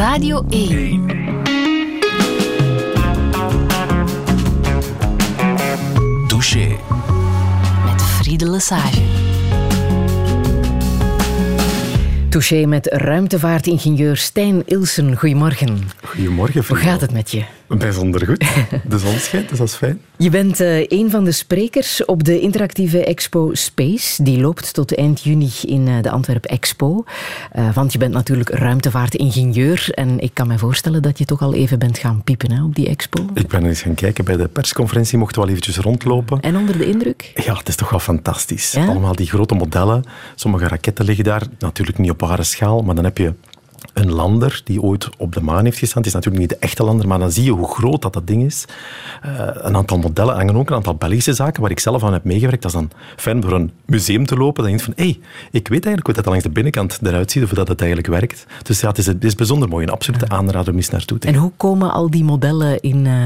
Radio 1. Touché. Met Friede Lesage. Touché met ruimtevaartingenieur Stijn Ilsen. Goedemorgen. Goedemorgen, Hoe gaat het met je? Bijzonder goed. De zon schijnt, dus dat is fijn. Je bent eh, een van de sprekers op de interactieve expo Space. Die loopt tot eind juni in eh, de Antwerp Expo. Eh, want je bent natuurlijk ruimtevaartingenieur. En ik kan me voorstellen dat je toch al even bent gaan piepen hè, op die expo. Ik ben eens gaan kijken bij de persconferentie, mochten we wel eventjes rondlopen. En onder de indruk? Ja, het is toch wel fantastisch. Ja? Allemaal die grote modellen. Sommige raketten liggen daar, natuurlijk niet op ware schaal, maar dan heb je een lander die ooit op de maan heeft gestaan. Het is natuurlijk niet de echte lander, maar dan zie je hoe groot dat, dat ding is. Eh, een aantal modellen hangen ook, een aantal Belgische zaken waar ik zelf aan heb meegewerkt. Dat is dan fijn door een museum te lopen. Dan denk je van, hé, hey, ik weet eigenlijk hoe dat langs de binnenkant eruit ziet, of dat het eigenlijk werkt. Dus ja, het is, het is bijzonder mooi. Een absolute aanrader om eens naartoe te gaan. En hoe komen al die modellen in eh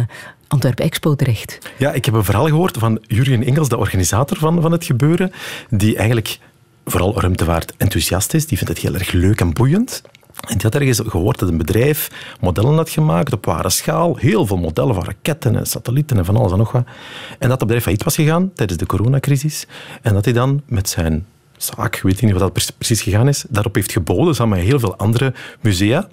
Antwerp Expo terecht? Ja, ik heb een verhaal gehoord van Jurgen Engels, de organisator van, van het gebeuren, die eigenlijk vooral ruimtevaart enthousiast is. Die vindt het heel erg leuk en boeiend. En die had ergens gehoord dat een bedrijf modellen had gemaakt op ware schaal. Heel veel modellen van raketten en satellieten en van alles en nog wat. En dat het bedrijf failliet was gegaan tijdens de coronacrisis. En dat hij dan met zijn zaak, ik weet niet wat dat pre- precies gegaan is, daarop heeft geboden samen met heel veel andere musea.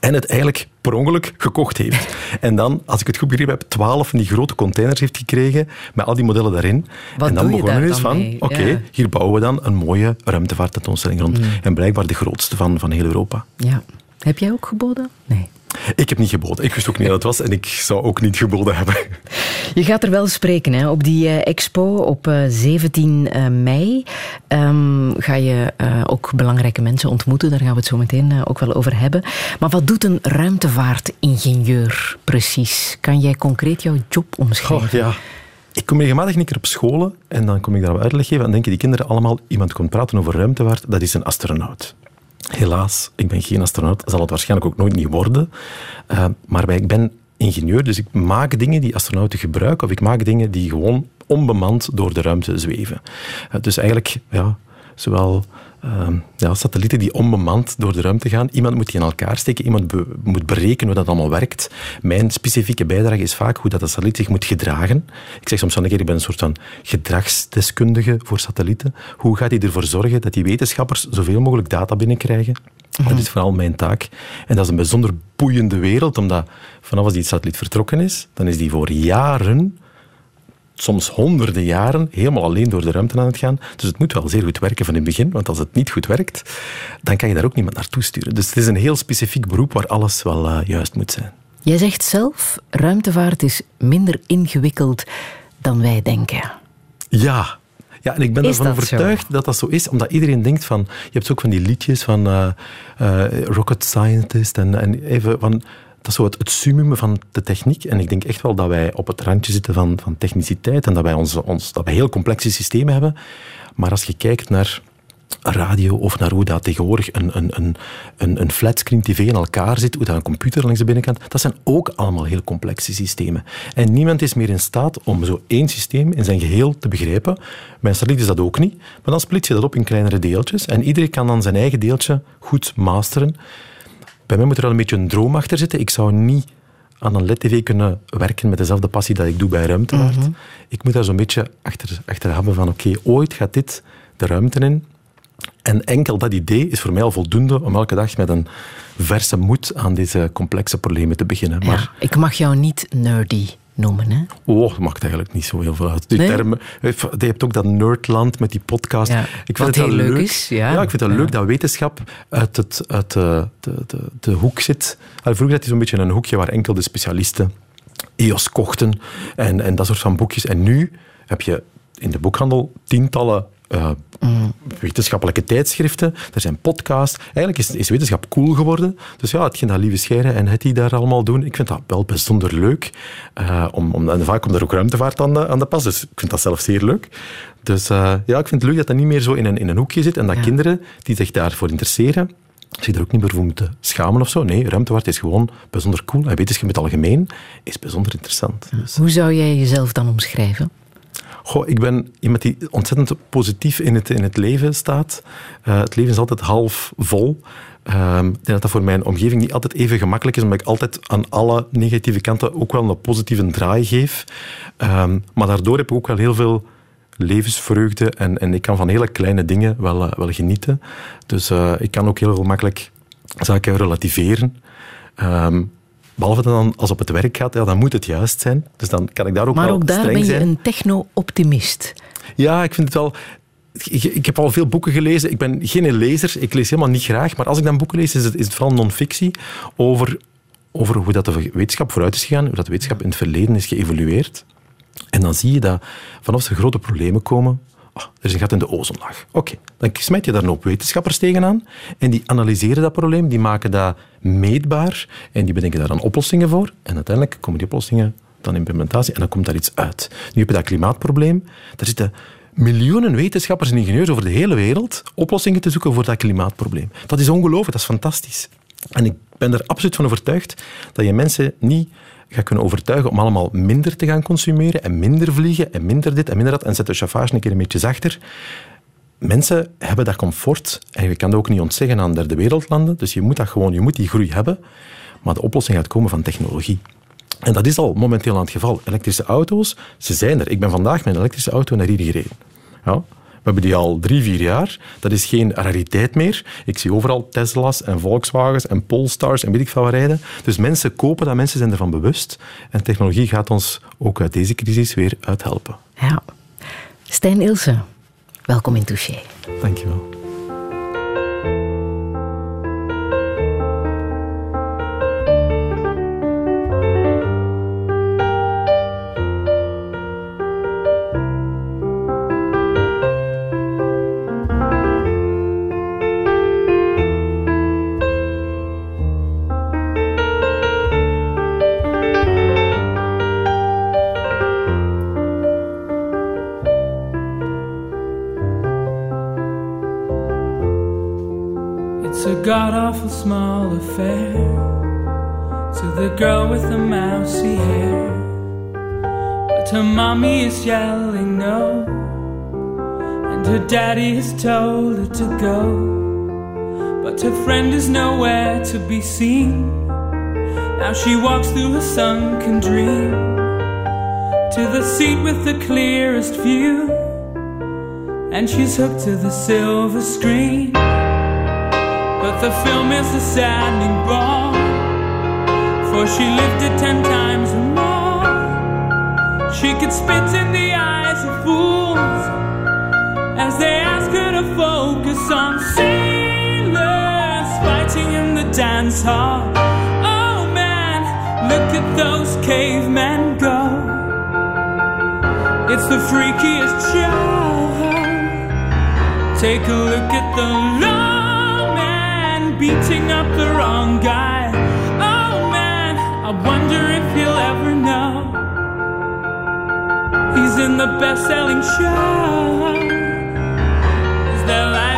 En het eigenlijk per ongeluk gekocht heeft. En dan, als ik het goed begrepen heb, twaalf van die grote containers heeft gekregen met al die modellen daarin. Wat en dan begonnen daar is dan van, oké, Ja. hier bouwen we dan een mooie ruimtevaarttentoonstelling rond. Mm. En blijkbaar de grootste van, van heel Europa. Ja. Heb jij ook geboden? Nee. Ik heb niet geboden. Ik wist ook niet dat het was en ik zou ook niet geboden hebben. Je gaat er wel spreken hè, op die eh, expo op eh, 17 eh, mei. Ehm, ga je eh, ook belangrijke mensen ontmoeten, daar gaan we het zo meteen eh, ook wel over hebben. Maar wat doet een ruimtevaartingenieur precies? Kan jij concreet jouw job omschrijven? Oh, ja. Ik kom regelmatig een keer op scholen en dan kom ik daar uitleg geven en denken die kinderen allemaal, iemand komt praten over ruimtevaart, dat is een astronaut. Helaas, ik ben geen astronaut, zal het waarschijnlijk ook nooit niet worden. Eh, maar ik ben ingenieur, dus ik maak dingen die astronauten gebruiken, of ik maak dingen die gewoon onbemand door de ruimte zweven. Eh, dus eigenlijk, ja, zowel eh, ja, satellieten die onbemand door de ruimte gaan, iemand moet die in elkaar steken, iemand be- moet berekenen hoe dat allemaal werkt. Mijn specifieke bijdrage is vaak hoe dat de satelliet zich moet gedragen. Ik zeg soms een keer, ik ben een soort van gedragsdeskundige voor satellieten. Hoe gaat hij ervoor zorgen dat die wetenschappers zoveel mogelijk data binnenkrijgen? Dat is vooral mijn taak. En dat is een bijzonder boeiende wereld, omdat vanaf als die satelliet vertrokken is, dan is die voor jaren, soms honderden jaren, helemaal alleen door de ruimte aan het gaan. Dus het moet wel zeer goed werken van in het begin, want als het niet goed werkt, dan kan je daar ook niemand naartoe sturen. Dus het is een heel specifiek beroep waar alles wel eh, juist moet zijn. Jij zegt zelf, ruimtevaart is minder ingewikkeld dan wij denken. Ja. Ja, en ik ben ervan dat overtuigd dat dat zo is, omdat iedereen denkt van... Je hebt ook van die liedjes van eh, eh, Rocket Scientist en, en even van... Dat is zo het, summum van de techniek. En ik denk echt wel dat wij op het randje zitten van, van techniciteit en dat wij, onze, ons, dat wij heel complexe systemen hebben. Maar als je kijkt naar radio of naar hoe dat tegenwoordig een, een, een, een, een flatscreen tv in elkaar zit, hoe dat een computer langs de binnenkant, dat zijn ook allemaal heel complexe systemen. En niemand is meer in staat om zo één systeem in zijn geheel te begrijpen. Mijn satelliet is dat ook niet, maar dan split je dat op in kleinere deeltjes en iedereen kan dan zijn eigen deeltje goed masteren. Bij mij moet er wel een beetje een droom achter zitten. Ik zou niet aan een LED-tv kunnen werken met dezelfde passie dat ik doe bij ruimtevaart. Ik moet daar zo'n beetje achter, achter hebben van oké, ooit gaat dit de ruimte in. En enkel dat idee is voor mij al voldoende om elke dag met een verse moed aan deze complexe problemen te beginnen. Maar Ja, ik mag jou niet nerdy noemen. Hè? oh, dat maakt eigenlijk niet zo heel veel uit. Die Nee? termen, je hebt ook dat nerdland met die podcast. Ja, ik vind het heel leuk is, ja. ik vind het Ja. leuk dat wetenschap uit, het, uit de, de, de, de hoek zit. Vroeger had je zo'n beetje een hoekje waar enkel de specialisten EOS kochten en, en dat soort van boekjes. En nu heb je in de boekhandel tientallen eh, wetenschappelijke tijdschriften. Er zijn podcasts. Eigenlijk is, is wetenschap cool geworden. Dus ja, hetgeen dat Lieve Scheire en Hetty daar allemaal doen, ik vind dat wel bijzonder leuk. Eh, om, om, en vaak komt er ook ruimtevaart aan de, aan de pas, dus ik vind dat zelf zeer leuk. Dus eh, ja, ik vind het leuk dat dat niet meer zo in een, in een hoekje zit en dat Ja. kinderen die zich daarvoor interesseren, zich er ook niet meer voor moeten schamen of zo. Nee, ruimtevaart is gewoon bijzonder cool. En wetenschap in het algemeen is bijzonder interessant. Dus, Hoe zou jij jezelf dan omschrijven? Goh, ik ben iemand die ontzettend positief in het, in het leven staat. Uh, het leven is altijd half vol. Um, ik denk dat dat voor mijn omgeving niet altijd even gemakkelijk is, omdat ik altijd aan alle negatieve kanten ook wel een positieve draai geef. Um, maar daardoor heb ik ook wel heel veel levensvreugde en, en ik kan van hele kleine dingen wel, uh, wel genieten. Dus uh, ik kan ook heel makkelijk zaken relativeren. Um, Behalve dan als op het werk gaat, ja, dan moet het juist zijn. Dus dan kan ik daar ook maar wel ook daar ben je zijn. een techno-optimist. Ja, ik vind het wel... Ik, heb al veel boeken gelezen. Ik ben geen lezer. Ik lees helemaal niet graag. Maar als ik dan boeken lees, is het, is het vooral non-fictie over, over hoe dat de wetenschap vooruit is gegaan, hoe dat de wetenschap in het verleden is geëvolueerd. En dan zie je dat vanaf er grote problemen komen, er is een gat in de ozonlaag. Oké, dan smijt je daar een hoop wetenschappers tegenaan en die analyseren dat probleem, die maken dat meetbaar en die bedenken daar dan oplossingen voor. En uiteindelijk komen die oplossingen dan in implementatie en dan komt daar iets uit. Nu heb je dat klimaatprobleem. Daar zitten miljoenen wetenschappers en ingenieurs over de hele wereld oplossingen te zoeken voor dat klimaatprobleem. Dat is ongelooflijk, dat is fantastisch. En ik ben er absoluut van overtuigd dat je mensen niet gaat kunnen overtuigen om allemaal minder te gaan consumeren en minder vliegen en minder dit en minder dat en zet de chauffage een keer een beetje zachter. Mensen hebben dat comfort en je kan dat ook niet ontzeggen aan derde wereldlanden, dus je moet dat gewoon, je moet die groei hebben, maar de oplossing gaat komen van technologie. En dat is al momenteel aan het geval. Elektrische auto's, ze zijn er. Ik ben vandaag met een elektrische auto naar hier gereden. Ja, hebben die al drie, vier jaar. Dat is geen rariteit meer. Ik zie overal Tesla's en Volkswagens en Polestars en weet ik veel wat rijden. Dus mensen kopen dat, mensen zijn ervan bewust. En technologie gaat ons ook uit deze crisis weer uithelpen. Ja. Stijn Ilse, welkom in Touché. Dankjewel. Mousy hair. But her mommy is yelling no, and her daddy has told her to go. But her friend is nowhere to be seen. Now she walks through a sunken dream to the seat with the clearest view, and she's hooked to the silver screen. But the film is a saddening bore, for she it ten times more. She could spit in the eyes of fools as they ask her to focus on sailors fighting in the dance hall. Oh man, look at those cavemen go. It's the freakiest show. Take a look at the love beating up the wrong guy. I wonder if he'll ever know. He's in the best selling show. Is there life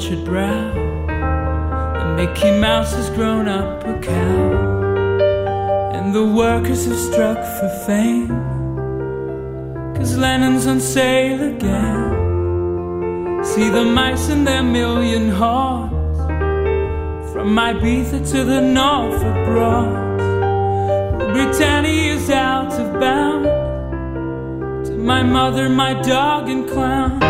tortured brow. And Mickey Mouse has grown up a cow. And the workers have struck for fame. Cause Lennon's on sale again. See the mice and their million hordes. From Ibiza to the Norfolk Broads. Britannia is out of bounds. To my mother, my dog, and clown.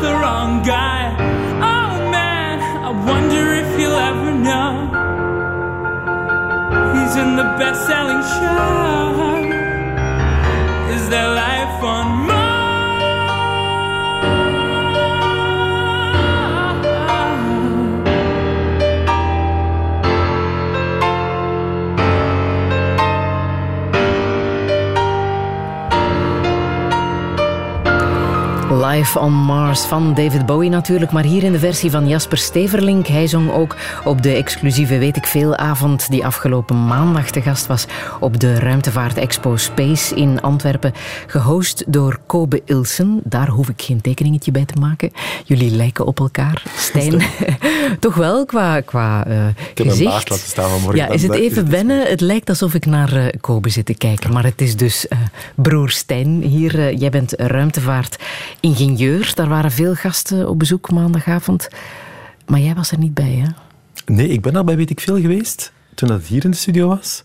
the wrong guy. Oh man, I wonder if you'll ever know. He's in the best selling show. Is there life on Mars? Live on Mars van David Bowie natuurlijk, maar hier in de versie van Jasper Steverlink. Hij zong ook op de exclusieve Weet ik Veel avond die afgelopen maandag te gast was op de Ruimtevaart Expo Space in Antwerpen, gehost door Kobe Ilsen. Daar hoef ik geen tekeningetje bij te maken. Jullie lijken op elkaar, Stijn. Toch wel, qua, qua uh, Ik heb gezicht. een baard laten staan vanmorgen. Ja, is het even wennen? Het lijkt alsof ik naar eh, Kobe zit te kijken. Maar het is dus eh, broer Stijn hier. jij bent ruimtevaartingenieur. Daar waren veel gasten op bezoek maandagavond. Maar jij was er niet bij, hè? Nee, ik ben al bij weet ik veel geweest, toen dat hier in de studio was.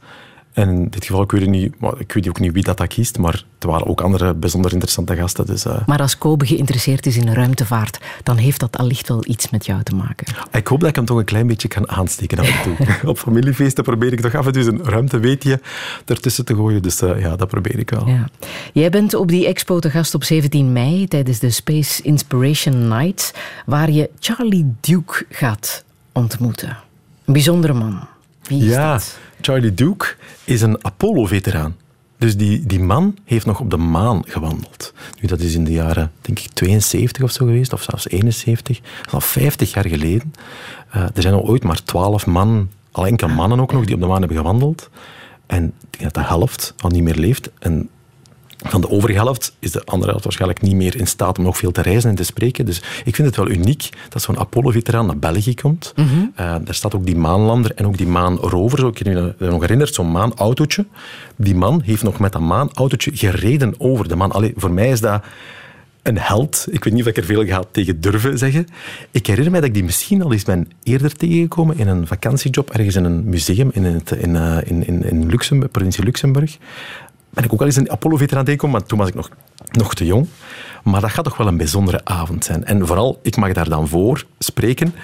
En in dit geval, ik weet, niet, maar ik weet ook niet wie dat, dat kiest, maar er waren ook andere bijzonder interessante gasten. Dus, eh, Maar als Kobe geïnteresseerd is in ruimtevaart, dan heeft dat allicht wel iets met jou te maken. ik hoop dat ik hem toch een klein beetje kan aansteken af en toe. Op familiefeesten probeer ik toch af en toe een ruimteweetje ertussen te gooien. Dus eh, ja, dat probeer ik wel. Ja. Jij bent op die expo te gast op 17 mei tijdens de Space Inspiration Nights, waar je Charlie Duke gaat ontmoeten. Een bijzondere man. Wie is Ja, dat? Charlie Duke is een Apollo-veteraan. Dus die, die man heeft nog op de maan gewandeld. Nu, dat is in de jaren, denk ik, 72 of zo geweest, of zelfs 71. Dat is al 50 jaar geleden. Eh, er zijn al ooit maar 12 man, al enkele mannen ook nog, die op de maan hebben gewandeld. En ik denk dat de helft al niet meer leeft. En van de overige helft is de andere helft waarschijnlijk niet meer in staat om nog veel te reizen en te spreken. Dus ik vind het wel uniek dat zo'n Apollo-veteraan naar België komt. Eh, daar staat ook die maanlander en ook die maanrover. Zo, ik je dat nog herinnert, zo'n maanautootje. Die man heeft nog met dat maanautootje gereden over de maan. Allee, voor mij is dat een held. Ik weet niet of ik er veel ga tegen durven zeggen. Ik herinner mij dat ik die misschien al eens ben eerder tegengekomen in een vakantiejob ergens in een museum in, het, in, eh, in, in, in Luxemburg, provincie Luxemburg. Ben ik ook al eens een Apollo-veteraan tegengekomen, maar toen was ik nog, nog te jong. Maar dat gaat toch wel een bijzondere avond zijn. En vooral, ik mag daar dan voor spreken.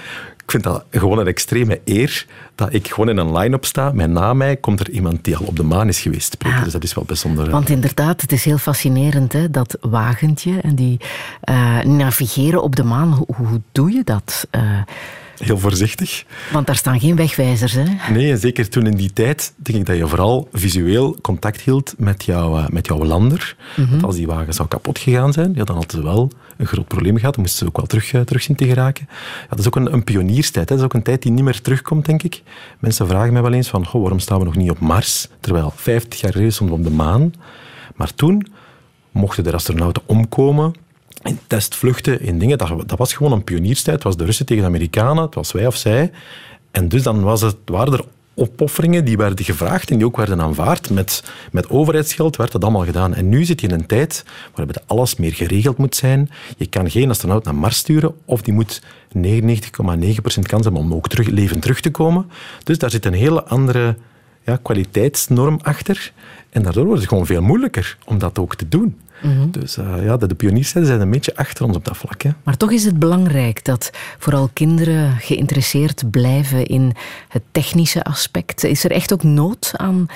Ik vind dat gewoon een extreme eer dat ik gewoon in een line-up sta. Met na mij komt er iemand die al op de maan is geweest spreken. Dus dat is wel bijzonder. Want inderdaad, het is heel fascinerend, hè, dat wagentje en die eh, navigeren op de maan. Hoe, hoe doe je dat? Eh, Heel voorzichtig. want daar staan geen wegwijzers, hè? Nee, en zeker toen in die tijd denk ik dat je vooral visueel contact hield met, jouw eh, met jouw lander. Want als die wagen zou kapot gegaan zijn, ja, dan hadden ze wel een groot probleem gehad. Dan moesten ze ook wel terug, eh, terug zien te geraken. Ja, dat is ook een, een pionierstijd. Hè. Dat is ook een tijd die niet meer terugkomt, denk ik. Mensen vragen mij wel eens van, goh, waarom staan we nog niet op Mars? Terwijl 50 jaar geleden stonden we op de maan. Maar toen mochten de astronauten omkomen in testvluchten, in dingen. Dat, was gewoon een pionierstijd. Het was de Russen tegen de Amerikanen, het was wij of zij. En dus dan was het, waren er opofferingen die werden gevraagd en die ook werden aanvaard. Met, met overheidsgeld werd dat allemaal gedaan. En nu zit je in een tijd waarbij alles meer geregeld moet zijn. Je kan geen astronaut naar Mars sturen of die moet 99,9% kans hebben om ook terug, levend terug te komen. Dus daar zit een hele andere ja, kwaliteitsnorm achter. En daardoor wordt het gewoon veel moeilijker om dat ook te doen. Dus eh, ja, de, de pionierstijden zijn een beetje achter ons op dat vlak. Hè. Maar toch is het belangrijk dat vooral kinderen geïnteresseerd blijven in het technische aspect. Is er echt ook nood aan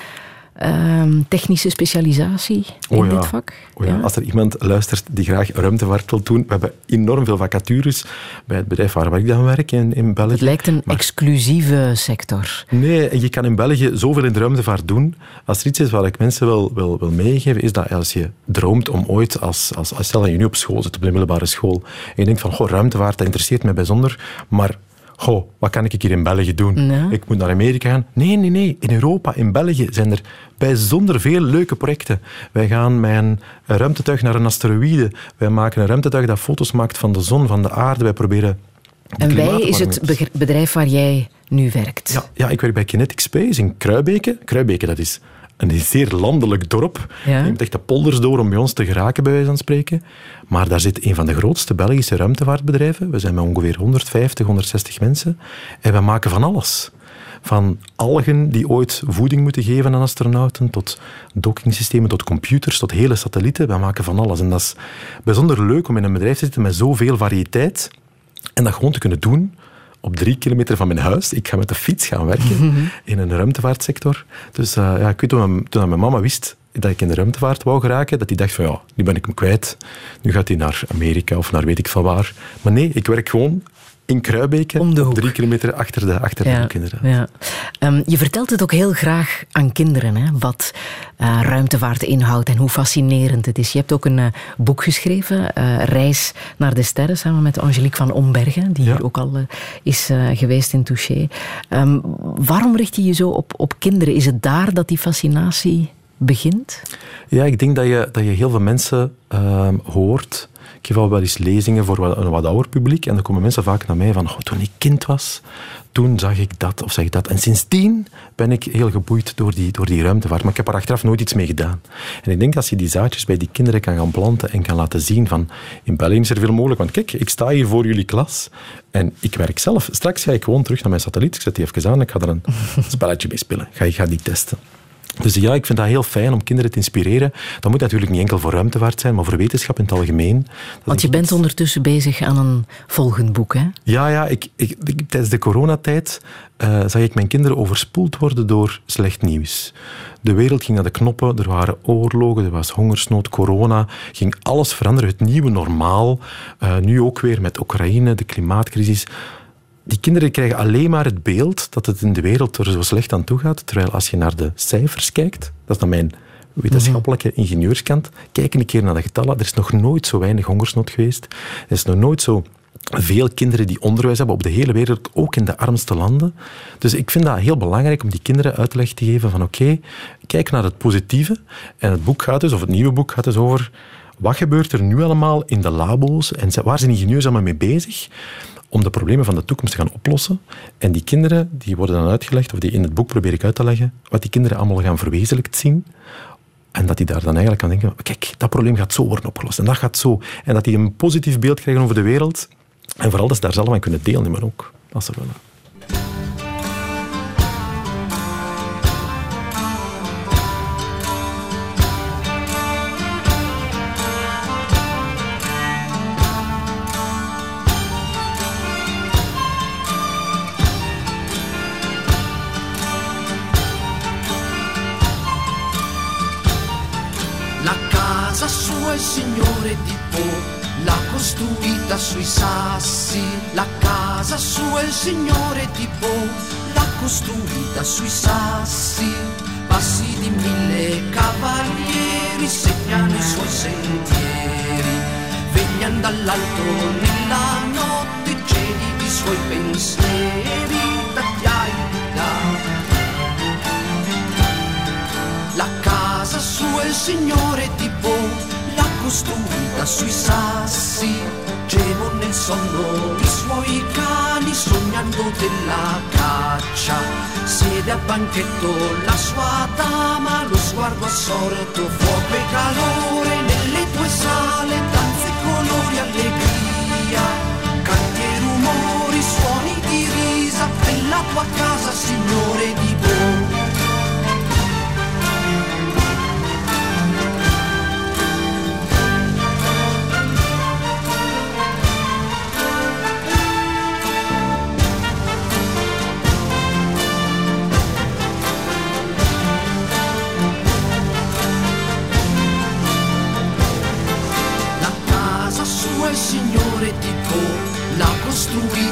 ehm, technische specialisatie in Oh ja. dit vak? Oh ja, Als er iemand luistert die graag ruimtevaart wil doen, we hebben enorm veel vacatures bij het bedrijf waar ik dan werk in, in België. Het lijkt een Maar- exclusieve sector. Nee, je kan in België zoveel in de ruimtevaart doen. Als er iets is wat ik mensen wil, wil, wil meegeven, is dat als je droomt om ooit, als, als, als stel dat je nu op school zit, op de middelbare school, en je denkt van, goh, ruimtevaart, dat interesseert mij bijzonder, maar goh, wat kan ik hier in België doen? Ik moet naar Amerika gaan. Nee, nee, nee. In Europa, in België zijn er bijzonder veel leuke projecten. Wij gaan met een ruimtetuig naar een asteroïde. Wij maken een ruimtetuig dat foto's maakt van de zon, van de aarde. Wij proberen... En wij is het bedrijf waar jij nu werkt. ja, ja, ik werk bij Kinetic Space in Kruibeke. Kruibeke, dat is een zeer landelijk dorp. Ja. Je moet echt de polders door om bij ons te geraken, bij wijze van spreken. Maar daar zit een van de grootste Belgische ruimtevaartbedrijven. We zijn met ongeveer 150, 160 mensen. En we maken van alles. Van algen die ooit voeding moeten geven aan astronauten, tot dockingsystemen, tot computers, tot hele satellieten. We maken van alles. En dat is bijzonder leuk om in een bedrijf te zitten met zoveel variëteit en dat gewoon te kunnen doen op drie kilometer van mijn huis. Ik ga met de fiets gaan werken in een ruimtevaartsector. Dus uh, ja, ik weet toen, toen mijn mama wist dat ik in de ruimtevaart wou geraken, dat hij dacht van ja, nu ben ik hem kwijt. Nu gaat hij naar Amerika of naar weet ik van waar. Maar nee, ik werk gewoon in Kruibeke, Om de hoek. drie kilometer achter de, achter de Ja, hoek inderdaad. ja. Ehm, je vertelt het ook heel graag aan kinderen, hè, wat eh, ruimtevaart inhoudt en hoe fascinerend het is. Je hebt ook een eh, boek geschreven, eh, Reis naar de Sterren, samen met Angelique van Ombergen, die Ja. hier ook al is geweest in Touché. Ehm, waarom richt je je zo op, op kinderen? Is het daar dat die fascinatie begint? Ja, ik denk dat je, dat je heel veel mensen ehm, hoort. Ik geef al wel eens lezingen voor een wat ouder publiek. En dan komen mensen vaak naar mij van, "Goh, toen ik kind was, toen zag ik dat of zag ik dat. En sindsdien ben ik heel geboeid door die, door die ruimtevaart. Maar ik heb er achteraf nooit iets mee gedaan. En ik denk als je die zaadjes bij die kinderen kan gaan planten en kan laten zien van, in België is er veel mogelijk. Want kijk, ik sta hier voor jullie klas en ik werk zelf. Straks ga ik gewoon terug naar mijn satelliet. Ik zet die even aan ik ga er een spelletje mee spelen. Ga, ik ga die testen. Dus ja, ik vind dat heel fijn om kinderen te inspireren. Dat moet natuurlijk niet enkel voor ruimtevaart zijn, maar voor wetenschap in het algemeen. Dat Want je bent iets- ondertussen bezig aan een volgend boek, hè? Ja, ja ik, ik, ik- tijdens de coronatijd eh, zag ik mijn kinderen overspoeld worden door slecht nieuws. De wereld ging naar de knoppen, er waren oorlogen, er was hongersnood, corona. Ging alles veranderen, het nieuwe normaal. Eh, nu ook weer met Oekraïne, de klimaatcrisis. Die kinderen krijgen alleen maar het beeld dat het in de wereld er zo slecht aan toe gaat. Terwijl als je naar de cijfers kijkt, dat is dan mijn wetenschappelijke ingenieurskant, kijk een keer naar de getallen. Er is nog nooit zo weinig hongersnood geweest. Er is nog nooit zo veel kinderen die onderwijs hebben op de hele wereld, ook in de armste landen. Dus ik vind dat heel belangrijk om die kinderen uitleg te geven van oké, kijk naar het positieve. En het boek gaat dus, of het nieuwe boek gaat dus over wat gebeurt er nu allemaal in de labo's en waar zijn ingenieurs allemaal mee bezig om de problemen van de toekomst te gaan oplossen. En die kinderen die worden dan uitgelegd, of die in het boek probeer ik uit te leggen, wat die kinderen allemaal gaan verwezenlijkt zien. En dat die daar dan eigenlijk aan denken, kijk, dat probleem gaat zo worden opgelost. En dat gaat zo. En dat die een positief beeld krijgen over de wereld. En vooral dat ze daar zelf aan kunnen deelnemen ook, als ze willen. Signore di Po l'ha costruita sui sassi. La casa sua il signore di Po l'ha costruita sui sassi. Passi di mille cavalieri segnano i suoi sentieri. Vegliano dall'alto nella notte gelidi i suoi pensieri. Tagliaia, la casa sua il signore di Po costruita sui sassi. Gemo nel sonno i suoi cani sognando della caccia. Siede a banchetto la sua dama, lo sguardo assorto, fuoco e calore nelle tue sale, danze, colori, allegria. Canti e rumori, suoni di risa, nella tua casa, signore di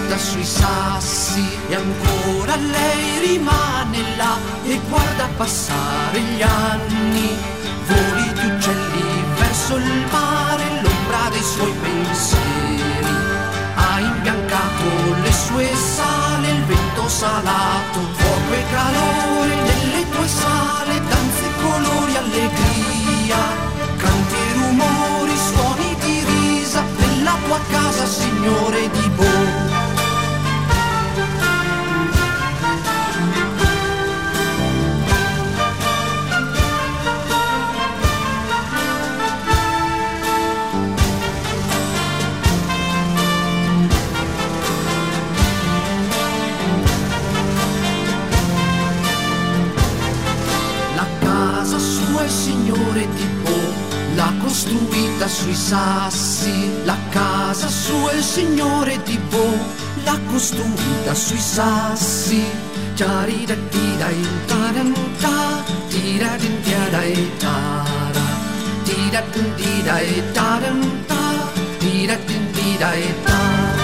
costruita sui sassi e ancora lei rimane là e guarda passare gli anni. Voli di uccelli verso il mare, l'ombra dei suoi pensieri. Ha imbiancato le sue sale, il vento salato, fuoco e calore nelle tue sale, danze, colori, allegria, canti e rumori, suoni di risa, nella tua casa, signore di Bo. Costruita sui sassi. La casa sua il signore di Po, l'ha costruita sui sassi. Tarida tida in taran ta, tira din tiada e tara. Tira din tida e taran ta, tira din tida e tara.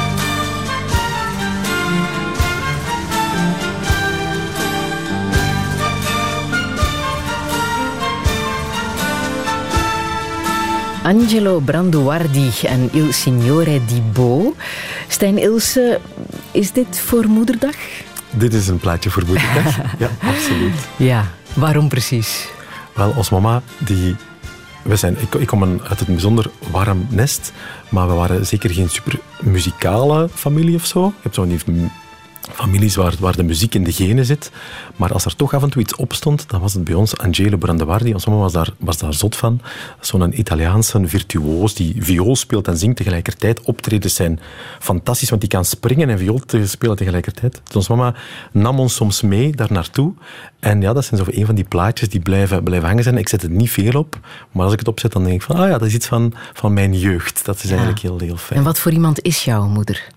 Angelo Branduardi en Il Signore di Bo. Stijn Ilse, is dit voor Moederdag? Dit is een plaatje voor moederdag. ja, absoluut. Ja, waarom precies? Wel, ons mama, die... We zijn, ik, ik kom een- uit een bijzonder warm nest, maar we waren zeker geen super muzikale familie of zo. Je hebt zo die m- families waar, waar de muziek in de genen zit. Maar als er toch af en toe iets opstond, dan was het bij ons Angelo Brandewardi. Ons mama was daar, was daar zot van. Zo'n Italiaanse virtuoos die viool speelt en zingt tegelijkertijd. Optredens zijn fantastisch, want die kan springen en viool te spelen tegelijkertijd. Dus ons mama nam ons soms mee daar naartoe. En ja, dat zijn zo een van die plaatjes die blijven, blijven hangen zijn. Ik zet het niet veel op, maar als ik het opzet, dan denk ik van, ah ja, dat is iets van, van mijn jeugd. Dat is eigenlijk heel, heel fijn. En wat voor iemand is jouw moeder?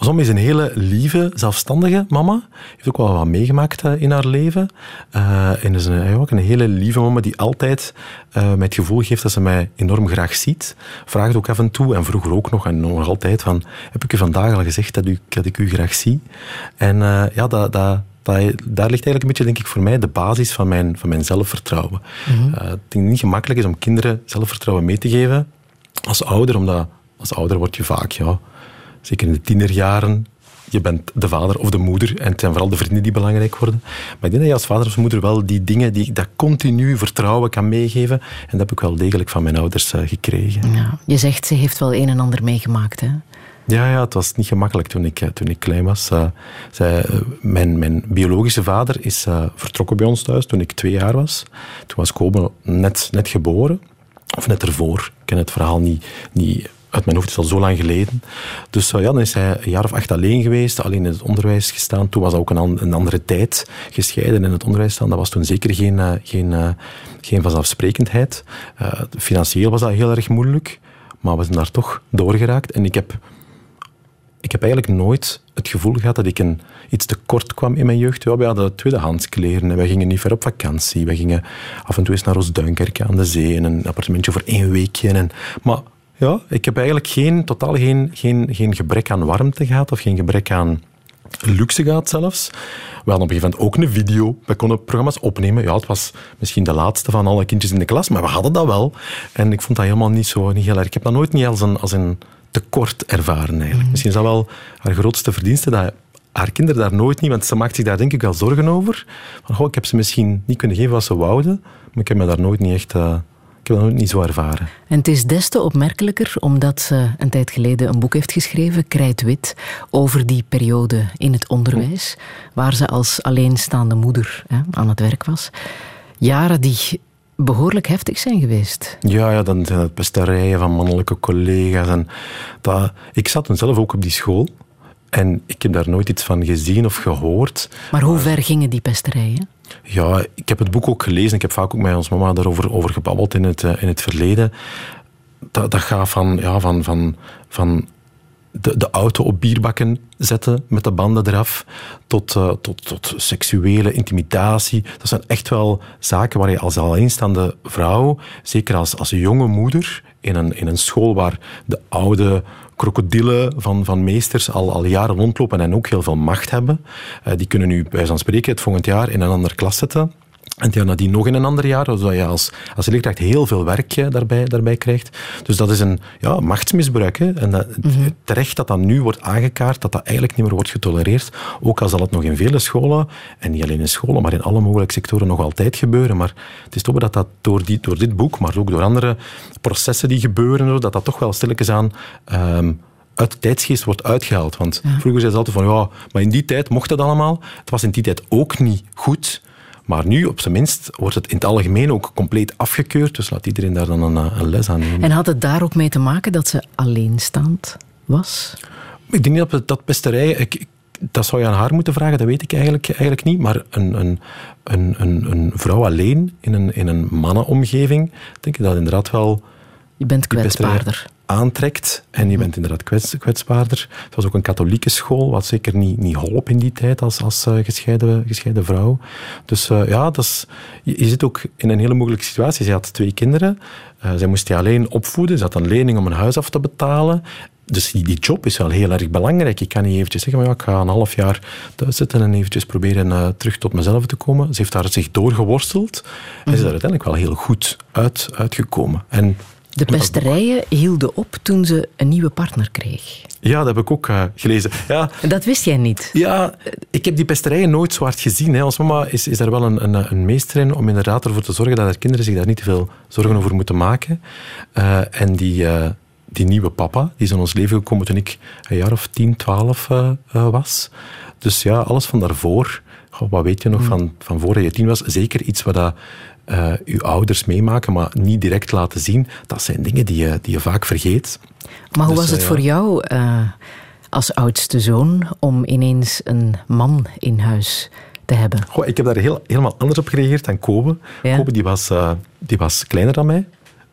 Mama is een hele lieve, zelfstandige mama. Heeft ook wel wat meegemaakt eh, in haar leven. Eh, en is een, ja, ook een hele lieve mama die altijd eh, mij het gevoel geeft dat ze mij enorm graag ziet. Vraagt ook af en toe, en vroeger ook nog, en nog altijd, van, heb ik u vandaag al gezegd dat, u, dat ik u graag zie? En ja, dat... dat daar ligt eigenlijk een beetje, denk ik, voor mij de basis van mijn, van mijn zelfvertrouwen. Ik denk dat het niet gemakkelijk is om kinderen zelfvertrouwen mee te geven als ouder, omdat als ouder word je vaak, ja, zeker in de tienerjaren, je bent de vader of de moeder en het zijn vooral de vrienden die belangrijk worden. Maar ik denk dat je als vader of moeder wel die dingen, die, dat continu vertrouwen kan meegeven. En dat heb ik wel degelijk van mijn ouders eh, gekregen. Ja, je zegt, ze heeft wel een en ander meegemaakt, hè? Ja, ja, het was niet gemakkelijk toen ik, eh, toen ik klein was. Eh, zij, mijn, mijn biologische vader is vertrokken bij ons thuis toen ik twee jaar was. Toen was Kobe net, net geboren, of net ervoor. Ik ken het verhaal niet, niet uit mijn hoofd, is al zo lang geleden. Dus eh, ja, dan is hij een jaar of acht alleen geweest, alleen in het onderwijs gestaan. Toen was ook een, een andere tijd, gescheiden in het onderwijs staan. Dat was toen zeker geen, eh, geen, eh, geen vanzelfsprekendheid. Financieel was dat heel erg moeilijk, maar we zijn daar toch doorgeraakt. En ik heb ik heb eigenlijk nooit het gevoel gehad dat ik een, iets tekort kwam in mijn jeugd. Ja, we hadden tweedehands kleren en wij gingen niet ver op vakantie. We gingen af en toe eens naar Roosduinkerke aan de zee in een appartementje voor één weekje. En, maar ja, ik heb eigenlijk geen, totaal geen, geen, geen gebrek aan warmte gehad of geen gebrek aan luxe gehad zelfs. We hadden op een gegeven moment ook een video. We konden programma's opnemen. Ja, het was misschien de laatste van alle kindjes in de klas, maar we hadden dat wel. En ik vond dat helemaal niet zo niet heel erg. Ik heb dat nooit niet als een, als een tekort ervaren eigenlijk. Misschien is dat wel haar grootste verdienste, dat haar kinderen daar nooit niet, want ze maakt zich daar denk ik wel zorgen over. Van, goh, ik heb ze misschien niet kunnen geven wat ze wouden, maar ik heb me daar nooit niet echt... eh, ik heb dat nooit niet zo ervaren. En het is des te opmerkelijker omdat ze een tijd geleden een boek heeft geschreven, Krijtwit, over die periode in het onderwijs, waar ze als alleenstaande moeder hè, aan het werk was. Jaren die behoorlijk heftig zijn geweest. Ja, ja, dan zijn het pesterijen van mannelijke collega's. En dat, ik zat toen zelf ook op die school. En ik heb daar nooit iets van gezien of gehoord. Maar hoe ver gingen die pesterijen? Ja, ik heb het boek ook gelezen. Ik heb vaak ook met ons mama daarover over gebabbeld in het, eh, in het verleden. Dat, dat gaat van, ja, van, van, van de, de auto op bierbakken zetten met de banden eraf, tot, eh, tot, tot seksuele intimidatie. Dat zijn echt wel zaken waar je als alleenstaande vrouw, zeker als, als jonge moeder, in een, in een school waar de oude krokodillen van, van meesters al, al jaren rondlopen en ook heel veel macht hebben, eh, die kunnen nu bij spreken het volgend jaar in een andere klas zetten. En het jaar nadien nog in een ander jaar, zodat je als, als leerkracht heel veel werk eh, daarbij, daarbij krijgt. Dus dat is een ja, machtsmisbruik. Hè. En dat, terecht dat dat nu wordt aangekaart, dat dat eigenlijk niet meer wordt getolereerd. Ook al zal het nog in vele scholen, en niet alleen in scholen, maar in alle mogelijke sectoren nog altijd gebeuren. Maar het is toch dat dat door, die, door dit boek, maar ook door andere processen die gebeuren, dat dat toch wel stilletjes aan... ehm, uit de tijdsgeest wordt uitgehaald. Want vroeger zei ze altijd van, ja, maar in die tijd mocht dat allemaal. Het was in die tijd ook niet goed. Maar nu, op zijn minst, wordt het in het algemeen ook compleet afgekeurd. Dus laat iedereen daar dan een, eh, een les aan nemen. En had het daar ook mee te maken dat ze alleenstaand was? Ik denk niet dat, dat pesterij... Ik, dat zou je aan haar moeten vragen, dat weet ik eigenlijk, eigenlijk niet. Maar een, een, een, een, een vrouw alleen in een, in een mannenomgeving, denk ik dat inderdaad wel... Je bent kwetsbaarder aantrekt. En je bent inderdaad kwets, kwetsbaarder. Het was ook een katholieke school, wat zeker niet, niet holp in die tijd als, als uh, gescheiden, gescheiden vrouw. Dus uh, ja, dat is, je, zit ook in een hele moeilijke situatie. Zij had twee kinderen. Uh, zij moest die alleen opvoeden. Ze had een lening om een huis af te betalen. Dus die, die job is wel heel erg belangrijk. Je kan niet eventjes zeggen, maar ja, ik ga een half jaar thuis zitten en eventjes proberen terug tot mezelf te komen. Ze heeft daar zich doorgeworsteld en ze is er uiteindelijk wel heel goed uit, uitgekomen. En de pesterijen hielden op toen ze een nieuwe partner kreeg. Ja, dat heb ik ook uh, gelezen. Ja, dat wist jij niet? Ja, ik heb die pesterijen nooit zwart gezien. Hè. Ons mama is, is daar wel een, een, een, meester in om inderdaad ervoor te zorgen dat haar kinderen zich daar niet te veel zorgen over moeten maken. Uh, en die, uh, die nieuwe papa, die is in ons leven gekomen toen ik een jaar of 10, 12 was. Dus ja, alles van daarvoor. Goh, wat weet je nog mm. van, van voor je tien was? Zeker iets wat dat uh, uw ouders meemaken, maar niet direct laten zien, dat zijn dingen die je, die je vaak vergeet. Maar hoe dus, was het uh, voor jou uh, als oudste zoon om ineens een man in huis te hebben? Goh, ik heb daar heel, helemaal anders op gereageerd dan Kobe. Ja. Kobe die was, die was kleiner dan mij.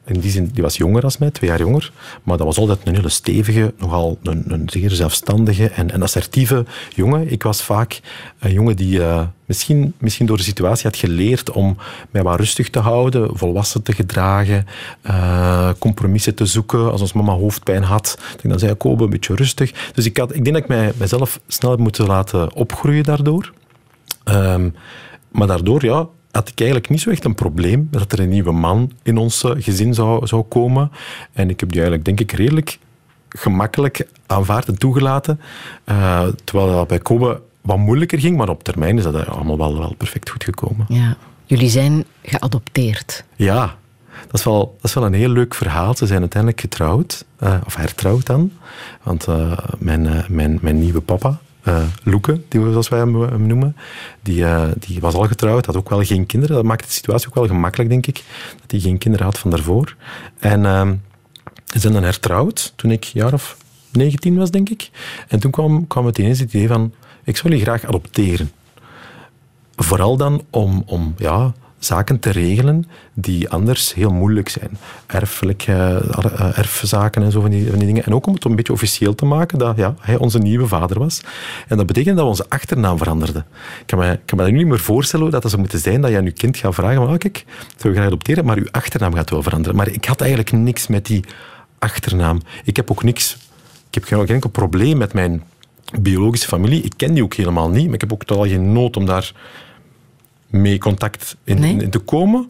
In die zin, die was jonger als mij, twee jaar jonger. Maar dat was altijd een hele stevige, nogal een, zeer zelfstandige en, assertieve jongen. Ik was vaak een jongen die uh, misschien, misschien door de situatie had geleerd om mij wat rustig te houden, volwassen te gedragen, uh, compromissen te zoeken. Als ons mama hoofdpijn had, dan zei ik, Kobe, een beetje rustig. Dus ik, had, ik denk dat ik mij, mijzelf snel heb moeten laten opgroeien daardoor. Um, maar daardoor, ja, had ik eigenlijk niet zo echt een probleem dat er een nieuwe man in ons eh, gezin zou, zou komen. En ik heb die eigenlijk, denk ik, redelijk gemakkelijk aanvaard en toegelaten. Uh, terwijl dat bij Kobe wat moeilijker ging, maar op termijn is dat allemaal wel, wel perfect goed gekomen. Ja. Jullie zijn geadopteerd. Ja, dat is, wel, dat is wel een heel leuk verhaal. Ze zijn uiteindelijk getrouwd, uh, of hertrouwd dan. Want uh, mijn, mijn, mijn nieuwe papa, uh, die we, zoals wij hem, noemen, die, uh, die was al getrouwd, had ook wel geen kinderen. Dat maakt de situatie ook wel gemakkelijk, denk ik, dat hij geen kinderen had van daarvoor. En uh, ze zijn dan hertrouwd toen ik jaar of 19 was, denk ik. En toen kwam, kwam het ineens het idee van, ik zou jullie graag adopteren. Vooral dan om, om ja, zaken te regelen die anders heel moeilijk zijn. Erfelijke, uh, erfzaken en zo van die, dingen. En ook om het een beetje officieel te maken dat ja, hij onze nieuwe vader was. En dat betekent dat we onze achternaam veranderden. Ik kan me, kan me dat nu niet meer voorstellen hoe dat zou moeten zijn dat je aan je kind gaat vragen van, oh, kijk, je graag adopteren, maar uw achternaam gaat wel veranderen. Maar ik had eigenlijk niks met die achternaam. Ik heb ook niks... Ik heb geen enkel probleem met mijn biologische familie. Ik ken die ook helemaal niet, maar ik heb ook totaal geen nood om daar mee contact in, in, te komen.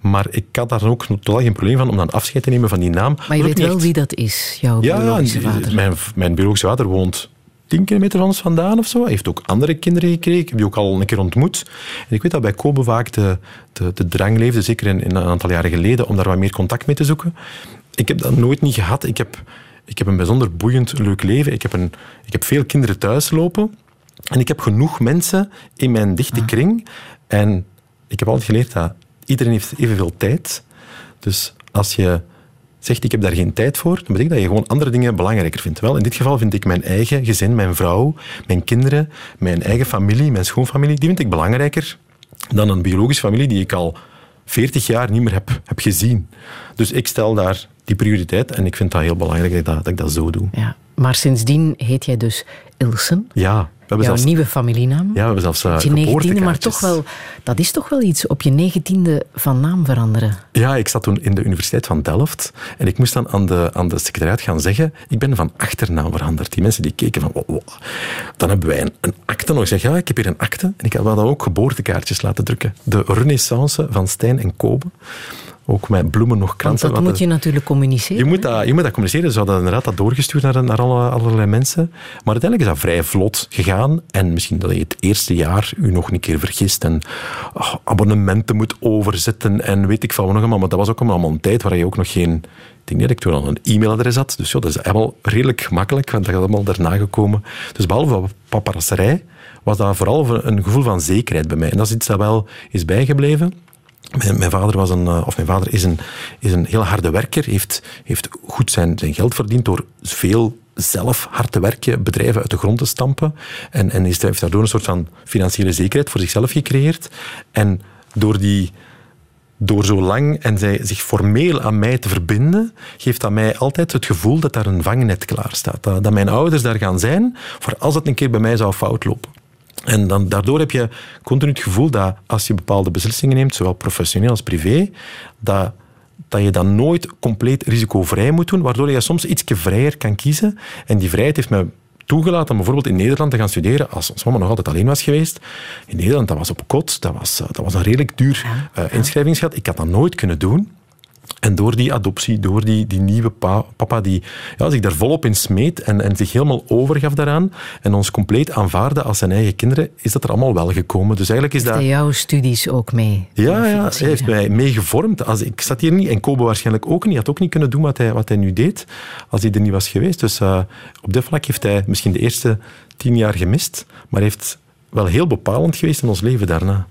Maar ik had daar ook totaal geen probleem van om dan afscheid te nemen van die naam. Maar je weet wel wie dat is, jouw ja, biologische vader? Mijn, mijn biologische vader woont 10 kilometer van ons vandaan of zo. Hij heeft ook andere kinderen gekregen. Ik heb die ook al een keer ontmoet. En ik weet dat bij Kobe vaak de, de, de drang leefde, zeker in, in, een aantal jaren geleden, om daar wat meer contact mee te zoeken. Ik heb dat nooit niet gehad. Ik heb, ik heb een bijzonder boeiend, leuk leven. Ik heb, een, ik heb veel kinderen thuis lopen. En ik heb genoeg mensen in mijn dichte ah. kring en ik heb altijd geleerd dat iedereen heeft evenveel tijd. Dus als je zegt ik heb daar geen tijd voor, dan betekent dat je gewoon andere dingen belangrijker vindt. Wel, in dit geval vind ik mijn eigen gezin, mijn vrouw, mijn kinderen, mijn eigen familie, mijn schoonfamilie, die vind ik belangrijker dan een biologische familie die ik al 40 jaar niet meer heb, heb gezien. Dus ik stel daar die prioriteit en ik vind dat heel belangrijk dat ik dat, dat, ik dat zo doe. Ja, maar sindsdien heet jij dus Ilsen. Ja. Jouw zelfs, nieuwe familienaam. Ja, we hebben zelfs uh, je negentiende, maar toch wel, dat is toch wel iets, op je negentiende van naam veranderen. Ja, ik zat toen in de Universiteit van Delft en ik moest dan aan de, aan de secretariat gaan zeggen, ik ben van achternaam veranderd. Die mensen die keken van, wow, Dan hebben wij een, een akte nog. Ik zeg, ja, ik heb hier een akte en ik heb dan ook geboortekaartjes laten drukken. De renaissance van Stijn en Kobe ook met bloemen nog kransen. Want dat moet je natuurlijk communiceren. Je moet dat, je moet dat communiceren. Ze hadden inderdaad dat doorgestuurd naar, naar alle, allerlei mensen. Maar uiteindelijk is dat vrij vlot gegaan. En misschien dat je het eerste jaar u nog een keer vergist en oh, abonnementen moet overzetten en weet ik van wat nog allemaal. Maar dat was ook allemaal een tijd waar je ook nog geen... Ik denk niet dat ik toen al een e-mailadres had. Dus ja, dat is helemaal redelijk gemakkelijk, want dat is allemaal daarna gekomen. Dus behalve paparasserij was dat vooral een gevoel van zekerheid bij mij. En dat is iets dat wel is bijgebleven. Mijn, mijn, vader was een, eh, of mijn vader is een, is een heel harde werker, heeft, heeft goed zijn, zijn geld verdiend door veel zelf hard te werken, bedrijven uit de grond te stampen. En, en is, heeft daardoor een soort van financiële zekerheid voor zichzelf gecreëerd. En door die door zo lang en zij zich formeel aan mij te verbinden, geeft dat mij altijd het gevoel dat daar een vangnet klaar staat. Dat, dat mijn ouders daar gaan zijn voor als het een keer bij mij zou fout lopen. En dan, daardoor heb je continu het gevoel dat als je bepaalde beslissingen neemt, zowel professioneel als privé, dat, dat je dat nooit compleet risicovrij moet doen, waardoor je soms iets vrijer kan kiezen. En die vrijheid heeft me toegelaten om bijvoorbeeld in Nederland te gaan studeren, als ons mama nog altijd alleen was geweest. In Nederland, dat was op kot, dat was, eh, dat was een redelijk duur uh, inschrijvingsgeld. Ik had dat nooit kunnen doen. En door die adoptie, door die, die nieuwe papa die ja, zich daar volop in smeet en, en zich helemaal overgaf daaraan en ons compleet aanvaarde als zijn eigen kinderen, is dat er allemaal wel gekomen. Dus eigenlijk is heeft dat... hij jouw studies ook mee? Ja, ja hij heeft mij meegevormd. Als, ik zat hier niet en Kobe waarschijnlijk ook niet. Hij had ook niet kunnen doen wat hij, wat hij nu deed als hij er niet was geweest. Dus uh, op dit vlak heeft hij misschien de eerste tien jaar gemist, maar heeft wel heel bepalend geweest in ons leven daarna.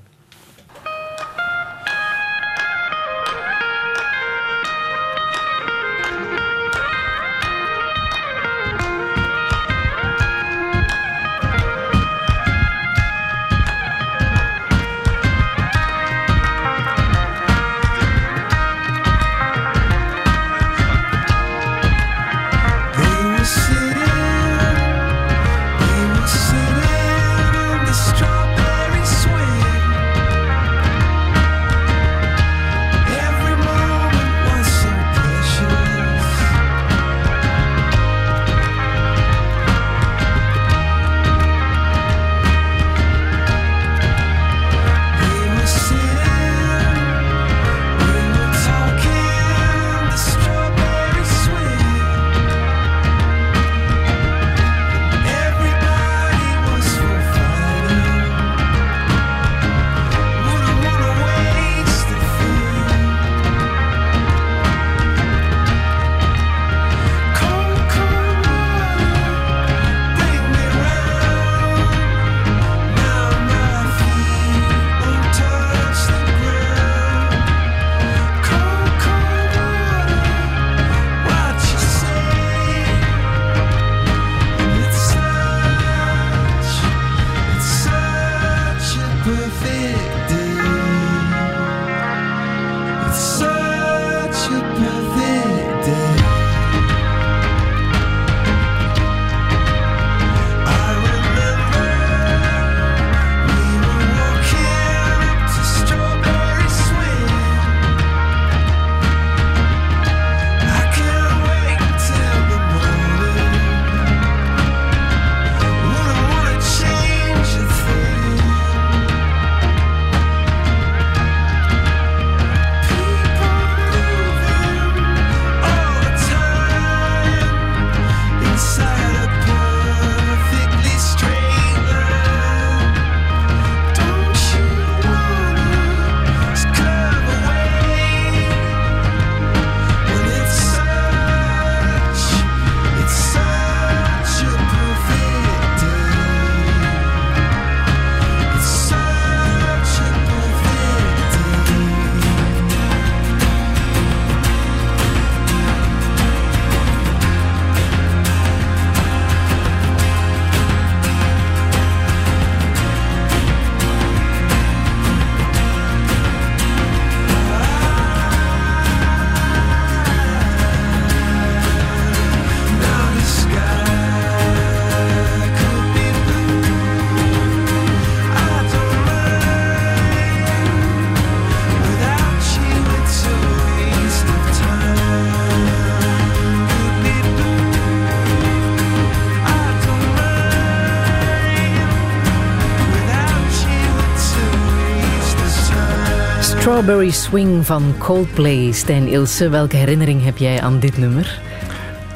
Strawberry Swing van Coldplay. Stijn Ilse, welke herinnering heb jij aan dit nummer?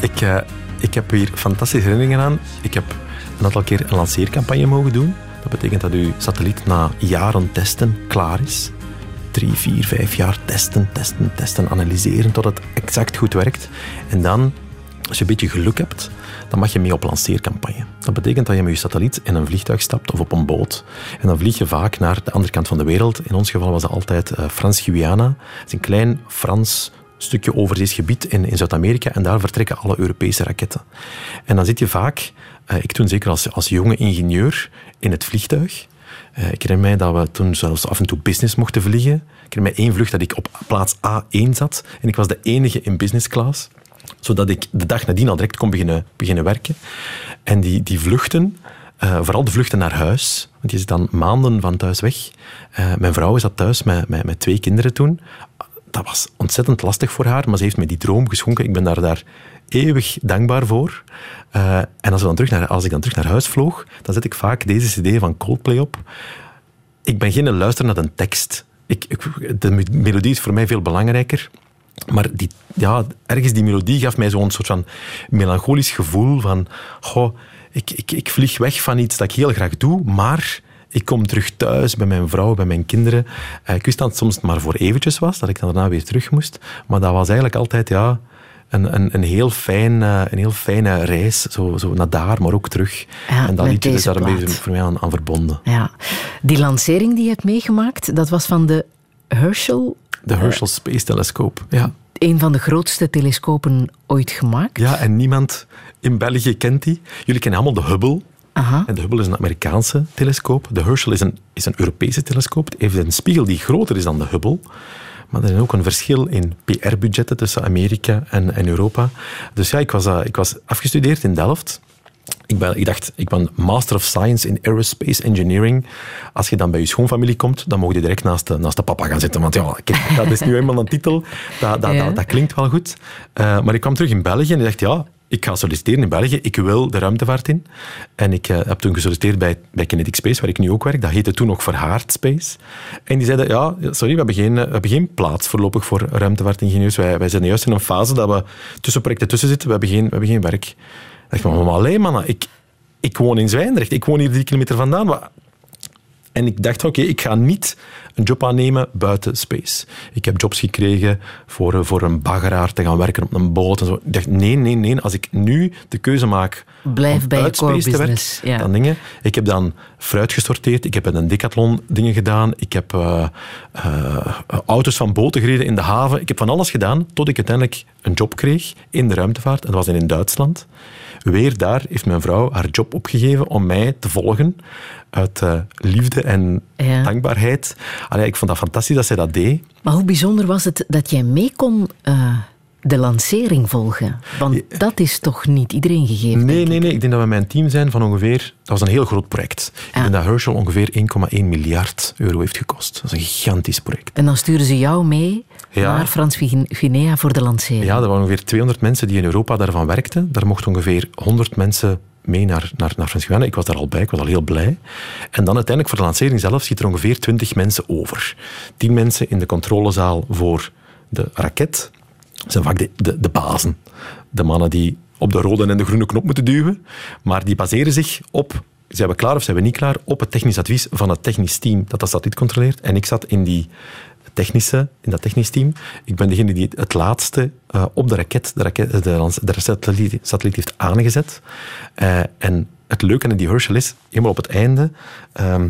Ik, uh, ik heb hier fantastische herinneringen aan. Ik heb een aantal keer een lanceercampagne mogen doen. Dat betekent dat uw satelliet na jaren testen klaar is. Drie, vier, vijf jaar testen, testen, testen, analyseren tot het exact goed werkt. En dan, als je een beetje geluk hebt, dan mag je mee op lanceercampagne. Dat betekent dat je met je satelliet in een vliegtuig stapt of op een boot. En dan vlieg je vaak naar de andere kant van de wereld. In ons geval was dat altijd uh, Frans-Guyana. Het is een klein Frans stukje overzees gebied in, in Zuid-Amerika en daar vertrekken alle Europese raketten. En dan zit je vaak, eh, ik toen zeker als, als jonge ingenieur, in het vliegtuig. Eh, ik herinner mij dat we toen zelfs af en toe business mochten vliegen. Ik herinner mij één vlucht dat ik op plaats A1 zat en ik was de enige in business class zodat ik de dag nadien al direct kon beginnen, beginnen werken. En die, die vluchten, uh, vooral de vluchten naar huis, want je zit dan maanden van thuis weg. Uh, mijn vrouw zat thuis met, met, met twee kinderen toen. Dat was ontzettend lastig voor haar, maar ze heeft mij die droom geschonken. Ik ben daar, daar eeuwig dankbaar voor. Uh, en als, we dan terug naar, als ik dan terug naar huis vloog, dan zet ik vaak deze cd van Coldplay op. Ik ben geen luister naar een tekst. Ik, de melodie is voor mij veel belangrijker. Maar die, ja, ergens die melodie gaf mij zo'n soort van melancholisch gevoel van... Goh, ik, ik, ik vlieg weg van iets dat ik heel graag doe, maar ik kom terug thuis bij mijn vrouw, bij mijn kinderen. Eh, ik wist dat het soms maar voor eventjes was, dat ik dan daarna weer terug moest. Maar dat was eigenlijk altijd ja, een, een, een, heel, fijn, eh, een heel fijne reis. Zo, zo naar daar, maar ook terug. Ja, en dat liedje is daar een beetje voor mij aan, aan verbonden. Ja. Die lancering die je hebt meegemaakt, dat was van de Herschel... De Herschel Space Telescope, ja. Een van de grootste telescopen ooit gemaakt. Ja, en niemand in België kent die. Jullie kennen allemaal de Hubble. Aha. En de Hubble is een Amerikaanse telescoop. De Herschel is een, is een Europese telescoop. Het heeft een spiegel die groter is dan de Hubble. Maar er is ook een verschil in PR-budgetten tussen Amerika en, en Europa. Dus ja, ik was, uh, ik was afgestudeerd in Delft. Ik, ben, ik dacht, ik ben Master of Science in Aerospace Engineering. Als je dan bij je schoonfamilie komt, dan mogen je direct naast de, naast de papa gaan zitten. Want ja, kijk, dat is nu eenmaal een titel. Dat, dat, Ja. dat, dat klinkt wel goed. Uh, maar ik kwam terug in België en ik dacht, ja, ik ga solliciteren in België. Ik wil de ruimtevaart in. En ik uh, heb toen gesolliciteerd bij, bij Kinetic Space, waar ik nu ook werk. Dat heette toen nog Verhaard Space. En die zeiden, ja, sorry, we hebben geen, we hebben geen plaats voorlopig voor ruimtevaartingenieurs. Wij, wij zijn juist in een fase dat we tussen projecten tussen zitten. We hebben geen, we hebben geen werk. Ik dacht, maar alleen mannen, ik, ik woon in Zwijndrecht. Ik woon hier drie kilometer vandaan. En ik dacht, oké, ik ga niet een job aannemen buiten space. Ik heb jobs gekregen voor, voor een baggeraar te gaan werken op een boot en zo. Ik dacht, nee, nee, nee. Als ik nu de keuze maak Blijf om bij je uit core space te business, werken, ja. dan dingen. Ik heb dan fruit gesorteerd. Ik heb een decathlon dingen gedaan. Ik heb eh, eh, auto's van boten gereden in de haven. Ik heb van alles gedaan, tot ik uiteindelijk een job kreeg in de ruimtevaart. En dat was in Duitsland. Weer daar heeft mijn vrouw haar job opgegeven om mij te volgen. Uit eh, liefde en Ja. dankbaarheid. Allee, ik vond dat fantastisch dat zij dat deed. Maar hoe bijzonder was het dat jij mee kon eh, de lancering volgen? Want dat is toch niet iedereen gegeven? Nee, nee, ik. nee. Ik denk dat we met een team zijn van ongeveer... Dat was een heel groot project. Ik Ja. denk dat Herschel ongeveer 1,1 miljard euro heeft gekost. Dat is een gigantisch project. En dan sturen ze jou mee Ja. naar Frans-Guinea voor de lancering. Ja, er waren ongeveer 200 mensen die in Europa daarvan werkten. Daar mochten ongeveer 100 mensen mee naar, naar, naar Frans-Guyana. Ik was daar al bij, ik was al heel blij. En dan uiteindelijk voor de lancering zelf zit er ongeveer 20 mensen over. 10 mensen in de controlezaal voor de raket. Dat zijn vaak de, de, de bazen. De mannen die op de rode en de groene knop moeten duwen. Maar die baseren zich op, zijn we klaar of zijn we niet klaar, op het technisch advies van het technisch team dat dat satelliet controleert. En ik zat in die technische, in dat technisch team. Ik ben degene die het laatste eh, op de raket, de, raket, de, lans- de satelliet, heeft aangezet. Eh, en het leuke aan die Herschel is, helemaal op het einde, ehm,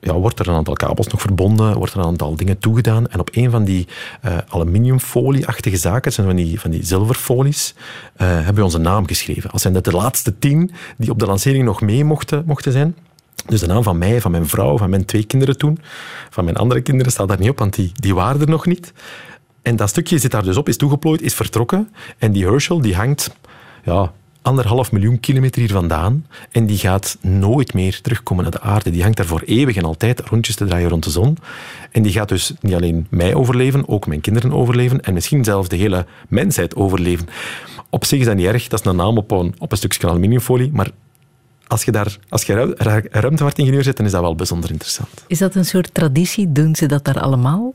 ja, wordt er een aantal kabels nog verbonden, wordt er een aantal dingen toegedaan. En op een van die eh, aluminiumfolie-achtige zaken, zijn van die, van die zilverfolies, eh, hebben we onze naam geschreven. Als zijn dat de laatste tien die op de lancering nog mee mochten, mochten zijn. Dus de naam van mij, van mijn vrouw, van mijn twee kinderen toen. Van mijn andere kinderen staat daar niet op, want die, die waren er nog niet. En dat stukje zit daar dus op, is toegeplooid, is vertrokken. En die Herschel die hangt ja, anderhalf miljoen kilometer hier vandaan. En die gaat nooit meer terugkomen naar de aarde. Die hangt daar voor eeuwig en altijd rondjes te draaien rond de zon. En die gaat dus niet alleen mij overleven, ook mijn kinderen overleven. En misschien zelfs de hele mensheid overleven. Op zich is dat niet erg, dat is een naam op een, op een stukje aluminiumfolie. Maar als je daar als je ru- ru- ruimtevaartingenieur zit, dan is dat wel bijzonder interessant. Is dat een soort traditie? Doen ze dat daar allemaal?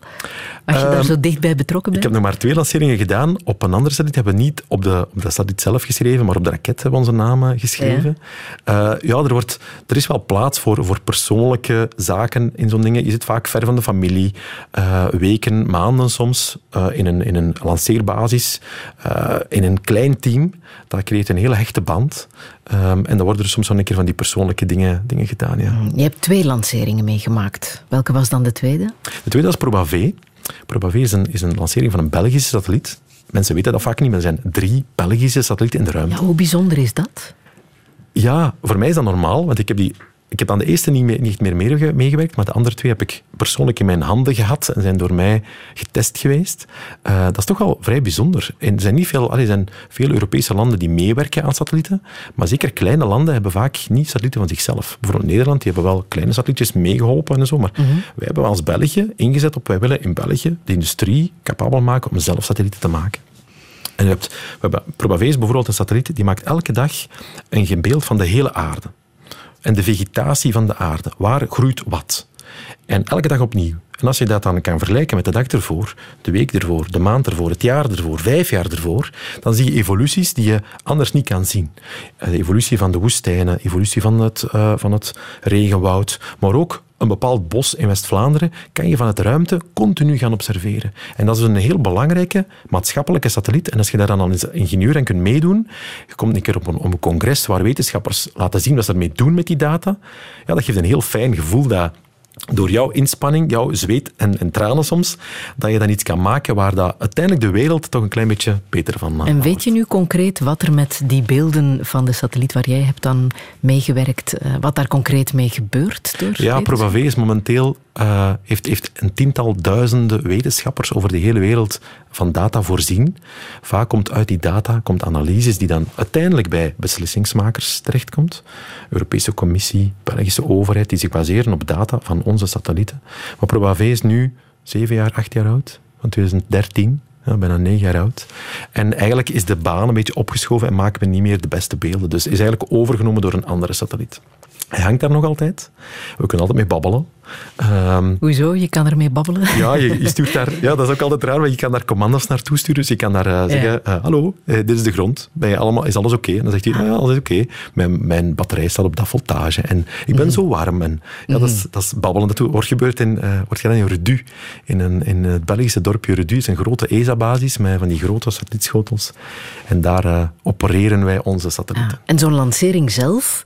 Als je daar Ehm, zo dichtbij betrokken Ik bent? heb nog maar twee lanceringen gedaan. Op een andere satelliet hebben we niet op de, op de satelliet zelf geschreven, maar op de raket hebben we onze namen geschreven. Ja, ja er, wordt, er is wel plaats voor, voor persoonlijke zaken in zo'n dingen. Je zit vaak ver van de familie. eh, weken, maanden soms, eh, in, een, in een lanceerbasis, eh, in een klein team. Dat creëert een hele hechte band. Ehm, en dan worden er soms wel een keer van die persoonlijke dingen, dingen gedaan. Ja. Je hebt twee lanceringen meegemaakt. Welke was dan de tweede? De tweede was Proba V. Proba V is een, is een lancering van een Belgische satelliet. Mensen weten dat vaak niet, maar er zijn drie Belgische satellieten in de ruimte. Ja, hoe bijzonder is dat? Ja, voor mij is dat normaal, want ik heb die ik heb aan de eerste niet, meer, niet meer meegewerkt, maar de andere twee heb ik persoonlijk in mijn handen gehad en zijn door mij getest geweest. Uh, dat is toch wel vrij bijzonder. En er zijn niet veel, er zijn veel Europese landen die meewerken aan satellieten, maar zeker kleine landen hebben vaak niet satellieten van zichzelf. Bijvoorbeeld Nederland, die hebben wel kleine satellietjes meegeholpen en zo, maar mm wij hebben als België ingezet op, wij willen in België de industrie capabel maken om zelf satellieten te maken. En je hebt, we hebben Probavees bijvoorbeeld een satelliet, die maakt elke dag een beeld van de hele aarde en de vegetatie van de aarde. Waar groeit wat? En elke dag opnieuw. En als je dat dan kan vergelijken met de dag ervoor, de week ervoor, de maand ervoor, het jaar ervoor, vijf jaar ervoor, dan zie je evoluties die je anders niet kan zien. Eh, de evolutie van de woestijnen, evolutie van het, uh, van het regenwoud, maar ook een bepaald bos in West-Vlaanderen kan je vanuit de ruimte continu gaan observeren. En dat is een heel belangrijke maatschappelijke satelliet. En als je daar dan als ingenieur aan kunt meedoen, je komt een keer op een, op een congres waar wetenschappers laten zien wat ze ermee doen met die data, ja, dat geeft een heel fijn gevoel dat door jouw inspanning, jouw zweet en, en, tranen soms, dat je dan iets kan maken waar dat uiteindelijk de wereld toch een klein beetje beter van maakt. En weet je nu concreet wat er met die beelden van de satelliet waar jij hebt dan meegewerkt, eh, wat daar concreet mee gebeurt? Door ja, ProbaV is momenteel uh, heeft, heeft een tiental duizenden wetenschappers over de hele wereld van data voorzien. Vaak komt uit die data komt analyses die dan uiteindelijk bij beslissingsmakers terechtkomt. Europese Commissie, Belgische overheid, die zich baseren op data van onze satellieten. Maar ProbaV is nu zeven jaar, acht jaar oud, van 2013. Ja, bijna negen jaar oud. En eigenlijk is de baan een beetje opgeschoven en maken we niet meer de beste beelden. Dus is eigenlijk overgenomen door een andere satelliet. Hij hangt daar nog altijd. We kunnen altijd mee babbelen. Um, Hoezo? Je kan ermee babbelen? Ja, je, je, stuurt daar, ja, dat is ook altijd raar, want je kan daar commando's naartoe sturen. Dus je kan daar uh, zeggen, uh, hallo, uh, dit is de grond. Ben je allemaal, is alles oké? Okay? En dan zegt hij, ja, alles oké. Okay. Mijn, mijn batterij staat op dat voltage. En ik ben mm. zo warm. En, ja, dat, is, mhm. dat is babbelen. Dat wordt gebeurd in, wordt gedaan in Redu. In, een, in het Belgische dorpje Redu. Het is een grote ESA-basis met van die grote satellietschotels. En daar opereren wij onze satellieten. en zo'n lancering zelf...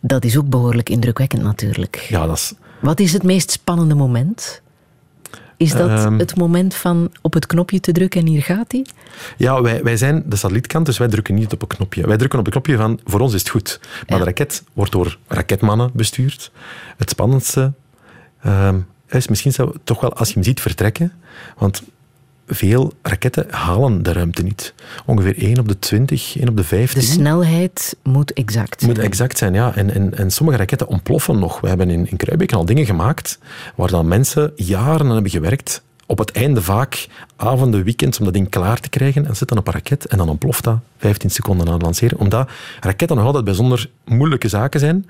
Dat is ook behoorlijk indrukwekkend natuurlijk. Ja, dat is... Wat is het meest spannende moment? Is dat ehm. het moment van op het knopje te drukken en hier gaat hij? Ja, wij, wij zijn de satellietkant, dus wij drukken niet op een knopje. Wij drukken op een knopje van voor ons is het goed. Maar de raket wordt door raketmannen bestuurd. Het spannendste um, is misschien toch wel als je hem ziet vertrekken. Want veel raketten halen de ruimte niet. Ongeveer 1 op de 20, 1 op de 15. De snelheid moet exact zijn. Moet exact zijn, ja. En, en, en sommige raketten ontploffen nog. We hebben in, in Kruijbeek al dingen gemaakt waar dan mensen jaren aan hebben gewerkt. Op het einde vaak avonden, weekends om dat ding klaar te krijgen en zit dan op een raket en dan ontploft dat 15 seconden na het lanceren. Omdat raketten nog altijd bijzonder moeilijke zaken zijn.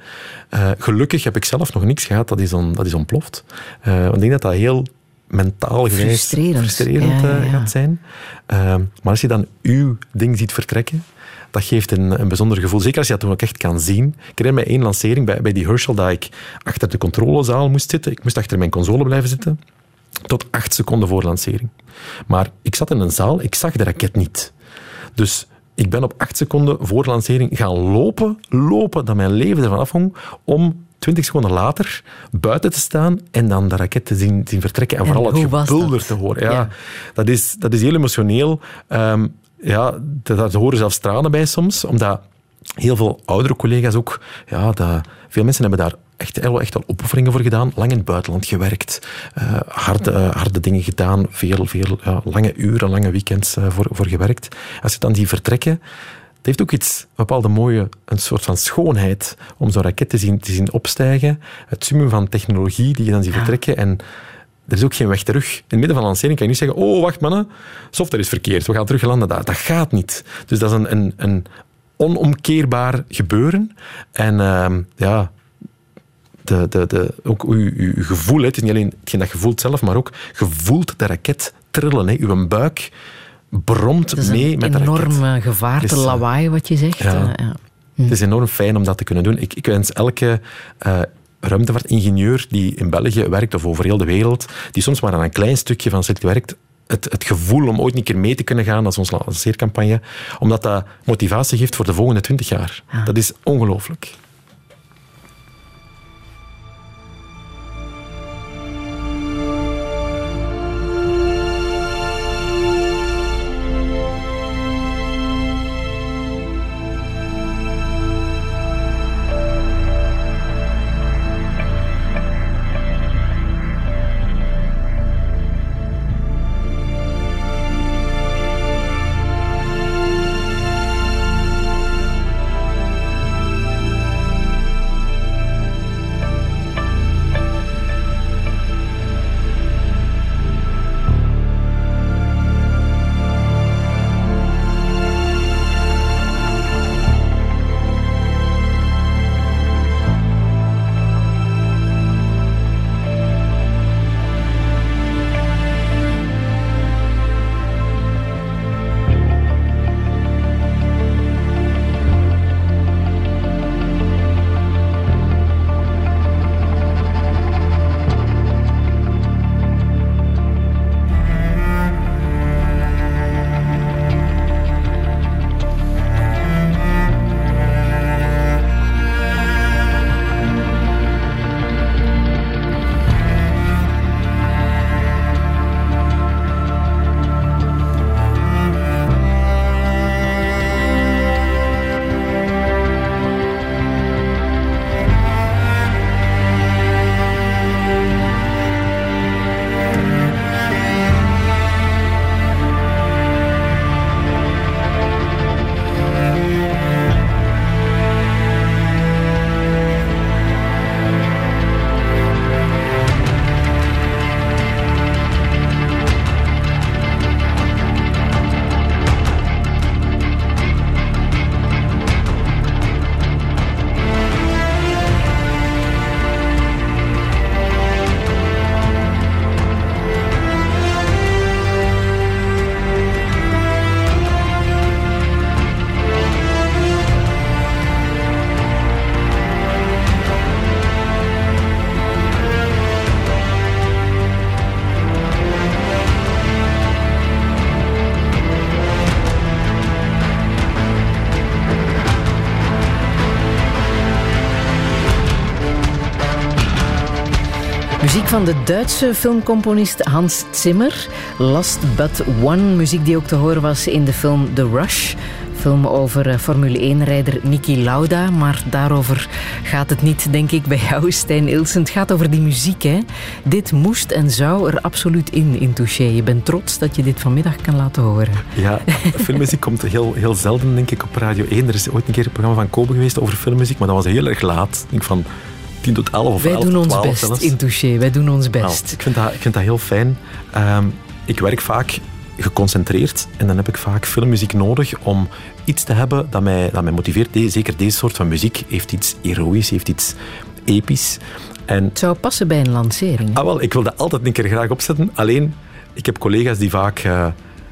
Uh, gelukkig heb ik zelf nog niks gehad dat is, on, dat is ontploft. Uh, ik denk dat dat heel mentaal geweest frustrerend, eh, gaat zijn. Ehm, maar als je dan uw ding ziet vertrekken, dat geeft een, een bijzonder gevoel. Zeker als je dat dan ook echt kan zien. Ik herinner mij één lancering bij, bij die Herschel dat ik achter de controlezaal moest zitten. Ik moest achter mijn console blijven zitten. Tot acht seconden voor lancering. Maar ik zat in een zaal, ik zag de raket niet. Dus ik ben op acht seconden voor lancering gaan lopen, lopen, dat mijn leven ervan afhong, om 20 seconden later buiten te staan en dan de raket te zien, zien vertrekken en, vooral het gebulder te horen. Ja, Dat, is, dat is heel emotioneel. Um, ja, dat, horen zelfs tranen bij soms, omdat heel veel oudere collega's ook, ja, dat, veel mensen hebben daar echt, echt wel opofferingen voor gedaan, lang in het buitenland gewerkt, uh, harde, harde dingen gedaan, veel, veel lange uren, lange weekends uh, voor, voor gewerkt. Als je dan die vertrekken, het heeft ook iets, een bepaalde mooie, een soort van schoonheid om zo'n raket te zien, te zien opstijgen. Het summum van technologie die je dan ziet vertrekken. En er is ook geen weg terug. In het midden van lancering kan je niet zeggen, oh, wacht mannen, software is verkeerd, we gaan terug landen. Dat, dat gaat niet. Dus dat is een, een, een onomkeerbaar gebeuren. En uh, ja, de, de, de, ook uw, uw gevoel, het is niet alleen hetgeen dat je voelt zelf, maar ook gevoeld de raket trillen. Hè. Uw buik bromt mee met de raket. enorm gevaarte uh, lawaai, wat je zegt. Ja. Uh, ja. Hm. Het is enorm fijn om dat te kunnen doen. Ik, ik wens elke uh, ruimtevaartingenieur die in België werkt of over heel de wereld, die soms maar aan een klein stukje van zit werkt, het, het, gevoel om ooit een keer mee te kunnen gaan als onze lanceercampagne, omdat dat motivatie geeft voor de volgende twintig jaar. Dat is ongelooflijk. Van de Duitse filmcomponist Hans Zimmer. Last But One, muziek die ook te horen was in de film The Rush. Film over eh, Formule 1-rijder Niki Lauda. Maar daarover gaat het niet, denk ik, bij jou, Stijn Ilsen. Het gaat over die muziek, hè. Dit moest en zou er absoluut in, in Touché. Je bent trots dat je dit vanmiddag kan laten horen. Ja, filmmuziek komt heel, heel zelden, denk ik, op Radio 1. Er is ooit een keer een programma van Kobe geweest over filmmuziek, maar dat was heel erg laat. Ik van 10 tot 11 of Wij 11 doen tot ons 12 best zelfs. in Touché. Wij doen ons best. Nou, ik, vind dat, ik vind dat heel fijn. Ehm, ik werk vaak geconcentreerd en dan heb ik vaak filmmuziek nodig om iets te hebben dat mij, dat mij motiveert. De- zeker deze soort van muziek heeft iets heroïs, heeft iets episch. En Het zou passen bij een lancering. Ah, wel, ik wil dat altijd een keer graag opzetten. Alleen, ik heb collega's die vaak... eh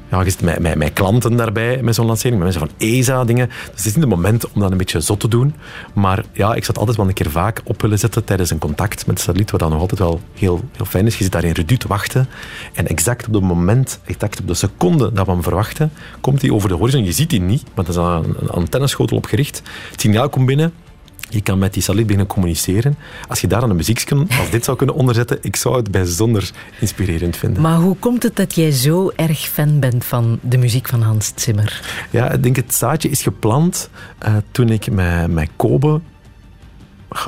ja, met, met, met klanten daarbij, met zo'n lancering, met mensen van ESA, dingen. Dus het is niet het moment om dat een beetje zot te doen. Maar ja, ik het altijd wel een keer vaak op willen zetten tijdens een contact met de satelliet, wat dan nog altijd wel heel, heel fijn is. Je zit daar in redu te wachten. En exact op het moment, exact op de seconde dat we hem verwachten, komt hij over de horizon. Je ziet hij niet, want er is aan een antenneschotel op gericht. Het signaal komt binnen, je kan met die satelliet beginnen communiceren. Als je daar dan een muziekje als dit zou kunnen onderzetten, ik zou het bijzonder inspirerend vinden. Maar hoe komt het dat jij zo erg fan bent van de muziek van Hans Zimmer? Ja, ik denk het zaadje is geplant eh, toen ik met, met Kobe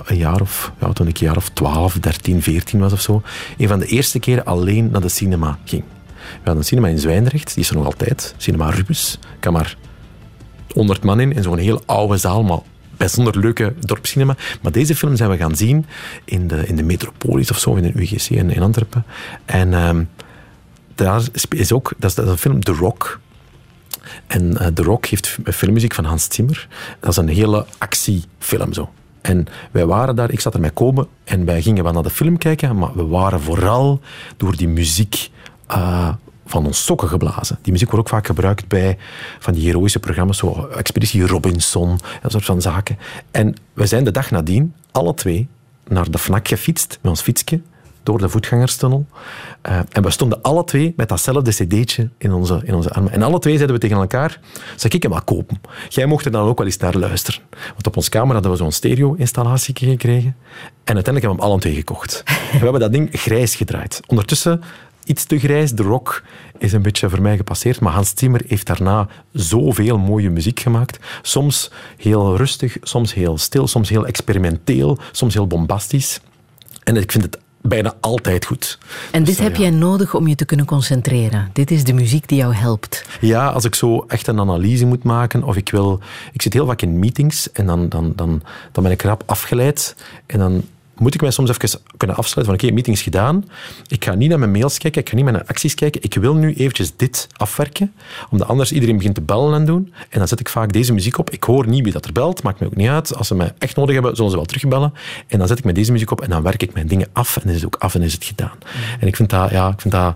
een jaar of, ja, toen ik een jaar of 12, 13, 14 was of zo, een van de eerste keren alleen naar de cinema ging. We hadden een cinema in Zwijndrecht, die is er nog altijd, Cinema Rubus. kan maar 100 man in, in zo'n heel oude zaal, maar bijzonder leuke dorpscinema. Maar deze film zijn we gaan zien in de, in de Metropolis of zo, in de UGC in, in Antwerpen. En ehm, daar is ook, dat is, een film, The Rock. En eh, The Rock heeft filmmuziek van Hans Zimmer. Dat is een hele actiefilm zo. En wij waren daar, ik zat er met Kobe en wij gingen wel naar de film kijken, maar we waren vooral door die muziek eh, van ons sokken geblazen. Die muziek wordt ook vaak gebruikt bij van die heroïsche programma's, zo Expeditie Robinson, dat soort van zaken. En we zijn de dag nadien, alle twee, naar de FNAC gefietst met ons fietsje door de voetgangerstunnel. Eh, en we stonden alle twee met datzelfde cd'tje in onze, in onze armen. En alle twee zeiden we tegen elkaar, zal ik hem wel kopen? Jij mocht er dan ook wel eens naar luisteren. Want op ons kamer hadden we zo'n stereo-installatie gekregen. En uiteindelijk hebben we hem alle twee gekocht. En we hebben dat ding grijs gedraaid. Ondertussen iets te grijs. De rock is een beetje voor mij gepasseerd. Maar Hans Zimmer heeft daarna zoveel mooie muziek gemaakt. Soms heel rustig, soms heel stil, soms heel experimenteel, soms heel bombastisch. En ik vind het bijna altijd goed. En dit Dus, heb ja. jij nodig om je te kunnen concentreren. Dit is de muziek die jou helpt. Ja, als ik zo echt een analyse moet maken, of ik wil... Ik zit heel vaak in meetings en dan, dan, dan, dan ben ik rap afgeleid. En dan moet ik mij soms even kunnen afsluiten van oké, meeting is gedaan. Ik ga niet naar mijn mails kijken, ik ga niet naar mijn acties kijken. Ik wil nu eventjes dit afwerken, omdat anders iedereen begint te bellen en doen. En dan zet ik vaak deze muziek op. Ik hoor niet wie dat er belt, maakt me ook niet uit. Als ze mij echt nodig hebben, zullen ze wel terugbellen. En dan zet ik met deze muziek op en dan werk ik mijn dingen af. En is het ook af en is het gedaan. En ik vind dat... Ja, ik vind dat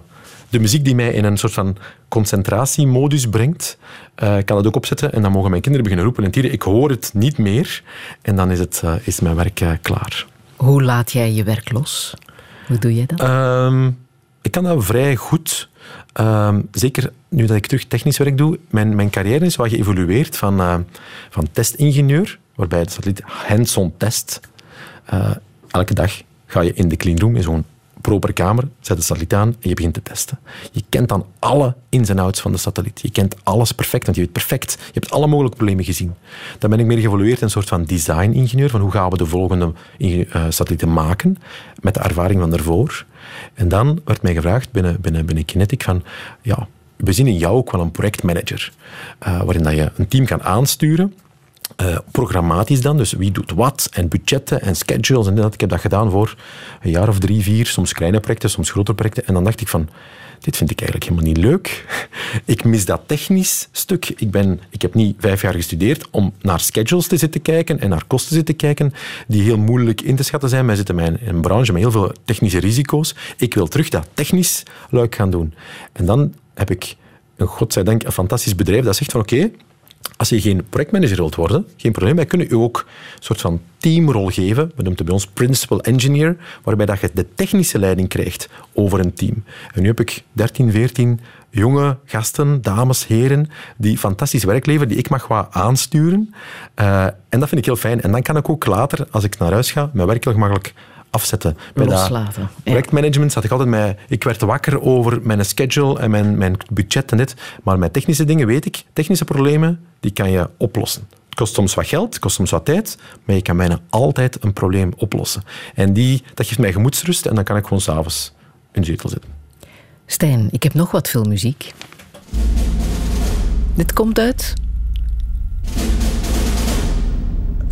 de muziek die mij in een soort van concentratiemodus brengt, eh, kan het ook opzetten. En dan mogen mijn kinderen beginnen roepen en tieren. Ik hoor het niet meer. En dan is, het, eh, is mijn werk eh, klaar. Hoe laat jij je werk los? Hoe doe jij dat? Ehm, ik kan dat vrij goed. Ehm, zeker nu dat ik terug technisch werk doe. Mijn, mijn carrière is wat geëvolueerd van, eh, van testingenieur, waarbij de satelliet hands-on test. Eh, elke dag ga je in de cleanroom, in zo'n proper kamer, zet de satelliet aan en je begint te testen. Je kent dan alle ins en outs van de satelliet. Je kent alles perfect, want je weet perfect. Je hebt alle mogelijke problemen gezien. Dan ben ik meer geëvolueerd in een soort van design-ingenieur, van hoe gaan we de volgende eh, satellieten maken, met de ervaring van daarvoor. En dan werd mij gevraagd binnen, binnen, binnen Kinetic van, ja, we zien in jou ook wel een projectmanager, eh, waarin dat je een team kan aansturen, eh, programmatisch dan, dus wie doet wat, en budgetten en schedules en dat. Ik heb dat gedaan voor een jaar of drie, vier, soms kleine projecten, soms grotere projecten. En dan dacht ik van, dit vind ik eigenlijk helemaal niet leuk. Ik mis dat technisch stuk. Ik, ben, ik heb niet vijf jaar gestudeerd om naar schedules te zitten kijken en naar kosten te zitten kijken, die heel moeilijk in te schatten zijn. Wij zitten in een branche met heel veel technische risico's. Ik wil terug dat technisch luik gaan doen. En dan heb ik, een godzijdank, een fantastisch bedrijf dat zegt van oké, als je geen projectmanager wilt worden, geen probleem, wij kunnen u ook een soort van teamrol geven. We noemen het bij ons principal engineer, waarbij dat je de technische leiding krijgt over een team. En nu heb ik 13, 14 jonge gasten, dames, heren, die fantastisch werk leveren, die ik mag wat aansturen. Eh, en dat vind ik heel fijn. En dan kan ik ook later, als ik naar huis ga, mijn werk heel gemakkelijk afzetten. Bij Loslaten. Ja. projectmanagement zat ik altijd met... Ik werd wakker over mijn schedule en mijn, mijn budget en dit. Maar met technische dingen weet ik, technische problemen, die kan je oplossen. Het kost soms wat geld, het kost soms wat tijd, maar je kan bijna altijd een probleem oplossen. En die, dat geeft mij gemoedsrust en dan kan ik gewoon s'avonds in de zetel zitten. Stijn, ik heb nog wat filmmuziek. Dit komt uit...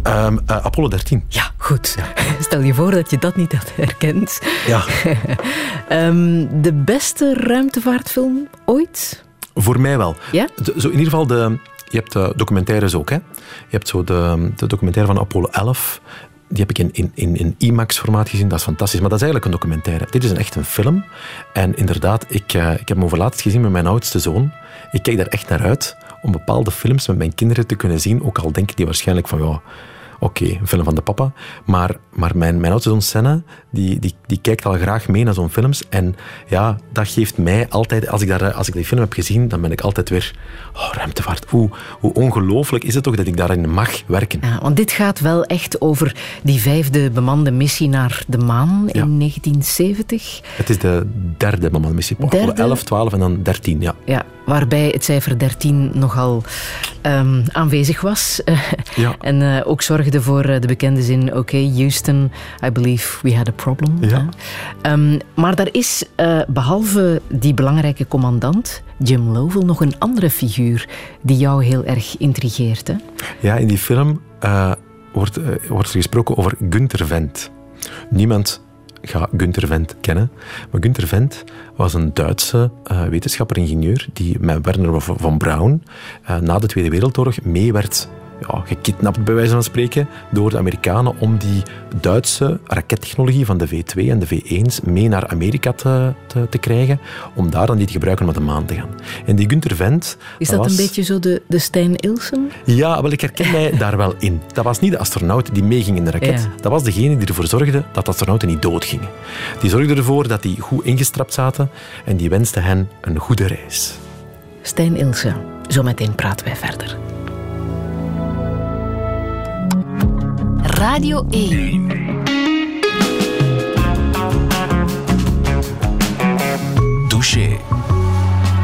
Ehm, eh, Apollo 13. Ja, goed. Stel je voor dat je dat niet had herkend. Ja, Ehm, de beste ruimtevaartfilm ooit? voor mij wel. Ja? De- zo in ieder geval, de, je hebt de documentaires ook. Hè? Je hebt zo de, de documentaire van Apollo 11. Die heb ik in, in, in, in IMAX-formaat gezien. Dat is fantastisch. Maar dat is eigenlijk een documentaire. Dit is een, echt een film. En inderdaad, ik, eh, ik heb hem over laatst gezien met mijn oudste zoon. Ik kijk daar echt naar uit om bepaalde films met mijn kinderen te kunnen zien. Ook al denken die waarschijnlijk van... Ja, Oké, een film van de papa. Maar, maar mijn, mijn oudste zoon Senna, die, die, die kijkt al graag mee naar zo'n films. En ja, dat geeft mij altijd... Als ik, daar, als ik die film heb gezien, dan ben ik altijd weer... Oh, ruimtevaart. Hoe, hoe ongelooflijk is het toch dat ik daarin mag werken. Ja, want dit gaat wel echt over die vijfde bemande missie naar de maan Ja. in 1970. Het is de derde mama missie. Derde? 11, 12 en dan 13, ja. Ja, waarbij het cijfer 13 nogal ehm, aanwezig was. Ja. en eh, ook zorgde voor eh, de bekende zin: Oké, Houston, I believe we had a problem. Ja. hè. Ehm, maar daar is eh, behalve die belangrijke commandant, Jim Lovell, nog een andere figuur die jou heel erg intrigeert. Hè? Ja, in die film eh, wordt, eh, wordt er gesproken over Gunther Wendt. Niemand gaat Gunther Wendt kennen. Maar Gunther Wendt was een Duitse eh, wetenschapper-ingenieur die met Werner von Braun eh, na de Tweede Wereldoorlog mee werd ja, gekidnapt, bij wijze van spreken, door de Amerikanen om die Duitse rakettechnologie van de V2 en de V1's mee naar Amerika te, te, te krijgen, om daar dan die te gebruiken om naar de maan te gaan. En die Gunther Wendt... Is dat was... een beetje zo de, de Stijn Ilsen? Ja, wel, ik herken mij daar wel in. Dat was niet de astronaut die meeging in de raket. Ja. Dat was degene die ervoor zorgde dat de astronauten niet doodgingen. Die zorgde ervoor dat die goed ingestrapt zaten en die wenste hen een goede reis. Stijn Ilse. Zometeen praten wij verder. Radio 1. Douché.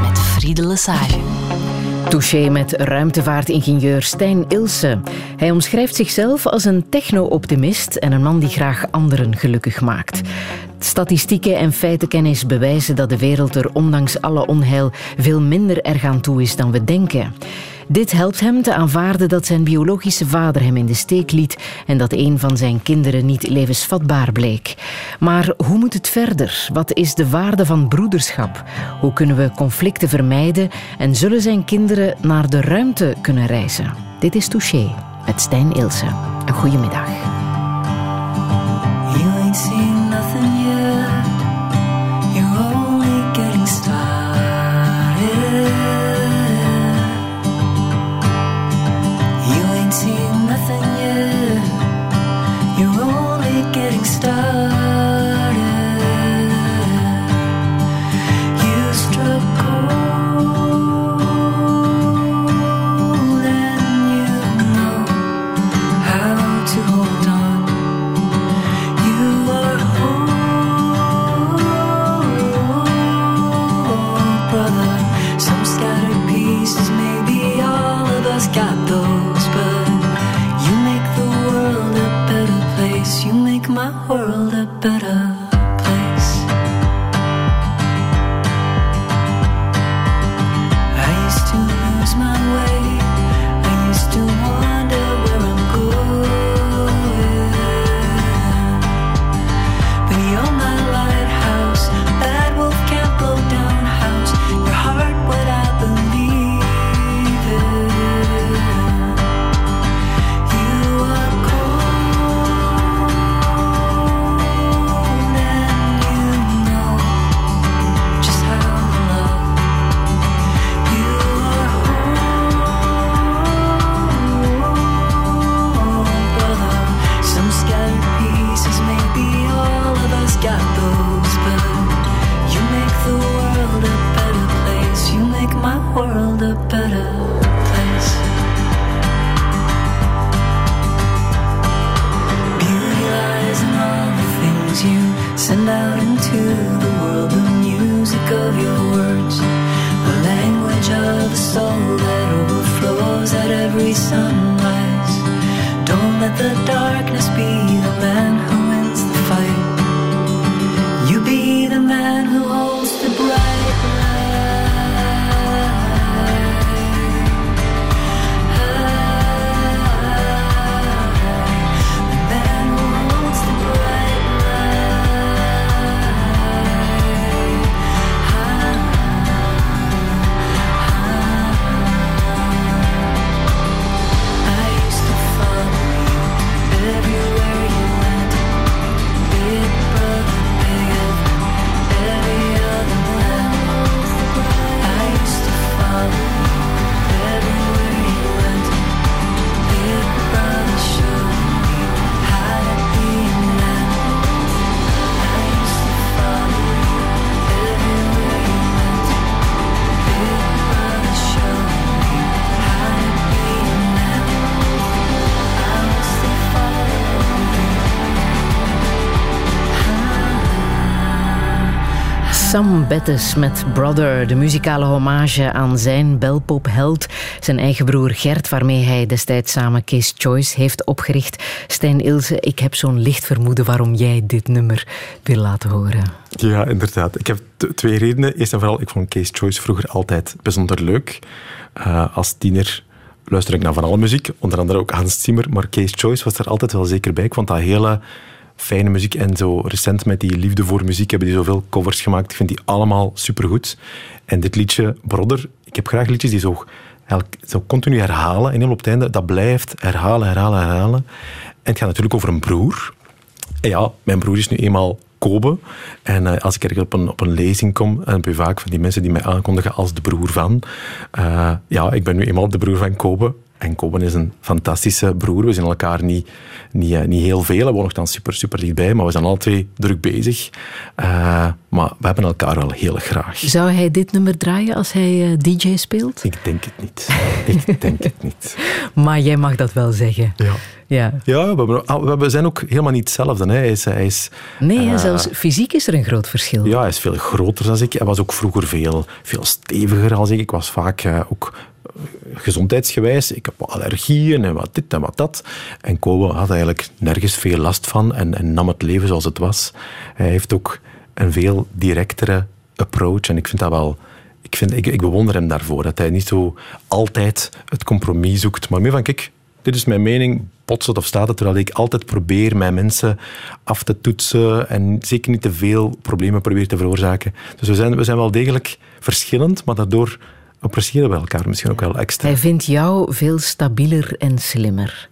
Met Friede Lesage. Touché met ruimtevaartingenieur Stijn Ilse. Hij omschrijft zichzelf als een techno-optimist en een man die graag anderen gelukkig maakt. Statistieken en feitenkennis bewijzen dat de wereld er ondanks alle onheil veel minder erg aan toe is dan we denken. Dit helpt hem te aanvaarden dat zijn biologische vader hem in de steek liet en dat een van zijn kinderen niet levensvatbaar bleek. Maar hoe moet het verder? Wat is de waarde van broederschap? Hoe kunnen we conflicten vermijden en zullen zijn kinderen naar de ruimte kunnen reizen? Dit is Touché met Stijn Ilse. Een goede middag. World a Bettes met Brother, de muzikale hommage aan zijn belpopheld, zijn eigen broer Gert, waarmee hij destijds samen Case Choice heeft opgericht. Stijn Ilse, ik heb zo'n licht vermoeden waarom jij dit nummer wil laten horen. Ja, inderdaad. Ik heb twee redenen. Eerst en vooral, ik vond Case Choice vroeger altijd bijzonder leuk. Uh, als tiener luister ik naar van alle muziek, onder andere ook Hans Zimmer, maar Case Choice was er altijd wel zeker bij. Ik vond dat hele fijne muziek. En zo recent met die liefde voor muziek hebben die zoveel covers gemaakt. Ik vind die allemaal supergoed. En dit liedje, Brother, ik heb graag liedjes die zo, zo continu herhalen. En helemaal op het einde, dat blijft herhalen, herhalen, herhalen. En het gaat natuurlijk over een broer. En ja, mijn broer is nu eenmaal Kobe. En uh, als ik ergens op een, op een lezing kom, en heb je vaak van die mensen die mij aankondigen als de broer van. Uh, ja, ik ben nu eenmaal de broer van Kobe. En Koben is een fantastische broer. We zijn elkaar niet, niet, eh, niet heel veel. We wonen dan super, super dichtbij, maar we zijn alle twee druk bezig. Uh, maar we hebben elkaar wel heel graag. Zou hij dit nummer draaien als hij uh, DJ speelt? Ik denk het niet. Ik denk het niet. Maar jij mag dat wel zeggen. Ja. Ja, ja we, hebben, we zijn ook helemaal niet hetzelfde. Hè. Hij is, hij is, nee, uh, zelfs fysiek is er een groot verschil. Ja, hij is veel groter dan ik. Hij was ook vroeger veel, veel steviger als ik. Ik was vaak uh, ook gezondheidsgewijs, ik heb allergieën en wat dit en wat dat. En Kobe had eigenlijk nergens veel last van en, en nam het leven zoals het was. Hij heeft ook een veel directere approach en ik vind dat wel... Ik, vind, ik, bewonder hem daarvoor, dat hij niet zo altijd het compromis zoekt, maar meer van, kijk, dit is mijn mening, botst of staat het, terwijl ik altijd probeer mijn mensen af te toetsen en zeker niet te veel problemen probeer te veroorzaken. Dus we zijn, we zijn wel degelijk verschillend, maar daardoor appreciëren we elkaar misschien ook wel extra. Hij vindt jou veel stabieler en slimmer.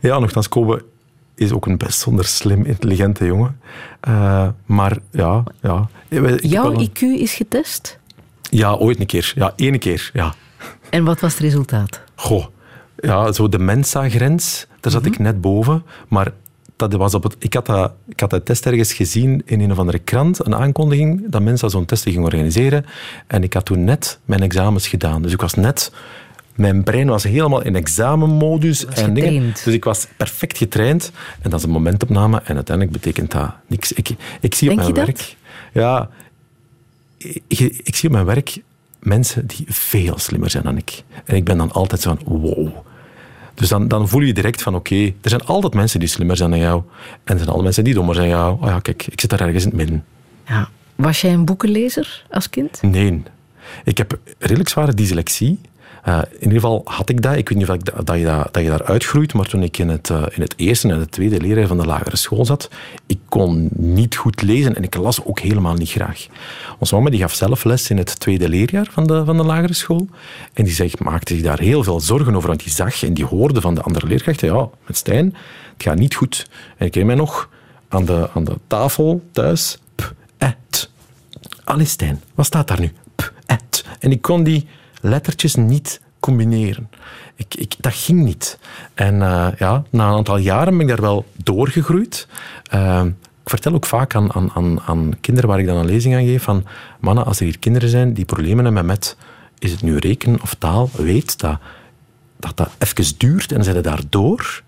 Ja, nogthans, Kobe is ook een bijzonder slim, intelligente jongen. Uh, maar ja... ja Jouw IQ is getest? Ja, ooit een keer. Ja, één keer, ja. En wat was het resultaat? Goh, ja, zo de Mensa-grens, daar zat mm -hmm. ik net boven. Maar dat was op het, ik, had dat, ik had dat test ergens gezien in een of andere krant, een aankondiging dat mensen zo'n test gingen organiseren. En ik had toen net mijn examens gedaan. Dus ik was net... Mijn brein was helemaal in examenmodus. En dingen. Dus ik was perfect getraind. En dat is een momentopname. En uiteindelijk betekent dat niks. Ik, ik zie Denk op mijn werk... Dat? Ja, ik, ik zie op mijn werk mensen die veel slimmer zijn dan ik. En ik ben dan altijd zo van, wow. Dus dan, dan voel je direct van, oké, okay, er zijn altijd mensen die slimmer zijn dan jou. En er zijn altijd mensen die dommer zijn dan jou. Oh ja, kijk, ik zit daar ergens in het midden. Ja. Was jij een boekenlezer als kind? Nee. Ik heb redelijk zware dyslexie. Uh, in ieder geval had ik dat. Ik weet niet of dat, je, dat, dat je daar uitgroeit, maar toen ik in het, uh, in het eerste en het tweede leerjaar van de lagere school zat, ik kon niet goed lezen en ik las ook helemaal niet graag. Onze mama die gaf zelf les in het tweede leerjaar van de, van de lagere school en die zeg, maakte zich daar heel veel zorgen over, want die zag en die hoorde van de andere leerkrachten, ja, met Stijn, het gaat niet goed. En ik herinner mij nog aan de, aan de tafel thuis, p, et. Allee Stijn, wat staat daar nu? P, et. En ik kon die lettertjes niet combineren. Ik, ik, dat ging niet. En uh, ja, na een aantal jaren ben ik daar wel doorgegroeid. Uh, ik vertel ook vaak aan, aan, aan, aan, kinderen waar ik dan een lezing aan geef van mannen, als er hier kinderen zijn die problemen hebben met is het nu rekenen of taal, weet dat dat, dat even duurt en zijn daardoor.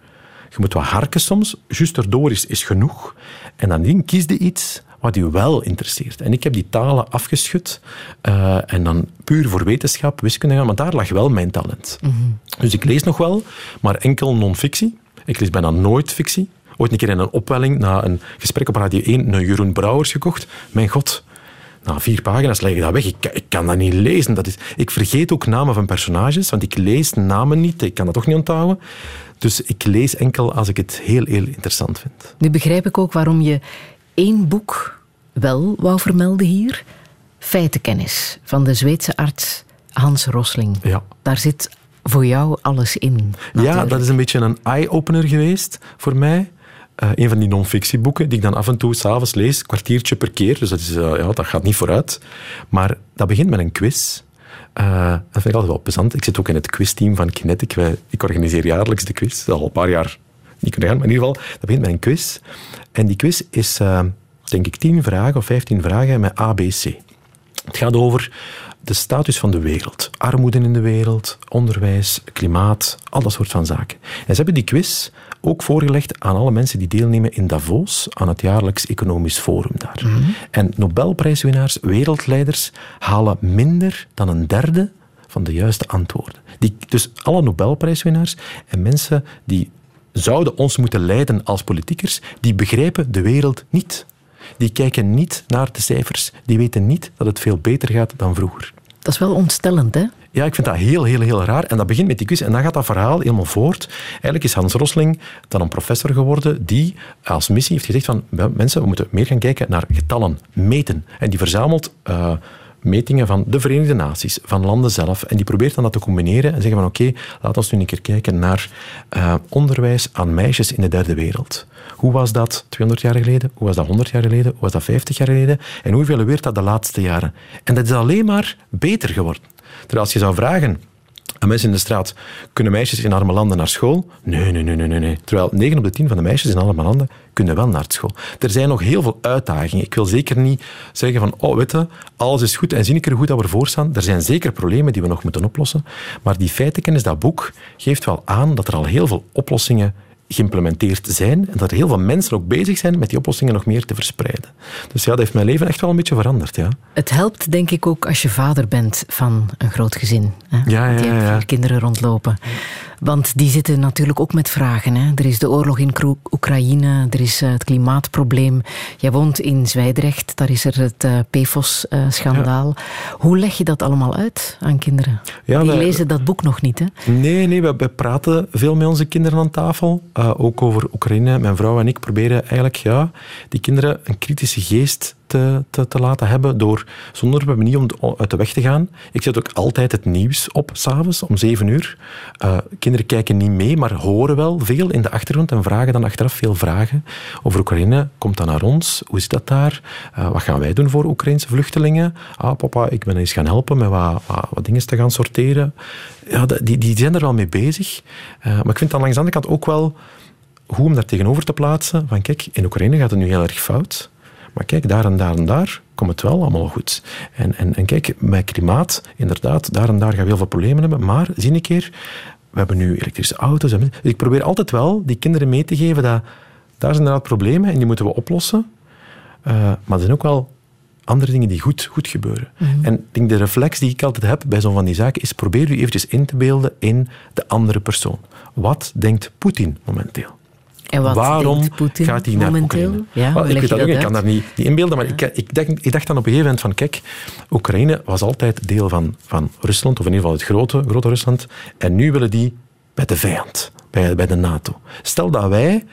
Je moet wat harken soms. Juist erdoor is, is genoeg. En dan kies je iets wat je wel interesseert. En ik heb die talen afgeschud uh, en dan puur voor wetenschap, wiskunde gaan, maar daar lag wel mijn talent. Mhm. Mm -hmm. Dus ik lees nog wel, maar enkel non-fictie. Ik lees bijna nooit fictie. Ooit een keer in een opwelling, na een gesprek op Radio 1, een Jeroen Brouwers gekocht. Mijn god, na vier pagina's leg ik dat weg. Ik, ik, kan dat niet lezen. Dat is, ik vergeet ook namen van personages, want ik lees namen niet. Ik kan dat toch niet onthouden. Dus ik lees enkel als ik het heel, heel interessant vind. Nu begrijp ik ook waarom je één boek wel wou vermelden hier. Feitenkennis van de Zweedse arts Hans Rosling. Ja. Daar zit voor jou alles in. Natuurlijk. Ja, dat is een beetje een eye-opener geweest voor mij. Uh, een van die non-fictieboeken die ik dan af en toe s'avonds lees, kwartiertje per keer. Dus dat, is, uh, ja, dat gaat niet vooruit. Maar dat begint met een quiz. Uh, dat vind ik altijd wel plezant. Ik zit ook in het quizteam van Kinetic. Wij, ik organiseer jaarlijks de quiz. Dat al een paar jaar niet kunnen gaan, maar in ieder geval, dat begint met een quiz. En die quiz is denk ik, 10 vragen of 15 vragen met ABC. Het gaat over de status van de wereld. Armoede in de wereld, onderwijs, klimaat, al dat soort van zaken. En ze hebben die quiz ook voorgelegd aan alle mensen die deelnemen in Davos, aan het jaarlijks economisch forum daar. En Nobelprijswinnaars, wereldleiders, halen minder dan een derde van de juiste antwoorden. Die, dus alle Nobelprijswinnaars en mensen die zouden ons moeten leiden als politiekers, die begrijpen de wereld niet. Die kijken niet naar de cijfers. Die weten niet dat het veel beter gaat dan vroeger. Dat is wel ontstellend, hè? Ja, ik vind dat heel, heel, heel raar. En dat begint met die quiz en dan gaat dat verhaal helemaal voort. Eigenlijk is Hans Rosling dan een professor geworden die als missie heeft gezegd van mensen, we moeten meer gaan kijken naar getallen, meten. En die verzamelt... Uh, metingen van de Verenigde Naties, van landen zelf. En die probeert dan dat te combineren en zeggen van oké, laten we nu een keer kijken naar uh, onderwijs aan meisjes in de derde wereld. Hoe was dat 200 jaar geleden? Hoe was dat 100 jaar geleden? Hoe was dat 50 jaar geleden? En hoe evalueert dat de laatste jaren? En dat is alleen maar beter geworden. Terwijl als je zou vragen aan mensen in de straat, kunnen meisjes in arme landen naar school? Nee, nee, nee, nee, nee. Terwijl 9 op de 10 van de meisjes in arme landen kunnen wel naar school. Er zijn nog heel veel uitdagingen. Ik wil zeker niet zeggen van, oh, weet alles is goed en zie ik er goed dat we ervoor staan. Er zijn zeker problemen die we nog moeten oplossen. Maar die feitenkennis, dat boek, geeft wel aan dat er al heel veel oplossingen geïmplementeerd zijn en dat er heel veel mensen ook bezig zijn met die oplossingen nog meer te verspreiden. Dus ja, dat heeft mijn leven echt wel een beetje veranderd. Ja. Het helpt denk ik ook als je vader bent van een groot gezin. Hè? Ja, ja, die ja. vier kinderen rondlopen. Want die zitten natuurlijk ook met vragen. Hè? Er is de oorlog in Oekraïne, er is eh, het klimaatprobleem. Jij woont in Zwijndrecht, daar is er het uh, PFOS-schandaal. Hoe leg je dat allemaal uit aan kinderen? Ja, die wij, lezen dat boek nog niet, hè? Nee, nee, wij, wij praten veel met onze kinderen aan tafel. Uh, ook over Oekraïne. Mijn vrouw en ik proberen eigenlijk ja, die kinderen een kritische geest te, te, te, laten hebben door zonder manier om uit de weg te gaan. Ik zet ook altijd het nieuws op, s'avonds om zeven uur. Uh, kinderen kijken niet mee, maar horen wel veel in de achtergrond en vragen dan achteraf veel vragen over Oekraïne. Komt dat naar ons? Hoe zit dat daar? Uh, wat gaan wij doen voor Oekraïnse vluchtelingen? Ah, papa, ik ben eens gaan helpen met wat, wat, dingen te gaan sorteren. Ja, die, die zijn er wel mee bezig. Uh, maar ik vind dan langs de andere kant ook wel hoe om daar tegenover te plaatsen. Van kijk, in Oekraïne gaat het nu heel erg fout. Maar kijk, daar en daar en daar komt het wel allemaal goed. En, en, en kijk, met klimaat, inderdaad, daar en daar gaan we heel veel problemen hebben. Maar zie een keer, we hebben nu elektrische auto's. Dus ik probeer altijd wel die kinderen mee te geven dat daar zijn inderdaad problemen en die moeten we oplossen. Uh, maar er zijn ook wel andere dingen die goed, goed gebeuren. Mm -hmm. En ik denk de reflex die ik altijd heb bij zo'n van die zaken is probeer u eventjes in te beelden in de andere persoon. Wat denkt Poetin momenteel? En wat Waarom gaat hij naar Oekraïne? Ja, well, ik, weet dat dat ik kan daar niet, niet inbeelden, maar ja. ik, ik, dacht, ik dacht dan op een gegeven moment van, kijk, Oekraïne was altijd deel van, van Rusland, of in ieder geval het grote, grote Rusland, en nu willen die bij de vijand, bij, bij de NATO. Stel dat wij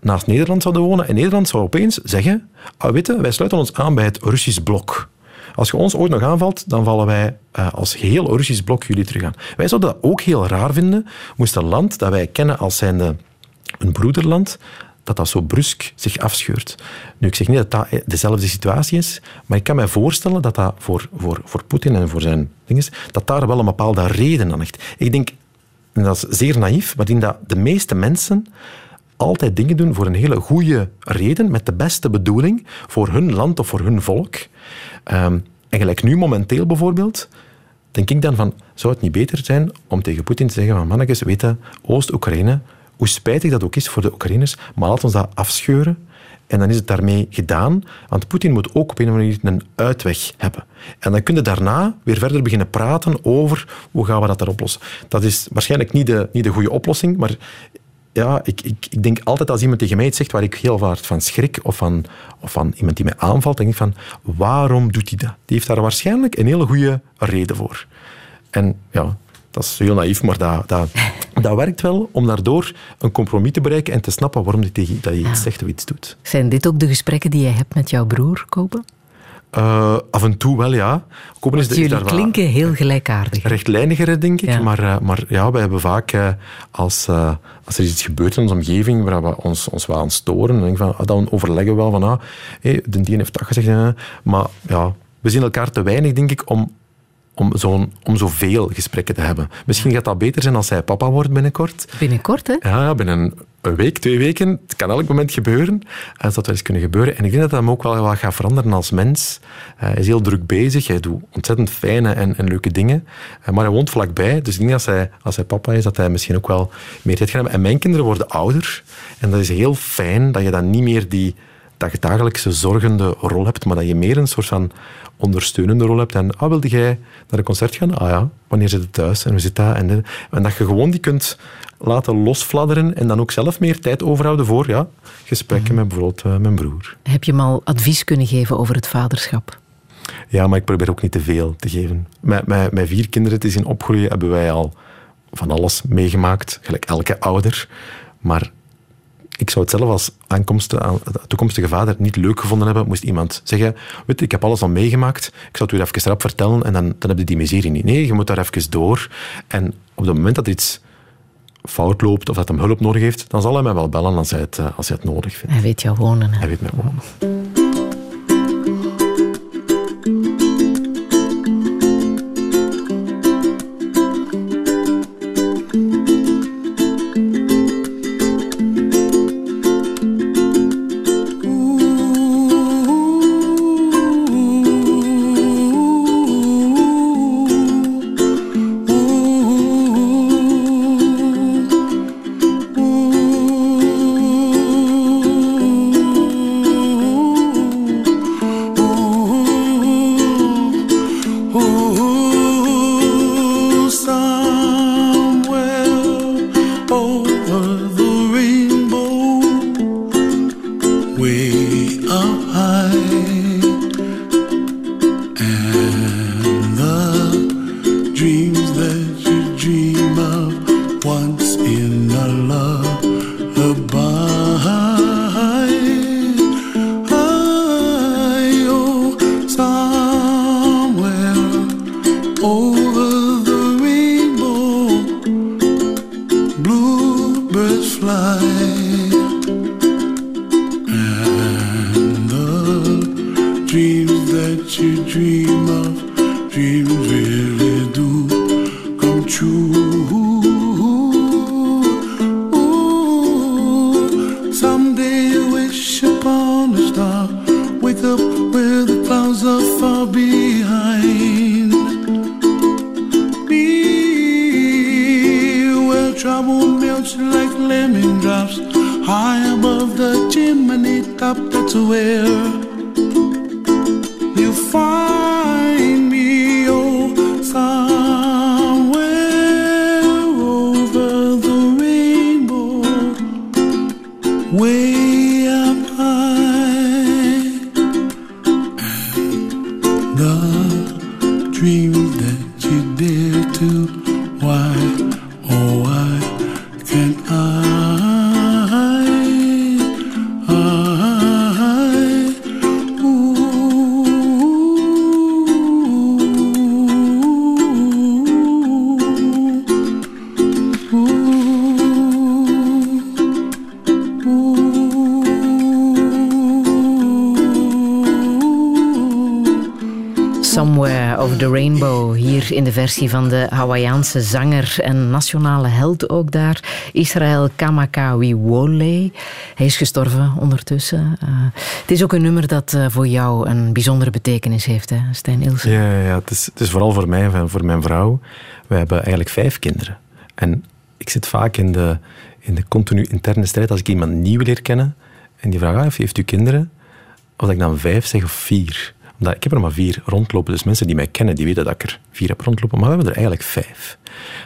naast Nederland zouden wonen en Nederland zou opeens zeggen, ah, weet je, wij sluiten ons aan bij het Russisch blok. Als je ons ooit nog aanvalt, dan vallen wij uh, als geheel Russisch blok jullie terug aan. Wij zouden dat ook heel raar vinden, moest een land dat wij kennen als zijnde een broederland, dat dat zo brusk zich afscheurt. Nu, ik zeg niet dat dat dezelfde situatie is, maar ik kan me voorstellen dat dat voor, voor, voor Poetin en voor zijn dingen, dat daar wel een bepaalde reden aan ligt. Ik denk, en dat is zeer naïef, maar ik denk dat de meeste mensen altijd dingen doen voor een hele goede reden, met de beste bedoeling, voor hun land of voor hun volk. Um, en gelijk nu momenteel bijvoorbeeld, denk ik dan van, zou het niet beter zijn om tegen Poetin te zeggen van mannetjes, weten, Oost-Oekraïne, hoe spijtig dat ook is voor de Oekraïners, maar laat ons dat afscheuren. En dan is het daarmee gedaan, want Poetin moet ook op een of andere manier een uitweg hebben. En dan kun je daarna weer verder beginnen praten over hoe gaan we dat daar oplossen. Dat is waarschijnlijk niet de, niet de goede oplossing, maar ja, ik, ik, ik denk altijd als iemand tegen mij iets zegt waar ik heel hard van schrik, of van, of van iemand die mij aanvalt, denk ik van, waarom doet hij dat? Die heeft daar waarschijnlijk een hele goede reden voor. En ja, dat is heel naïef, maar dat, dat, dat werkt wel om daardoor een compromis te bereiken en te snappen waarom hij tegen dat je iets zegt of iets doet. Zijn dit ook de gesprekken die je hebt met jouw broer, Kopen? Uh, af en toe wel, ja. Kopen is, jullie is klinken heel gelijkaardig. Rechtlijniger, denk ik. Ja. Maar, uh, maar ja, wij hebben vaak, uh, als, als er iets gebeurt in onze omgeving waar we ons, ons wel aan storen, denk van, ah, dan overleggen we wel van, ah, hey, de die heeft dat gezegd. maar ja, we zien elkaar te weinig, denk ik, om om, zo'n, om zoveel gesprekken te hebben. Misschien gaat dat beter zijn als hij papa wordt binnenkort. Binnenkort, hè? Ja, binnen een week, twee weken. Het kan elk moment gebeuren. Dat zou wel eens kunnen gebeuren. En ik denk dat dat hem ook wel wat gaat veranderen als mens. Eh, hij is heel druk bezig. Hij doet ontzettend fijne en, en leuke dingen. Eh, maar hij woont vlakbij. Dus ik denk dat als hij, als hij papa is, dat hij misschien ook wel meer tijd gaat hebben. En mijn kinderen worden ouder. En dat is heel fijn dat je dan niet meer die dagelijkse zorgende rol hebt, maar dat je meer een soort van ondersteunende rol hebt. En, ah, wilde jij naar een concert gaan? Ah ja, wanneer zit het thuis? En hoe zit dat? En, en dat je gewoon die kunt laten losfladderen en dan ook zelf meer tijd overhouden voor ja, gesprekken met bijvoorbeeld uh, mijn broer. Heb je hem al advies kunnen geven over het vaderschap? Ja, maar ik probeer ook niet te veel te geven. Met, met, met vier kinderen te zien opgroeien hebben wij al van alles meegemaakt, gelijk elke ouder. Maar ik zou het zelf als toekomstige vader niet leuk gevonden hebben. Moest iemand zeggen, weet ik heb alles al meegemaakt, ik zou het weer even rap vertellen en dan, dan heb je die miserie niet. Nee, je moet daar even door. En op het moment dat iets fout loopt of dat hem hulp nodig heeft, dan zal hij mij wel bellen als hij het, eh, als hij het nodig vindt. Hij weet jou wonen. Hij weet mij wonen. In de versie van de Hawaïaanse zanger en nationale held ook daar, Israël Kamakawiwole. Hij is gestorven ondertussen. Uh, het is ook een nummer dat uh, voor jou een bijzondere betekenis heeft, hè, Stijn Ilse? Ja, ja het, is, het is vooral voor mij en voor mijn vrouw. We hebben eigenlijk vijf kinderen. En ik zit vaak in de, in de continu interne strijd als ik iemand nieuw leer kennen en die vraagt, ah, heeft u kinderen? Of ik dan vijf zeg of vier ik heb er maar vier rondlopen. Dus mensen die mij kennen, die weten dat ik er vier heb rondlopen. Maar we hebben er eigenlijk vijf.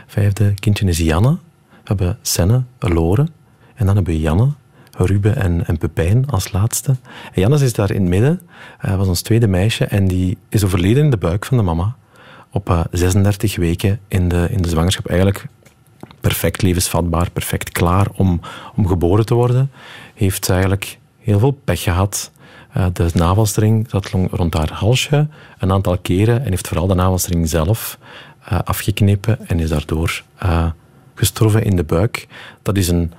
Vijfde kindje is Janne. We hebben Senne, Lore. En dan hebben we Janne, Ruben en, en Pepijn als laatste. En Janne is daar in het midden. Hij was ons tweede meisje. En die is overleden in de buik van de mama. Op 36 eh, weken in de, in de zwangerschap. Eigenlijk perfect levensvatbaar, perfect klaar om, om geboren te worden. Heeft ze eigenlijk heel veel pech gehad. Eh, de navelstreng zat rond haar halsje een aantal keren en heeft vooral de navelstreng zelf uh, afgeknepen en is daardoor uh, gestorven in de buik. Dat is een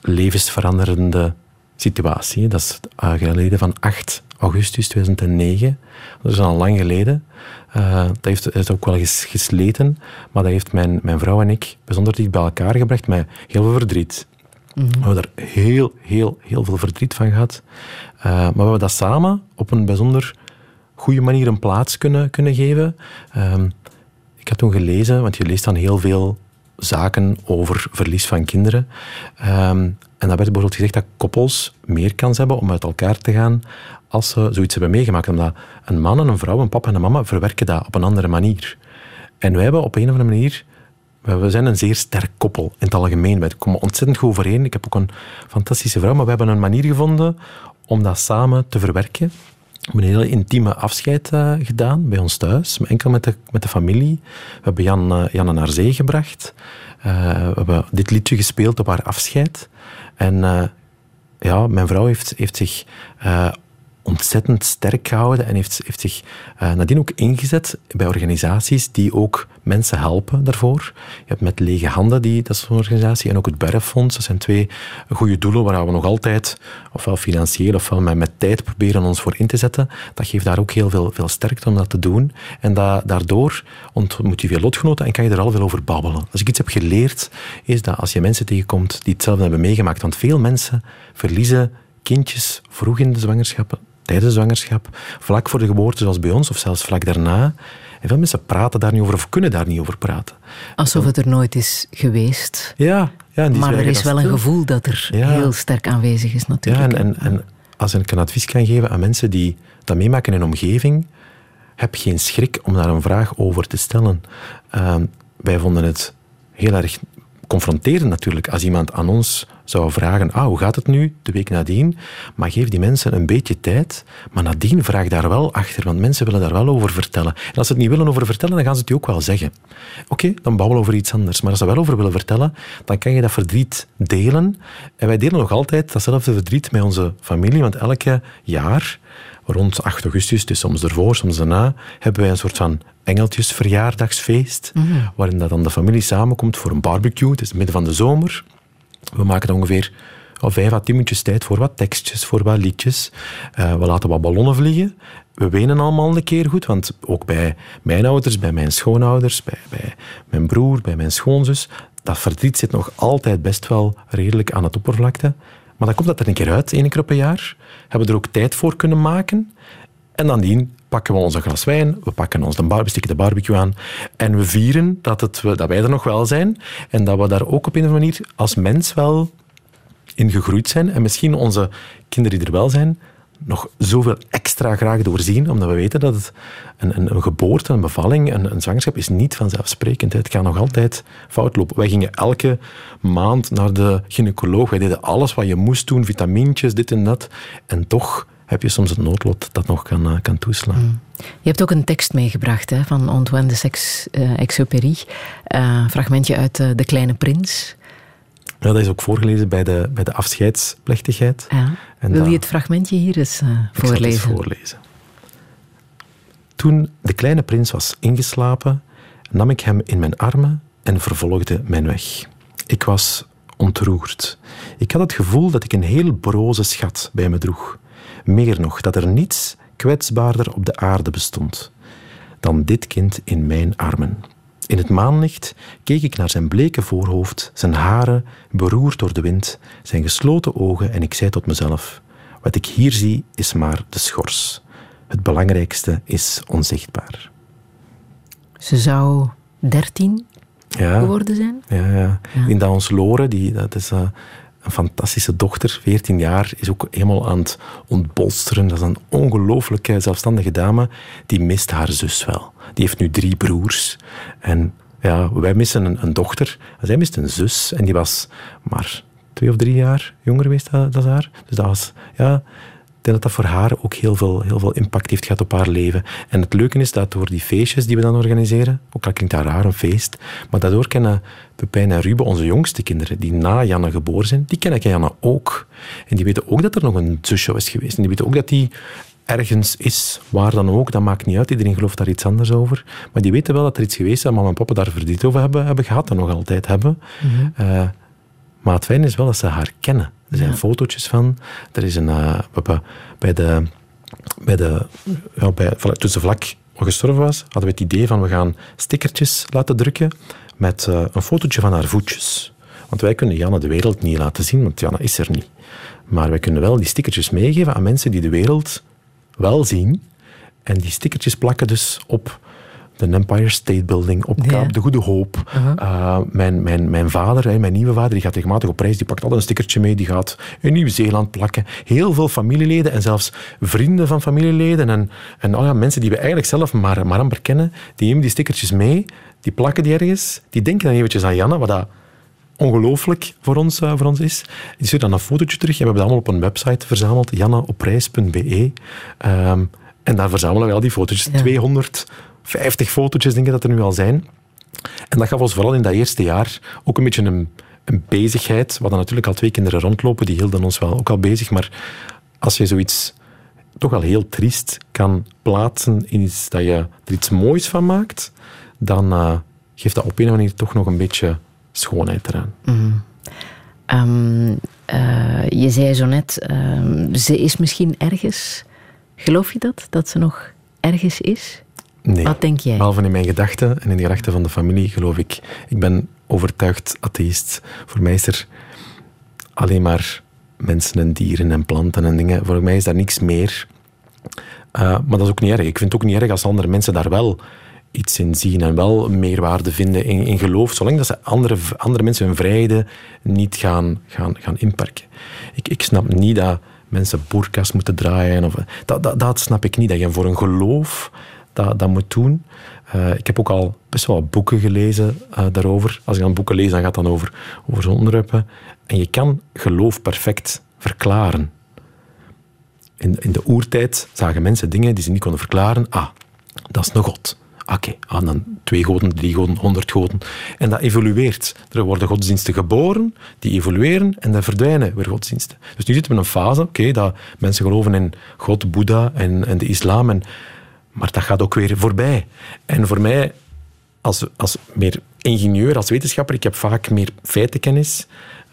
levensveranderende situatie. Dat is geleden van 8 augustus 2009. Dat is al lang geleden. Dat heeft, is ook wel gesleten, maar dat heeft mijn, mijn vrouw en ik bijzonder dicht bij elkaar gebracht met heel veel verdriet. We hebben er heel, heel, heel veel verdriet van gehad. Uh, maar we hebben dat samen op een bijzonder goede manier een plaats kunnen, kunnen geven. Uh, ik had toen gelezen, want je leest dan heel veel zaken over verlies van kinderen. Um, en dat werd bijvoorbeeld gezegd dat koppels meer kans hebben om uit elkaar te gaan als ze zoiets hebben meegemaakt. Omdat een man en een vrouw, een papa en een mama, verwerken dat op een andere manier. En wij hebben op een of andere manier... We zijn een zeer sterk koppel in het algemeen. Wij komen ontzettend goed overeen. Ik heb ook een fantastische vrouw, maar we hebben een manier gevonden om dat samen te verwerken. We hebben een hele intieme afscheid uh, gedaan bij ons thuis, enkel met de, met de familie. We hebben Jan, uh, Jan naar zee gebracht. Uh, we hebben dit liedje gespeeld op haar afscheid. En ja, mijn vrouw heeft, heeft zich ontzettend sterk gehouden en heeft, heeft zich uh, nadien ook ingezet bij organisaties die ook mensen helpen daarvoor. Je hebt met Lege Handen, die, dat is een organisatie, en ook het Berffonds. Dat zijn twee goede doelen waar we nog altijd, ofwel financieel ofwel met, met tijd, proberen ons voor in te zetten. Dat geeft daar ook heel veel, veel sterkte om dat te doen. En dat, daardoor ontmoet je veel lotgenoten en kan je er al veel over babbelen. Als ik iets heb geleerd, is dat als je mensen tegenkomt die hetzelfde hebben meegemaakt, want veel mensen verliezen kindjes vroeg in de zwangerschappen tijdens de zwangerschap, vlak voor de geboorte, zoals bij ons, of zelfs vlak daarna. En veel mensen praten daar niet over of kunnen daar niet over praten. Alsof het er nooit is geweest. Ja, ja maar er is wel een gevoel dat er heel sterk aanwezig is natuurlijk. Ja, en, en, en, als ik een advies kan geven aan mensen die dat meemaken in een omgeving, heb geen schrik om daar een vraag over te stellen. Uh, wij vonden het heel erg confronterend natuurlijk als iemand aan ons zou vragen, ah, hoe gaat het nu, de week nadien? Maar geef die mensen een beetje tijd, maar nadien vraag daar wel achter, want mensen willen daar wel over vertellen. En als ze het niet willen over vertellen, dan gaan ze het je ook wel zeggen. Oké, dan babbelen over iets anders. Maar als ze wel over willen vertellen, dan kan je dat verdriet delen. En wij delen nog altijd datzelfde verdriet met onze familie, want elke jaar rond 8 augustus, dus soms ervoor, soms daarna, hebben wij een soort van engeltjesverjaardagsfeest, mm waarin dat dan de familie samenkomt voor een barbecue. Het is het midden van de zomer. We maken er ongeveer vijf à tien minuutjes tijd voor wat tekstjes, voor wat liedjes. Uh, we laten wat ballonnen vliegen. We wenen allemaal een keer goed, want ook bij mijn ouders, bij mijn schoonouders, bij, bij mijn broer, bij mijn schoonzus, dat verdriet zit nog altijd best wel redelijk aan het oppervlakte. Maar dan komt dat er een keer uit, één keer op een jaar. Hebben we er ook tijd voor kunnen maken. En dan dien pakken we ons een glas wijn, we pakken ons de, bar, de barbecue aan en we vieren dat, het, dat wij er nog wel zijn en dat we daar ook op een of andere manier als mens wel in gegroeid zijn en misschien onze kinderen die er wel zijn nog zoveel extra graag doorzien, omdat we weten dat een, een, een geboorte, een bevalling, een, een, zwangerschap is niet vanzelfsprekend. Het kan nog altijd fout lopen. Wij gingen elke maand naar de gynaecoloog. Wij deden alles wat je moest doen, vitamintjes, dit en dat. En toch heb je soms het noodlot dat nog kan, uh, kan toeslaan. Mm. Je hebt ook een tekst meegebracht hè, van Antoine de Saint-Exupéry. Uh, fragmentje uit uh, De Kleine Prins. Ja, dat is ook voorgelezen bij de, bij de afscheidsplechtigheid. Ja. Wil je het fragmentje hier eens uh, voorlezen? Ik voorlezen. Toen de kleine prins was ingeslapen, nam ik hem in mijn armen en vervolgde mijn weg. Ik was ontroerd. Ik had het gevoel dat ik een heel broze schat bij me droeg. Meer nog, dat er niets kwetsbaarder op de aarde bestond dan dit kind in mijn armen. In het maanlicht keek ik naar zijn bleke voorhoofd, zijn haren beroerd door de wind, zijn gesloten ogen en ik zei tot mezelf: Wat ik hier zie is maar de schors. Het belangrijkste is onzichtbaar. Ze zou dertien ja, geworden zijn? Ja, ja. ja. In dat ons Lore, die, dat is uh, een fantastische dochter, 14 jaar, is ook helemaal aan het ontbolsteren. Dat is een ongelooflijke zelfstandige dame. Die mist haar zus wel. Die heeft nu drie broers. En ja, wij missen een, een dochter. Zij mist een zus. En die was maar twee of drie jaar jonger geweest dan haar. Dus dat was, ja, denk dat dat voor haar ook heel veel, heel veel impact heeft gehad op haar leven. En het leuke is dat door die feestjes die we dan organiseren, ook al klinkt dat raar, een feest, maar daardoor kennen Pepijn en Ruben, onze jongste kinderen, die na Janne geboren zijn, die kennen Janne ook. En die weten ook dat er nog een zusje is geweest. En die weten ook dat die ergens is, waar dan ook, dat maakt niet uit. Iedereen gelooft daar iets anders over. Maar die weten wel dat er iets geweest is, dat mama en papa daar verdriet over hebben, hebben gehad en nog altijd hebben. Mm maar het fijne is wel dat ze haar kennen. Er zijn ja. fotootjes van. Er is een, uh, bij de, bij de, ja, bij, toen ze vlak gestorven was, hadden we het idee van we gaan stickertjes laten drukken met uh, een fotootje van haar voetjes. Want wij kunnen Janne de wereld niet laten zien, want Janne is er niet. Maar wij kunnen wel die stickertjes meegeven aan mensen die de wereld wel zien. En die stickertjes plakken dus op de Empire State Building, op Kaap de Goede Hoop. Uh mijn, mijn, mijn vader, mijn nieuwe vader, die gaat regelmatig op reis, die pakt altijd een stickertje mee, die gaat in Nieuw-Zeeland plakken. Heel veel familieleden en zelfs vrienden van familieleden en, en oh ja, mensen die we eigenlijk zelf maar, maar amper kennen, die nemen die stickertjes mee, die plakken die ergens, die denken dan eventjes aan Janne, wat dat ongelooflijk voor ons, uh, voor ons is. Die stuurt dan een fotootje terug. En we hebben dat allemaal op een website verzameld, janneopreis.be. Um, en daar verzamelen we al die fotootjes. 250 fotootjes, denk ik dat er nu al zijn. En dat gaf ons vooral in dat eerste jaar ook een beetje een, een bezigheid. We hadden natuurlijk al twee kinderen rondlopen, die hielden ons wel ook al bezig. Maar als je zoiets toch al heel triest kan plaatsen in iets dat je er iets moois van maakt, dan uh, geeft dat op een of andere manier toch nog een beetje schoonheid eraan. Mm. Um, uh, je zei zo net, um, ze is misschien ergens. Geloof je dat? Dat ze nog ergens is? Nee. Wat denk jij? Behalve in mijn gedachten en in de gedachten van de familie geloof ik. Ik ben overtuigd atheïst. Voor mij is er alleen maar mensen en dieren en planten en dingen. Voor mij is daar niks meer. Uh, maar dat is ook niet erg. Ik vind het ook niet erg als andere mensen daar wel iets in zien en wel meerwaarde vinden in, in geloof, zolang dat ze andere, andere mensen hun vrijheden niet gaan, gaan, gaan inperken. Ik, ik snap niet dat mensen boerkas moeten draaien. Of, dat, dat, dat snap ik niet, dat je voor een geloof dat, dat moet doen. Uh, ik heb ook al best wel boeken gelezen uh, daarover. Als ik dan boeken lees, dan gaat het dan over, over zo'n. En je kan geloof perfect verklaren. In, in de oertijd zagen mensen dingen die ze niet konden verklaren. Ah, dat is een god. Oké, okay, ah, dan twee goden, drie goden, honderd goden. En dat evolueert. Er worden godsdiensten geboren, die evolueren en dan verdwijnen weer godsdiensten. Dus nu zitten we in een fase, oké, dat mensen geloven in God, Boeddha en, en de islam. En, maar dat gaat ook weer voorbij. En voor mij, als, als meer ingenieur, als wetenschapper, ik heb vaak meer feitenkennis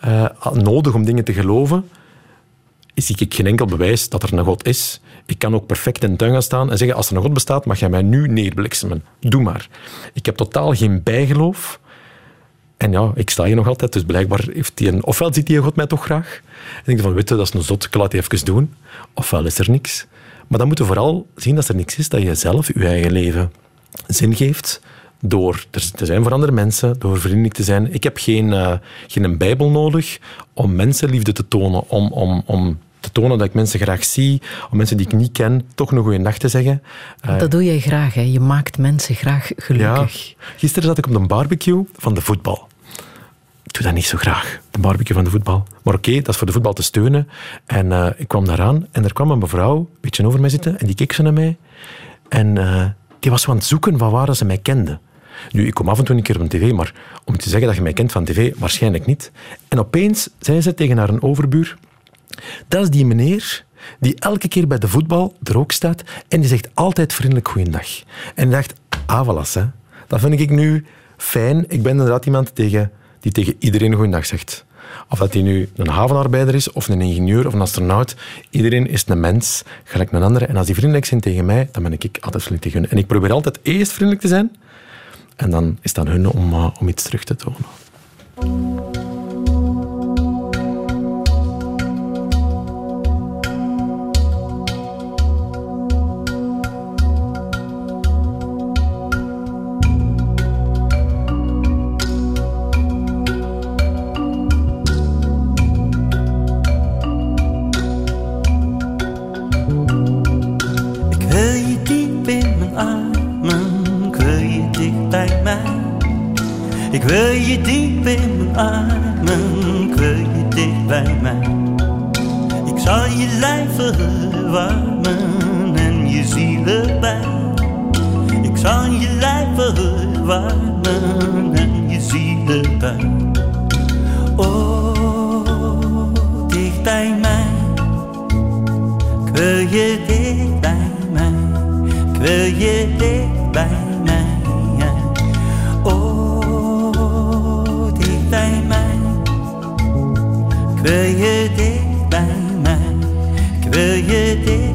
uh, nodig om dingen te geloven zie ik geen enkel bewijs dat er een God is. Ik kan ook perfect in de tuin gaan staan en zeggen, als er een God bestaat, mag jij mij nu neerbliksemen. Doe maar. Ik heb totaal geen bijgeloof. En ja, ik sta hier nog altijd, dus blijkbaar heeft hij een... Ofwel ziet die God mij toch graag. En ik denk van, weet dat is een zot, ik laat die even doen. Ofwel is er niks. Maar dan moeten we vooral zien dat er niks is, dat je zelf je eigen leven zin geeft door er te zijn voor andere mensen, door vriendelijk te zijn. Ik heb geen, uh, geen bijbel nodig om mensenliefde te tonen, om, om, om te tonen dat ik mensen graag zie, om mensen die ik niet ken, toch een goede nacht te zeggen. Uh, dat doe jij graag, hè? je maakt mensen graag gelukkig. Ja, gisteren zat ik op een barbecue van de voetbal. Ik doe dat niet zo graag, de barbecue van de voetbal. Maar oké, dat is voor de voetbal te steunen. En uh, ik kwam daaraan en er kwam een mevrouw een beetje over mij zitten en die keek zo naar mij. En uh, die was aan het zoeken van waar ze mij kende. Nu, ik kom af en toe een keer op tv, maar om te zeggen dat je mij kent van tv, waarschijnlijk niet. En opeens zei ze tegen haar een overbuur... Dat is die meneer die elke keer bij de voetbal er ook staat en die zegt altijd vriendelijk goeiedag. En ik dacht, ah, voilà, hè. dat vind ik nu fijn. Ik ben inderdaad iemand tegen, die tegen iedereen goeiedag zegt. Of dat hij nu een havenarbeider is, of een ingenieur, of een astronaut. Iedereen is een mens, gelijk een andere. En als die vriendelijk zijn tegen mij, dan ben ik altijd vriendelijk tegen hun. En ik probeer altijd eerst vriendelijk te zijn, en dan is het aan hun om, uh, om iets terug te tonen. Armen, wil je dicht bij mij. Ik zal je lijf verwarmen en je ziel erbij. Ik zal je lijf verwarmen en je ziel erbij. Oh, dicht bij mij. Wil je dicht bij mij. Ik je dicht bij mij. Wil je dicht bij mij, ik wil je dicht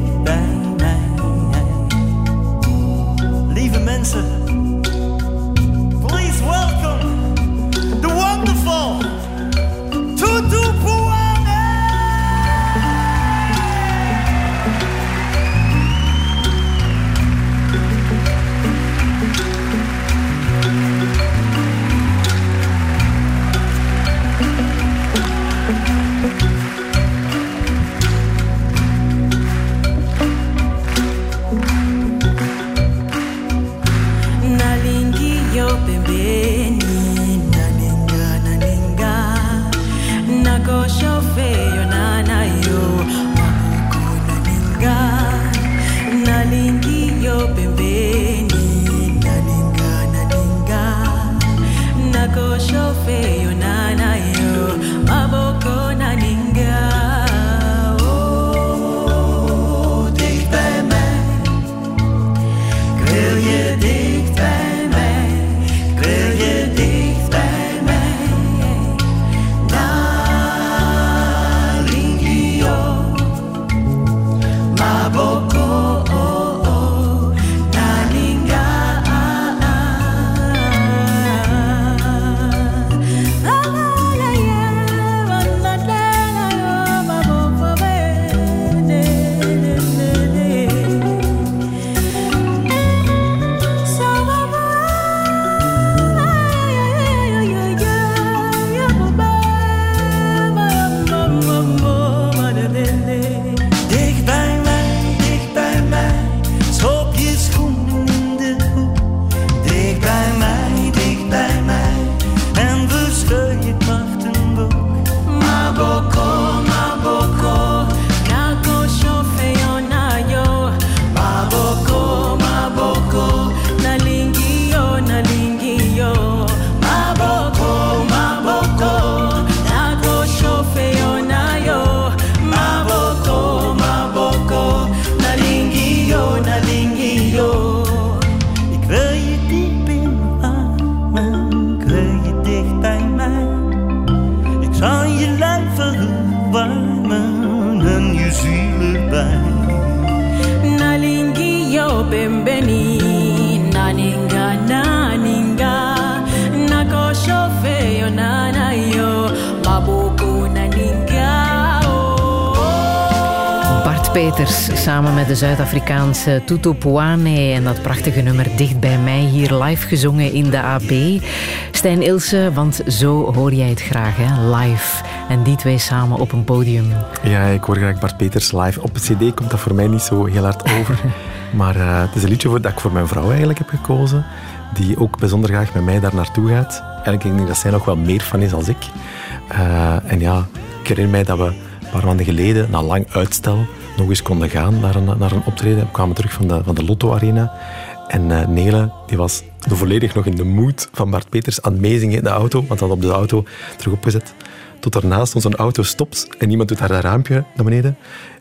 de Zuid-Afrikaanse Tutu Puane en dat prachtige nummer Dicht bij mij hier live gezongen in de AB. Stijn Ilse, want zo hoor jij het graag, hè? live. En die twee samen op een podium. Ja, ik hoor graag Bart Peters live. Op het cd komt dat voor mij niet zo heel hard over. maar uh, het is een liedje voor, dat ik voor mijn vrouw eigenlijk heb gekozen. Die ook bijzonder graag met mij daar naartoe gaat. En ik denk dat zij nog wel meer van is als ik. Uh, en ja, ik herinner mij dat we een paar maanden geleden, na lang uitstel, nog eens konden gaan naar een, naar een optreden. We kwamen terug van de, van de Lotto Arena. En uh, Nele die was volledig nog in de moed van Bart Peters aan het meezingen in de auto, want hij had op de auto terug opgezet. Tot daarnaast onze auto stopt en iemand doet haar dat raampje naar beneden.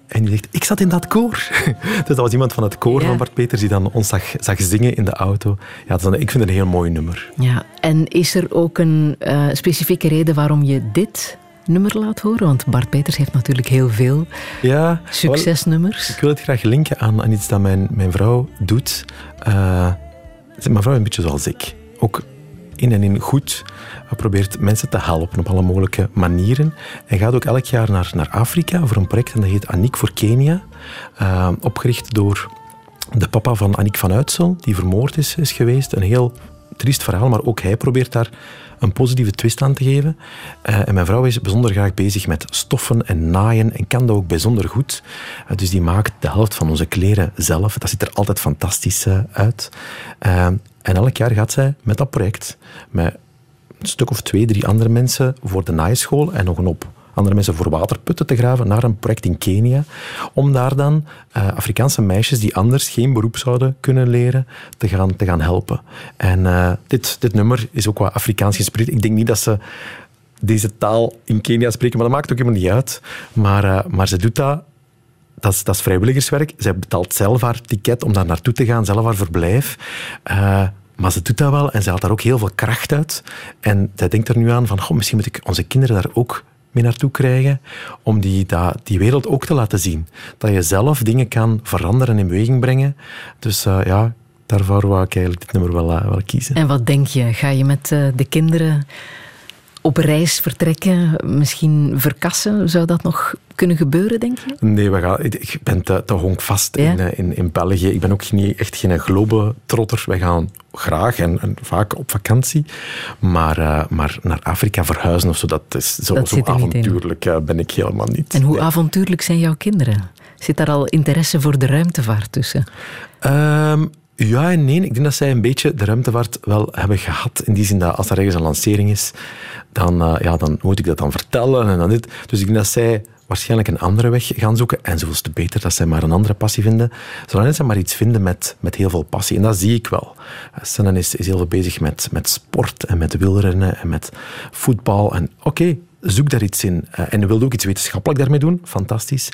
En die zegt, ik zat in dat koor. dus dat was iemand van het koor van Bart Peters die dan ons zag, zag zingen in de auto. Ja, dan, ik vind het een heel mooi nummer. Ja, en is er ook een uh, specifieke reden waarom je dit nummer laat horen? Want Bart Peters heeft natuurlijk heel veel ja, succesnummers. ik wil het graag linken aan, aan iets dat mijn, mijn vrouw doet. Uh, mijn vrouw is een beetje zoals ik. Ook in en in goed. probeert mensen te helpen op alle mogelijke manieren. En gaat ook elk jaar naar, naar Afrika voor een project en dat heet Aniek voor Kenia. Uh, opgericht door de papa van Aniek van Uitsel, die vermoord is, is geweest. Een heel triest verhaal, maar ook hij probeert daar een positieve twist aan te geven. Uh, en mijn vrouw is bijzonder graag bezig met stoffen en naaien en kan dat ook bijzonder goed. Uh, dus die maakt de helft van onze kleren zelf. Dat ziet er altijd fantastisch uh, uit. en elk jaar gaat zij met dat project, met een stuk of twee, drie andere mensen voor de naaischool en nog een op andere mensen voor waterputten te graven naar een project in Kenia. Om daar dan uh, Afrikaanse meisjes die anders geen beroep zouden kunnen leren, te gaan, te gaan helpen. En uh, dit, dit nummer is ook wat Afrikaans gesproken. Ik denk niet dat ze deze taal in Kenia spreken, maar dat maakt ook helemaal niet uit. Maar, uh, maar ze doet dat dat is, dat vrijwilligerswerk. Zij betaalt zelf haar ticket om daar naartoe te gaan, zelf haar verblijf. Maar ze doet dat wel en ze haalt daar ook heel veel kracht uit. En zij denkt er nu aan van, goh, misschien moet ik onze kinderen daar ook mee naartoe krijgen, om die, dat, die wereld ook te laten zien. Dat je zelf dingen kan veranderen en in beweging brengen. Dus uh, ja, daarvoor wou ik eigenlijk dit nummer wel, uh, wel kiezen. En wat denk je? Ga je met uh, de kinderen op reis vertrekken, misschien verkassen? Zou dat nog kunnen gebeuren, denk je? Nee, we gaan, ik ben te, te honkvast ja? in, in, in België. Ik ben ook niet, echt geen globetrotter. Wij gaan graag en, en, vaak op vakantie. Maar, uh, maar naar Afrika verhuizen of zo, dat is zo, dat zo avontuurlijk uh, ben ik helemaal niet. En hoe avontuurlijk zijn jouw kinderen? Zit daar al interesse voor de ruimtevaart tussen? Um, ja en nee. Ik denk dat zij een beetje de ruimtevaart wel hebben gehad. In die zin dat als er ergens een lancering is, dan, uh, ja, dan moet ik dat dan vertellen en dan dit. Dus ik denk dat zij waarschijnlijk een andere weg gaan zoeken. En zoveel te beter dat zij maar een andere passie vinden. Zolang zij maar iets vinden met, met heel veel passie. En dat zie ik wel. Sennen is, is heel veel bezig met, met sport en met wielrennen en met voetbal. En oké, zoek daar iets in. Uh, en wil ook iets wetenschappelijk daarmee doen. Fantastisch.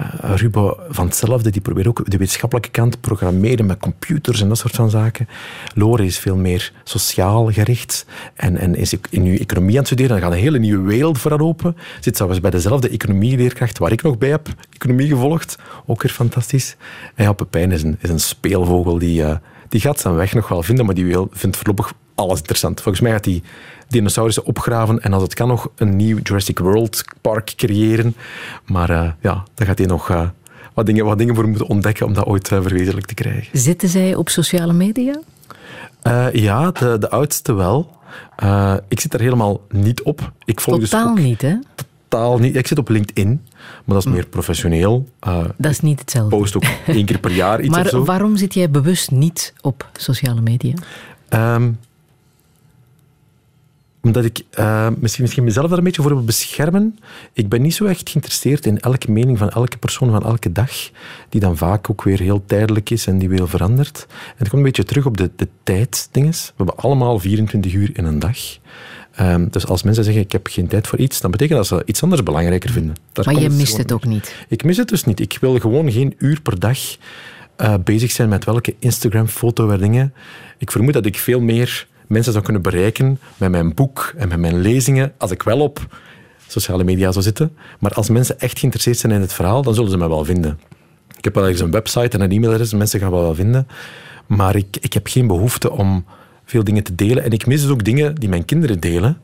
Uh, Rubo van hetzelfde, die probeert ook de wetenschappelijke kant programmeren met computers en dat soort van zaken. Lore is veel meer sociaal gericht en, en is in nu economie aan het studeren. Dan gaat een hele nieuwe wereld voor haar open. Zit zelfs bij dezelfde economieleerkracht waar ik nog bij heb economie gevolgd. Ook weer fantastisch. En ja, Pepijn is een, is een speelvogel die, uh, die gaat zijn weg nog wel vinden, maar die wil, vindt voorlopig alles interessant. Volgens mij gaat hij dinosaurussen opgraven en als het kan nog een nieuw Jurassic World park creëren. Maar uh, ja, daar gaat hij nog uh, wat, dingen, wat dingen voor moeten ontdekken om dat ooit uh, verwezenlijk te krijgen. Zitten zij op sociale media? ja, de, de oudste wel. ik zit daar helemaal niet op. Ik volg dus Totaal dus niet, hè? Totaal niet. Ik zit op LinkedIn, maar dat is meer professioneel. dat is niet hetzelfde. Ik post ook één keer per jaar iets maar of zo. waarom zit jij bewust niet op sociale media? Um, omdat ik uh, misschien, misschien mezelf daar een beetje voor wil beschermen. Ik ben niet zo echt geïnteresseerd in elke mening van elke persoon van elke dag, die dan vaak ook weer heel tijdelijk is en die weer verandert. En het komt een beetje terug op de, de tijddinges. We hebben allemaal 24 uur in een dag. Um, dus als mensen zeggen, ik heb geen tijd voor iets, dan betekent dat ze iets anders belangrijker vinden. Daar maar je mist het ook niet? Ik mis het dus niet. Ik wil gewoon geen uur per dag uh, bezig zijn met welke Instagram-foto en dingen. Ik vermoed dat ik veel meer mensen zou kunnen bereiken met mijn boek en met mijn lezingen, als ik wel op sociale media zou zitten. Maar als mensen echt geïnteresseerd zijn in het verhaal, dan zullen ze mij wel vinden. Ik heb wel ergens een website en een e-mailadres, mensen gaan wel vinden. Maar ik, ik heb geen behoefte om veel dingen te delen. En ik mis dus ook dingen die mijn kinderen delen.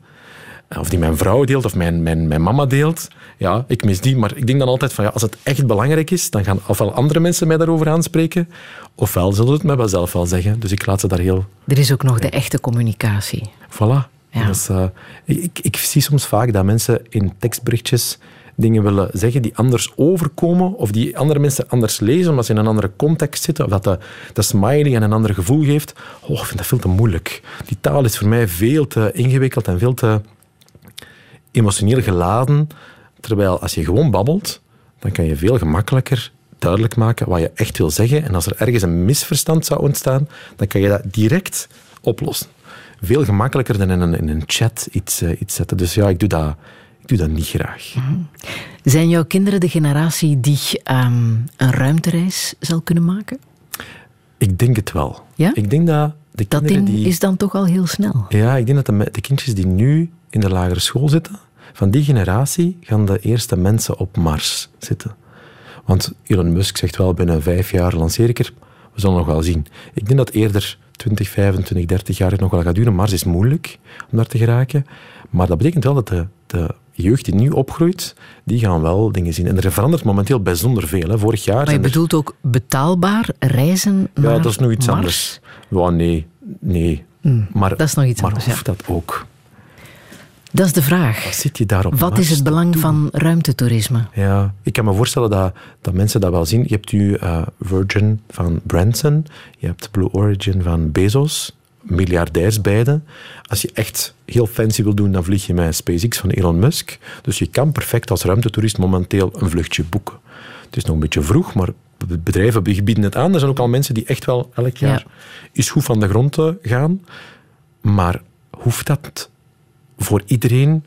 Of die mijn vrouw deelt, of mijn, mijn, mijn mama deelt. Ja, ik mis die. Maar ik denk dan altijd van, ja, als het echt belangrijk is, dan gaan ofwel andere mensen mij daarover aanspreken, ofwel zullen ze het mij wel zelf wel zeggen. Dus ik laat ze daar heel... Er is ook nog de echte communicatie. Voilà. Ja. Dus, uh, ik, ik zie soms vaak dat mensen in tekstberichtjes dingen willen zeggen die anders overkomen of die andere mensen anders lezen omdat ze in een andere context zitten of dat de, smiley een ander gevoel geeft. Oh, ik vind dat veel te moeilijk. Die taal is voor mij veel te ingewikkeld en veel te emotioneel geladen. Terwijl als je gewoon babbelt, dan kan je veel gemakkelijker duidelijk maken wat je echt wil zeggen. En als er ergens een misverstand zou ontstaan, dan kan je dat direct oplossen. Veel gemakkelijker dan in een, in een chat iets, uh, iets zetten. Dus ja, ik doe dat, ik doe dat niet graag. Mm. Zijn jouw kinderen de generatie die um, een ruimtereis zal kunnen maken? Ik denk het wel. Ja? Ik denk dat de dat kinderen die... is dan toch al heel snel. Ja, ik denk dat de, de kindjes die nu in de lagere school zitten, van die generatie gaan de eerste mensen op Mars zitten. Want Elon Musk zegt wel, binnen vijf jaar lanceer ik er. We zullen nog wel zien. Ik denk dat eerder 20, 25, 30 jaar nog wel gaat duren. Mars is moeilijk om daar te geraken. Maar dat betekent wel dat de, de jeugd die nu opgroeit, die gaan wel dingen zien. En er verandert momenteel bijzonder veel. Hè. Vorig jaar... Maar je bedoelt ook betaalbaar reizen naar Ja, dat is nog iets Mars? anders. Ja, nee. Nee. Mm, maar, dat is nog iets maar anders, hoeft dat ook? Dat is de vraag. Wat zit je daarop? Wat is het belang van ruimtetoerisme? Ja, ik kan me voorstellen dat, dat mensen dat wel zien. Je hebt nu uh, Virgin van Branson, je hebt Blue Origin van Bezos, miljardairs beide. Als je echt heel fancy wil doen, dan vlieg je met SpaceX van Elon Musk. Dus je kan perfect als ruimtetoerist momenteel een vluchtje boeken. Het is nog een beetje vroeg, maar bedrijven bieden het aan. Er zijn ook al mensen die echt wel elk jaar Ja. eens goed van de grond eh, gaan. Maar hoeft dat voor iedereen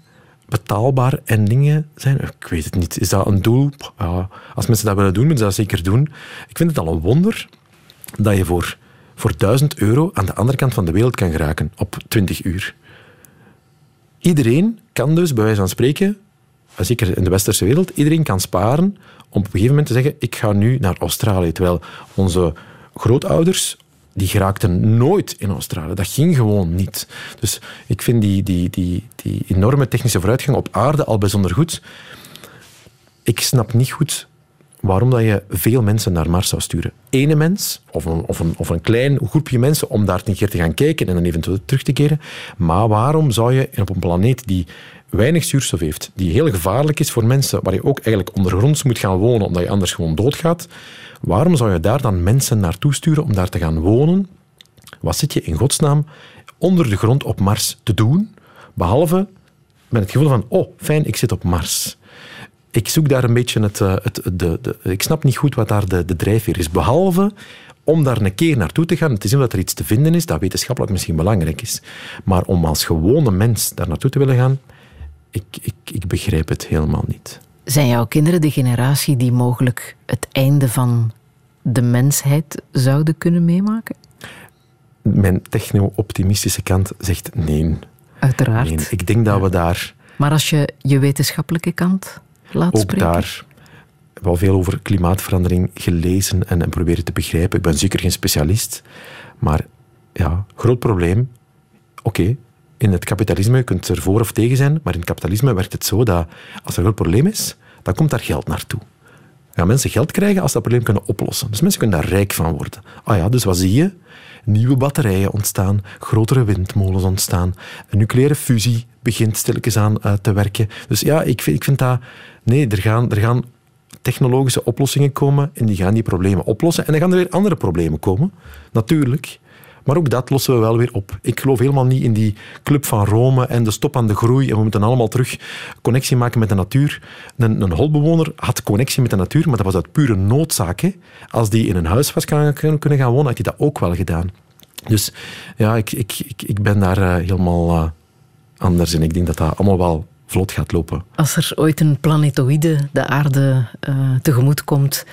betaalbaar en dingen zijn? Ik weet het niet. Is dat een doel? Ja, als mensen dat willen doen, moeten ze dat zeker doen. Ik vind het al een wonder dat je voor, voor 1000 euro aan de andere kant van de wereld kan geraken op 20 uur. Iedereen kan dus, bij wijze van spreken, zeker in de westerse wereld, iedereen kan sparen om op een gegeven moment te zeggen ik ga nu naar Australië. Terwijl onze grootouders die geraakten nooit in Australië. Dat ging gewoon niet. Dus ik vind die, die, die, die enorme technische vooruitgang op aarde al bijzonder goed. Ik snap niet goed waarom dat je veel mensen naar Mars zou sturen. Ene mens, of een, of een, of een klein groepje mensen, om daar een keer te gaan kijken en dan eventueel terug te keren. Maar waarom zou je op een planeet die weinig zuurstof heeft, die heel gevaarlijk is voor mensen, waar je ook eigenlijk ondergronds moet gaan wonen, omdat je anders gewoon doodgaat, waarom zou je daar dan mensen naartoe sturen om daar te gaan wonen? Wat zit je in godsnaam onder de grond op Mars te doen, behalve met het gevoel van, oh, fijn, ik zit op Mars. Ik zoek daar een beetje het... eh, het de, de, ik snap niet goed wat daar de, de drijfveer is. Behalve om daar een keer naartoe te gaan en te zien dat er iets te vinden is dat wetenschappelijk misschien belangrijk is. Maar om als gewone mens daar naartoe te willen gaan, ik, ik, ik begrijp het helemaal niet. Zijn jouw kinderen de generatie die mogelijk het einde van de mensheid zouden kunnen meemaken? Mijn techno-optimistische kant zegt nee. Uiteraard. nee. Ik denk dat we daar Maar als je je wetenschappelijke kant laat ook spreken? daar wel veel over klimaatverandering gelezen en, en proberen te begrijpen. Ik ben zeker geen specialist, maar ja, groot probleem. Oké, in het kapitalisme, je kunt er voor of tegen zijn, maar in het kapitalisme werkt het zo dat als er een groot probleem is, dan komt daar geld naartoe. Gaan mensen geld krijgen als dat probleem kunnen oplossen. Dus mensen kunnen daar rijk van worden. Ah ja, dus wat zie je? Nieuwe batterijen ontstaan, grotere windmolens ontstaan, nucleaire fusie begint stilletjes aan eh, te werken. Dus ja, ik vind, ik vind dat... Nee, er gaan, er gaan technologische oplossingen komen en die gaan die problemen oplossen. En dan gaan er weer andere problemen komen, natuurlijk. Maar ook dat lossen we wel weer op. Ik geloof helemaal niet in die club van Rome en de stop aan de groei en we moeten allemaal terug connectie maken met de natuur. Een, een holbewoner had connectie met de natuur, maar dat was uit pure noodzaak. Als die in een huis was kan- kunnen gaan wonen, had hij dat ook wel gedaan. Dus ja, ik, ik, ik, ik ben daar eh, helemaal eh, anders in. Ik denk dat dat allemaal wel vlot gaat lopen. Als er ooit een planetoïde de aarde eh, tegemoet komt,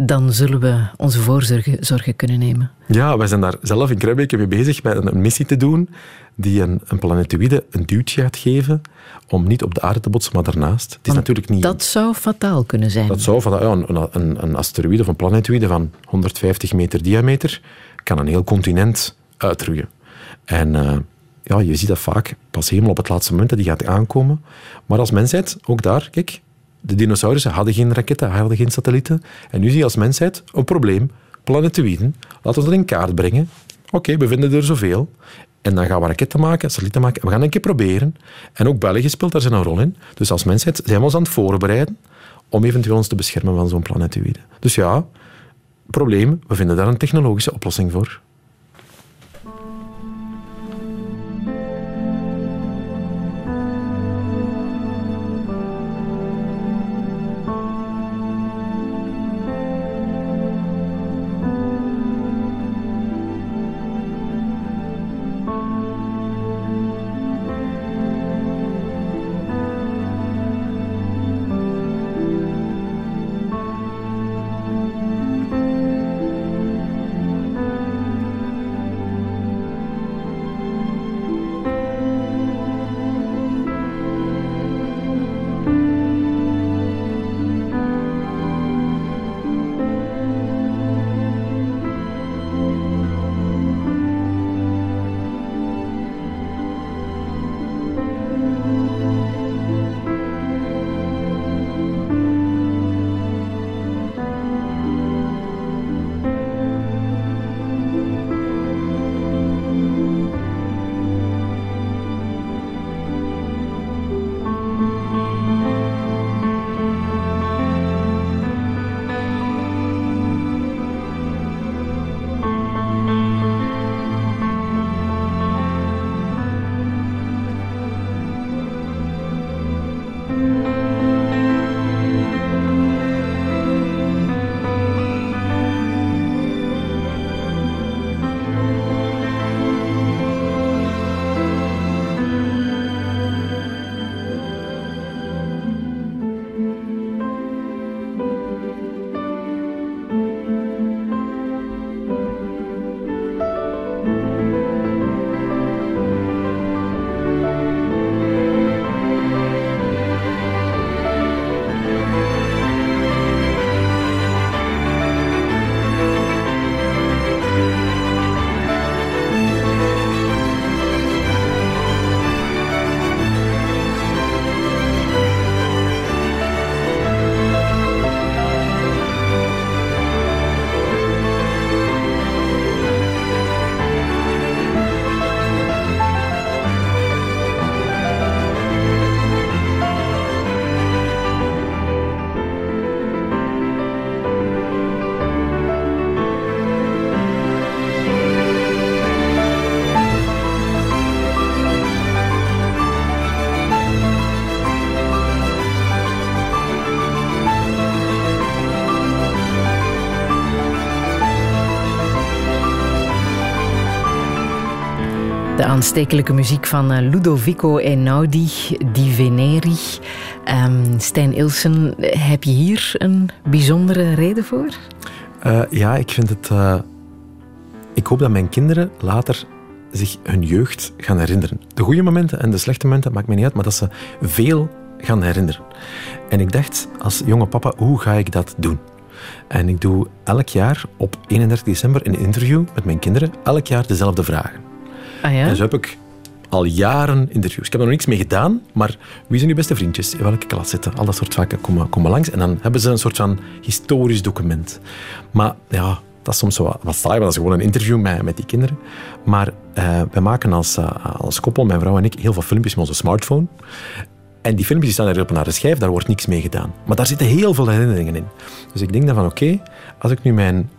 dan zullen we onze voorzorgen zorgen kunnen nemen. Ja, wij zijn daar zelf in Kruibeke mee bezig met een, missie te doen die een, een planetoïde een duwtje gaat geven om niet op de aarde te botsen, maar daarnaast. Het is Want natuurlijk niet... Dat zou fataal kunnen zijn. Dat zou van ja, een, een, een asteroïde of een planetoïde van 150 meter diameter kan een heel continent uitroeien. En eh, ja, je ziet dat vaak pas helemaal op het laatste moment dat die gaat aankomen. Maar als mensheid, ook daar, kijk, de dinosaurussen hadden geen raketten, hadden geen satellieten. En nu zie je als mensheid een probleem, planetoïden. Laten we dat in kaart brengen. Oké, we vinden er zoveel. En dan gaan we raketten maken, satellieten maken. We gaan een keer proberen. En ook België speelt daar zijn een rol in. Dus als mensheid zijn we ons aan het voorbereiden om eventueel ons te beschermen van zo'n planetoïde. Dus ja, probleem, we vinden daar een technologische oplossing voor. Aanstekelijke muziek van eh, Ludovico Einaudi, Di Veneri. Um, Stijn Ilsen, heb je hier een bijzondere reden voor? Uh, ja, ik vind het... Uh, ik hoop dat mijn kinderen later zich hun jeugd gaan herinneren. De goede momenten en de slechte momenten, maakt me niet uit, maar dat ze veel gaan herinneren. En ik dacht, als jonge papa, hoe ga ik dat doen? En ik doe elk jaar op 31 december een interview met mijn kinderen, elk jaar dezelfde vragen. Ah ja? Zo heb ik al jaren interviews. Ik heb er nog niks mee gedaan, maar wie zijn uw beste vriendjes? In welke klas zitten? Al dat soort vakken komen, komen langs. En dan hebben ze een soort van historisch document. Maar ja, dat is soms zo wat, saai, want dat is gewoon een interview met, met die kinderen. Maar uh, wij maken als, uh, als koppel, mijn vrouw en ik, heel veel filmpjes met onze smartphone. En die filmpjes staan er op naar de schijf, daar wordt niks mee gedaan. Maar daar zitten heel veel herinneringen in. Dus ik denk dan van oké, als ik nu mijn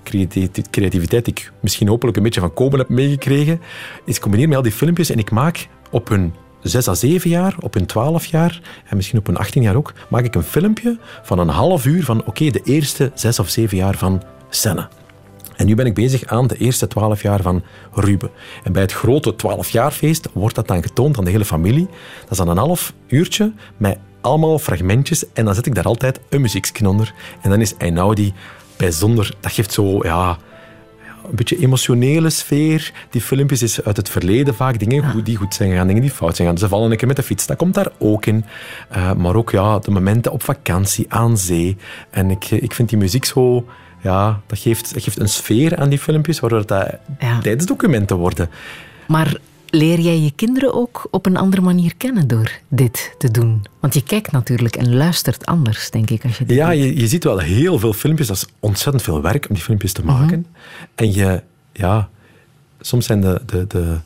creativiteit, die ik misschien hopelijk een beetje van Koben heb meegekregen, is combineer met al die filmpjes en ik maak op hun 6 à 7 jaar, op hun 12 jaar en misschien op hun 18 jaar ook, maak ik een filmpje van een half uur van oké, de eerste 6 of 7 jaar van Senne. En nu ben ik bezig aan de eerste twaalf jaar van Ruben. En bij het grote twaalfjaarfeest wordt dat dan getoond aan de hele familie. Dat is dan een half uurtje met allemaal fragmentjes. En dan zet ik daar altijd een muziekje onder. En dan is Einaudi bijzonder. Dat geeft zo, ja, een beetje emotionele sfeer. Die filmpjes is uit het verleden vaak dingen die goed zijn gegaan, dingen die fout zijn gegaan. Ze vallen een keer met de fiets, dat komt daar ook in. Uh, maar ook ja, de momenten op vakantie aan zee. En ik, ik vind die muziek zo ja, dat geeft, dat geeft een sfeer aan die filmpjes, waardoor dat ja. tijdsdocumenten worden. Maar leer jij je kinderen ook op een andere manier kennen door dit te doen? Want je kijkt natuurlijk en luistert anders, denk ik, als je dit Ja, je, je, ziet wel heel veel filmpjes. Dat is ontzettend veel werk om die filmpjes te maken. Mhm. En je, ja, soms zijn de, de, de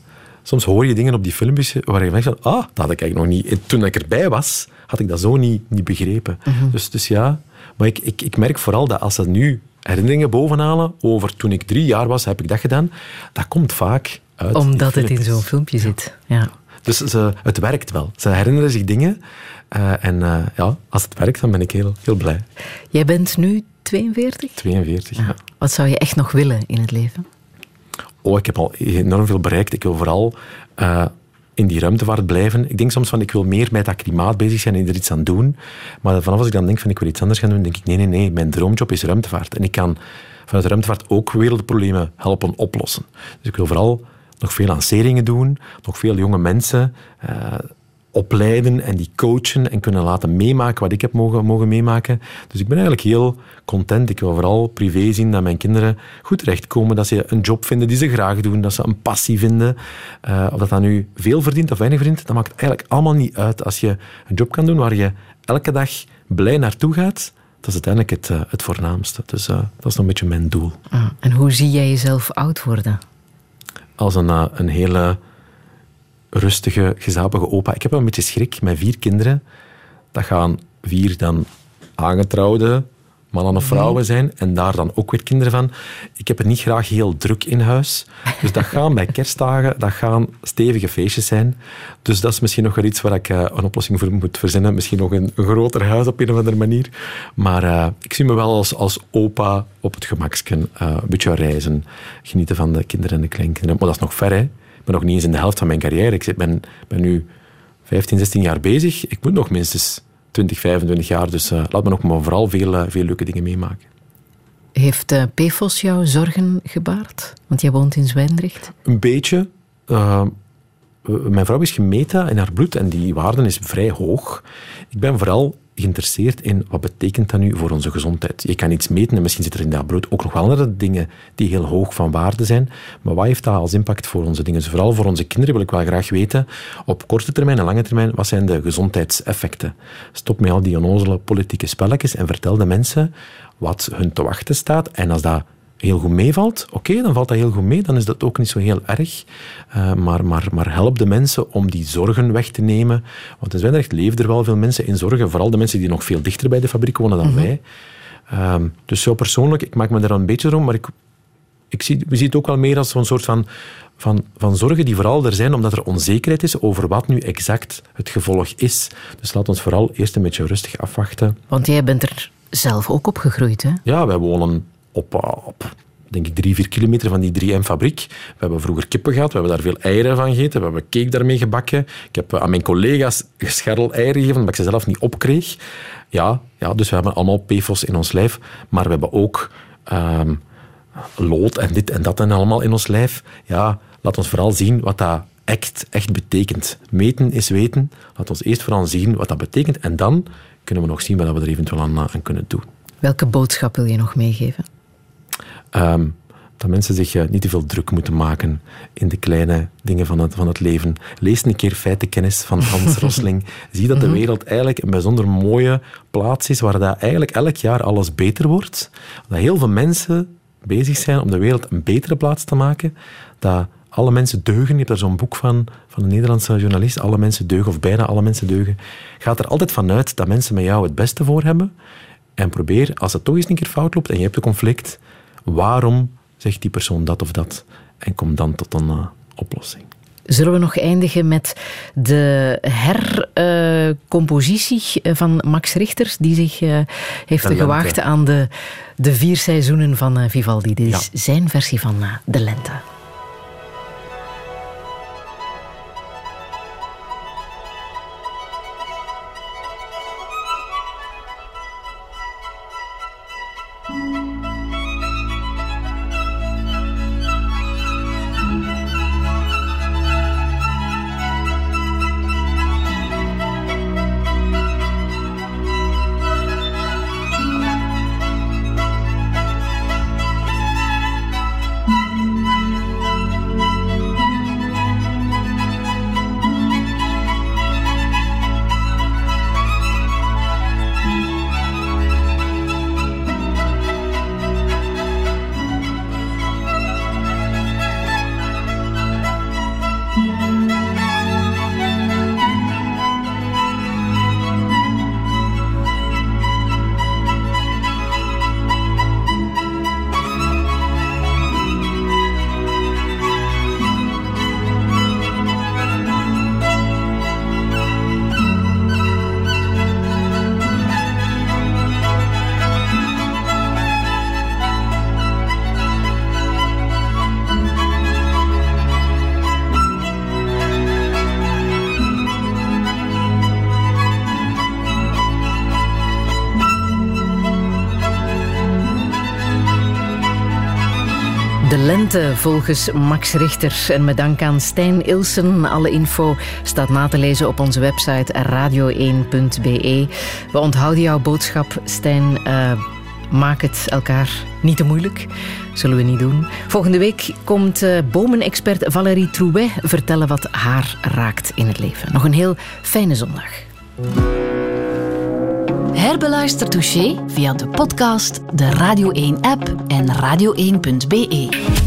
soms hoor je dingen op die filmpjes waar je denkt van, ah, dat had ik eigenlijk nog niet. toen ik erbij was, had ik dat zo niet, niet begrepen. Mhm. dus, dus ja, maar ik, ik, ik merk vooral dat als dat nu herinneringen bovenhalen over toen ik drie jaar was, heb ik dat gedaan. Dat komt vaak uit. Omdat het in zo'n filmpje zit. Ja. Dus ze, het werkt wel. Ze herinneren zich dingen. Uh, en uh, ja, als het werkt, dan ben ik heel, heel blij. Jij bent nu 42? 42, ja. Wat zou je echt nog willen in het leven? Oh, ik heb al enorm veel bereikt. Ik wil vooral uh, in die ruimtevaart blijven. Ik denk soms van, ik wil meer met dat klimaat bezig zijn en er iets aan doen. Maar vanaf als ik dan denk van, ik wil iets anders gaan doen, denk ik, nee, nee, nee, mijn droomjob is ruimtevaart. En ik kan vanuit de ruimtevaart ook wereldproblemen helpen oplossen. Dus ik wil vooral nog veel lanceringen doen, nog veel jonge mensen uh, opleiden en die coachen en kunnen laten meemaken wat ik heb mogen, mogen meemaken. Dus ik ben eigenlijk heel content. Ik wil vooral privé zien dat mijn kinderen goed terechtkomen, dat ze een job vinden die ze graag doen, dat ze een passie vinden. Uh, of dat dat nu veel verdient of weinig verdient, dat maakt eigenlijk allemaal niet uit. Als je een job kan doen waar je elke dag blij naartoe gaat, dat is uiteindelijk het, uh, het voornaamste. Dus uh, dat is nog een beetje mijn doel. Ah, en hoe zie jij jezelf oud worden? Als een, een hele rustige, gezapige opa. Ik heb wel een beetje schrik met vier kinderen. Dat gaan vier dan aangetrouwde mannen of vrouwen zijn en daar dan ook weer kinderen van. Ik heb het niet graag heel druk in huis. Dus dat gaan bij kerstdagen, dat gaan stevige feestjes zijn. Dus dat is misschien nog wel iets waar ik uh, een oplossing voor moet verzinnen. Misschien nog een, een groter huis op een of andere manier. Maar uh, ik zie me wel als, als opa op het gemaksken. Uh, een beetje reizen, genieten van de kinderen en de kleinkinderen. Maar dat is nog ver, hè ben nog niet eens in de helft van mijn carrière. Ik ben, ben nu 15, 16 jaar bezig. Ik moet nog minstens 20, 25 jaar. Dus uh, laat me nog maar vooral veel, uh, veel leuke dingen meemaken. Heeft uh, PFOS jou zorgen gebaard? Want jij woont in Zwijndrecht. Een beetje. mijn vrouw is gemeten in haar bloed en die waarde is vrij hoog. Ik ben vooral geïnteresseerd in wat betekent dat nu voor onze gezondheid. Je kan iets meten en misschien zitten er in dat brood ook nog wel andere dingen die heel hoog van waarde zijn. Maar wat heeft dat als impact voor onze dingen? Dus vooral voor onze kinderen wil ik wel graag weten, op korte termijn en lange termijn, wat zijn de gezondheidseffecten? Stop met al die onnozele politieke spelletjes en vertel de mensen wat hun te wachten staat. En als dat heel goed meevalt, oké, dan valt dat heel goed mee, dan is dat ook niet zo heel erg. Uh, maar, maar, maar help de mensen om die zorgen weg te nemen. Want in Zwijndrecht leven er wel veel mensen in zorgen, vooral de mensen die nog veel dichter bij de fabriek wonen dan mhm. wij. Uh, dus zo persoonlijk, ik maak me daar een beetje om, maar ik, ik zie, we zien het ook wel meer als een soort van, van, van zorgen die vooral er zijn omdat er onzekerheid is over wat nu exact het gevolg is. Dus laat ons vooral eerst een beetje rustig afwachten. Want jij bent er zelf ook opgegroeid, hè? Ja, wij wonen op, op denk ik, drie, vier kilometer van die 3M-fabriek. We hebben vroeger kippen gehad, we hebben daar veel eieren van gegeten, we hebben cake daarmee gebakken. Ik heb aan mijn collega's gescherrel eieren gegeven, omdat ik ze zelf niet opkreeg. Ja, ja, dus we hebben allemaal PFOS in ons lijf, maar we hebben ook ehm, lood en dit en dat en allemaal in ons lijf. Ja, laat ons vooral zien wat dat echt, echt betekent. Meten is weten. Laat ons eerst vooral zien wat dat betekent en dan kunnen we nog zien wat we er eventueel aan, aan kunnen doen. Welke boodschap wil je nog meegeven? Ehm, dat mensen zich eh, niet te veel druk moeten maken in de kleine dingen van het, van het leven. Lees een keer Feitenkennis van Hans Rosling. Zie dat de wereld eigenlijk een bijzonder mooie plaats is, waar dat eigenlijk elk jaar alles beter wordt. Dat heel veel mensen bezig zijn om de wereld een betere plaats te maken. Dat alle mensen deugen. Je hebt daar zo'n boek van, van een Nederlandse journalist. Alle mensen deugen, of bijna alle mensen deugen. Gaat er altijd vanuit dat mensen met jou het beste voor hebben. En probeer, als het toch eens een keer fout loopt en je hebt een conflict, waarom zegt die persoon dat of dat? En kom dan tot een uh, oplossing. Zullen we nog eindigen met de hercompositie uh, van Max Richters, die zich uh, heeft gewaagd aan de, de vier seizoenen van Vivaldi. Dit is ja. zijn versie van De Lente. Volgens Max Richter. En met dank aan Stijn Ilsen. Alle info staat na te lezen op onze website radio1.be. We onthouden jouw boodschap, Stijn. Uh, maak het elkaar niet te moeilijk. Zullen we niet doen. Volgende week komt uh, bomenexpert Valérie Trouet vertellen wat haar raakt in het leven. Nog een heel fijne zondag. Herbeluister Touché via de podcast, de Radio 1-app en radio1.be.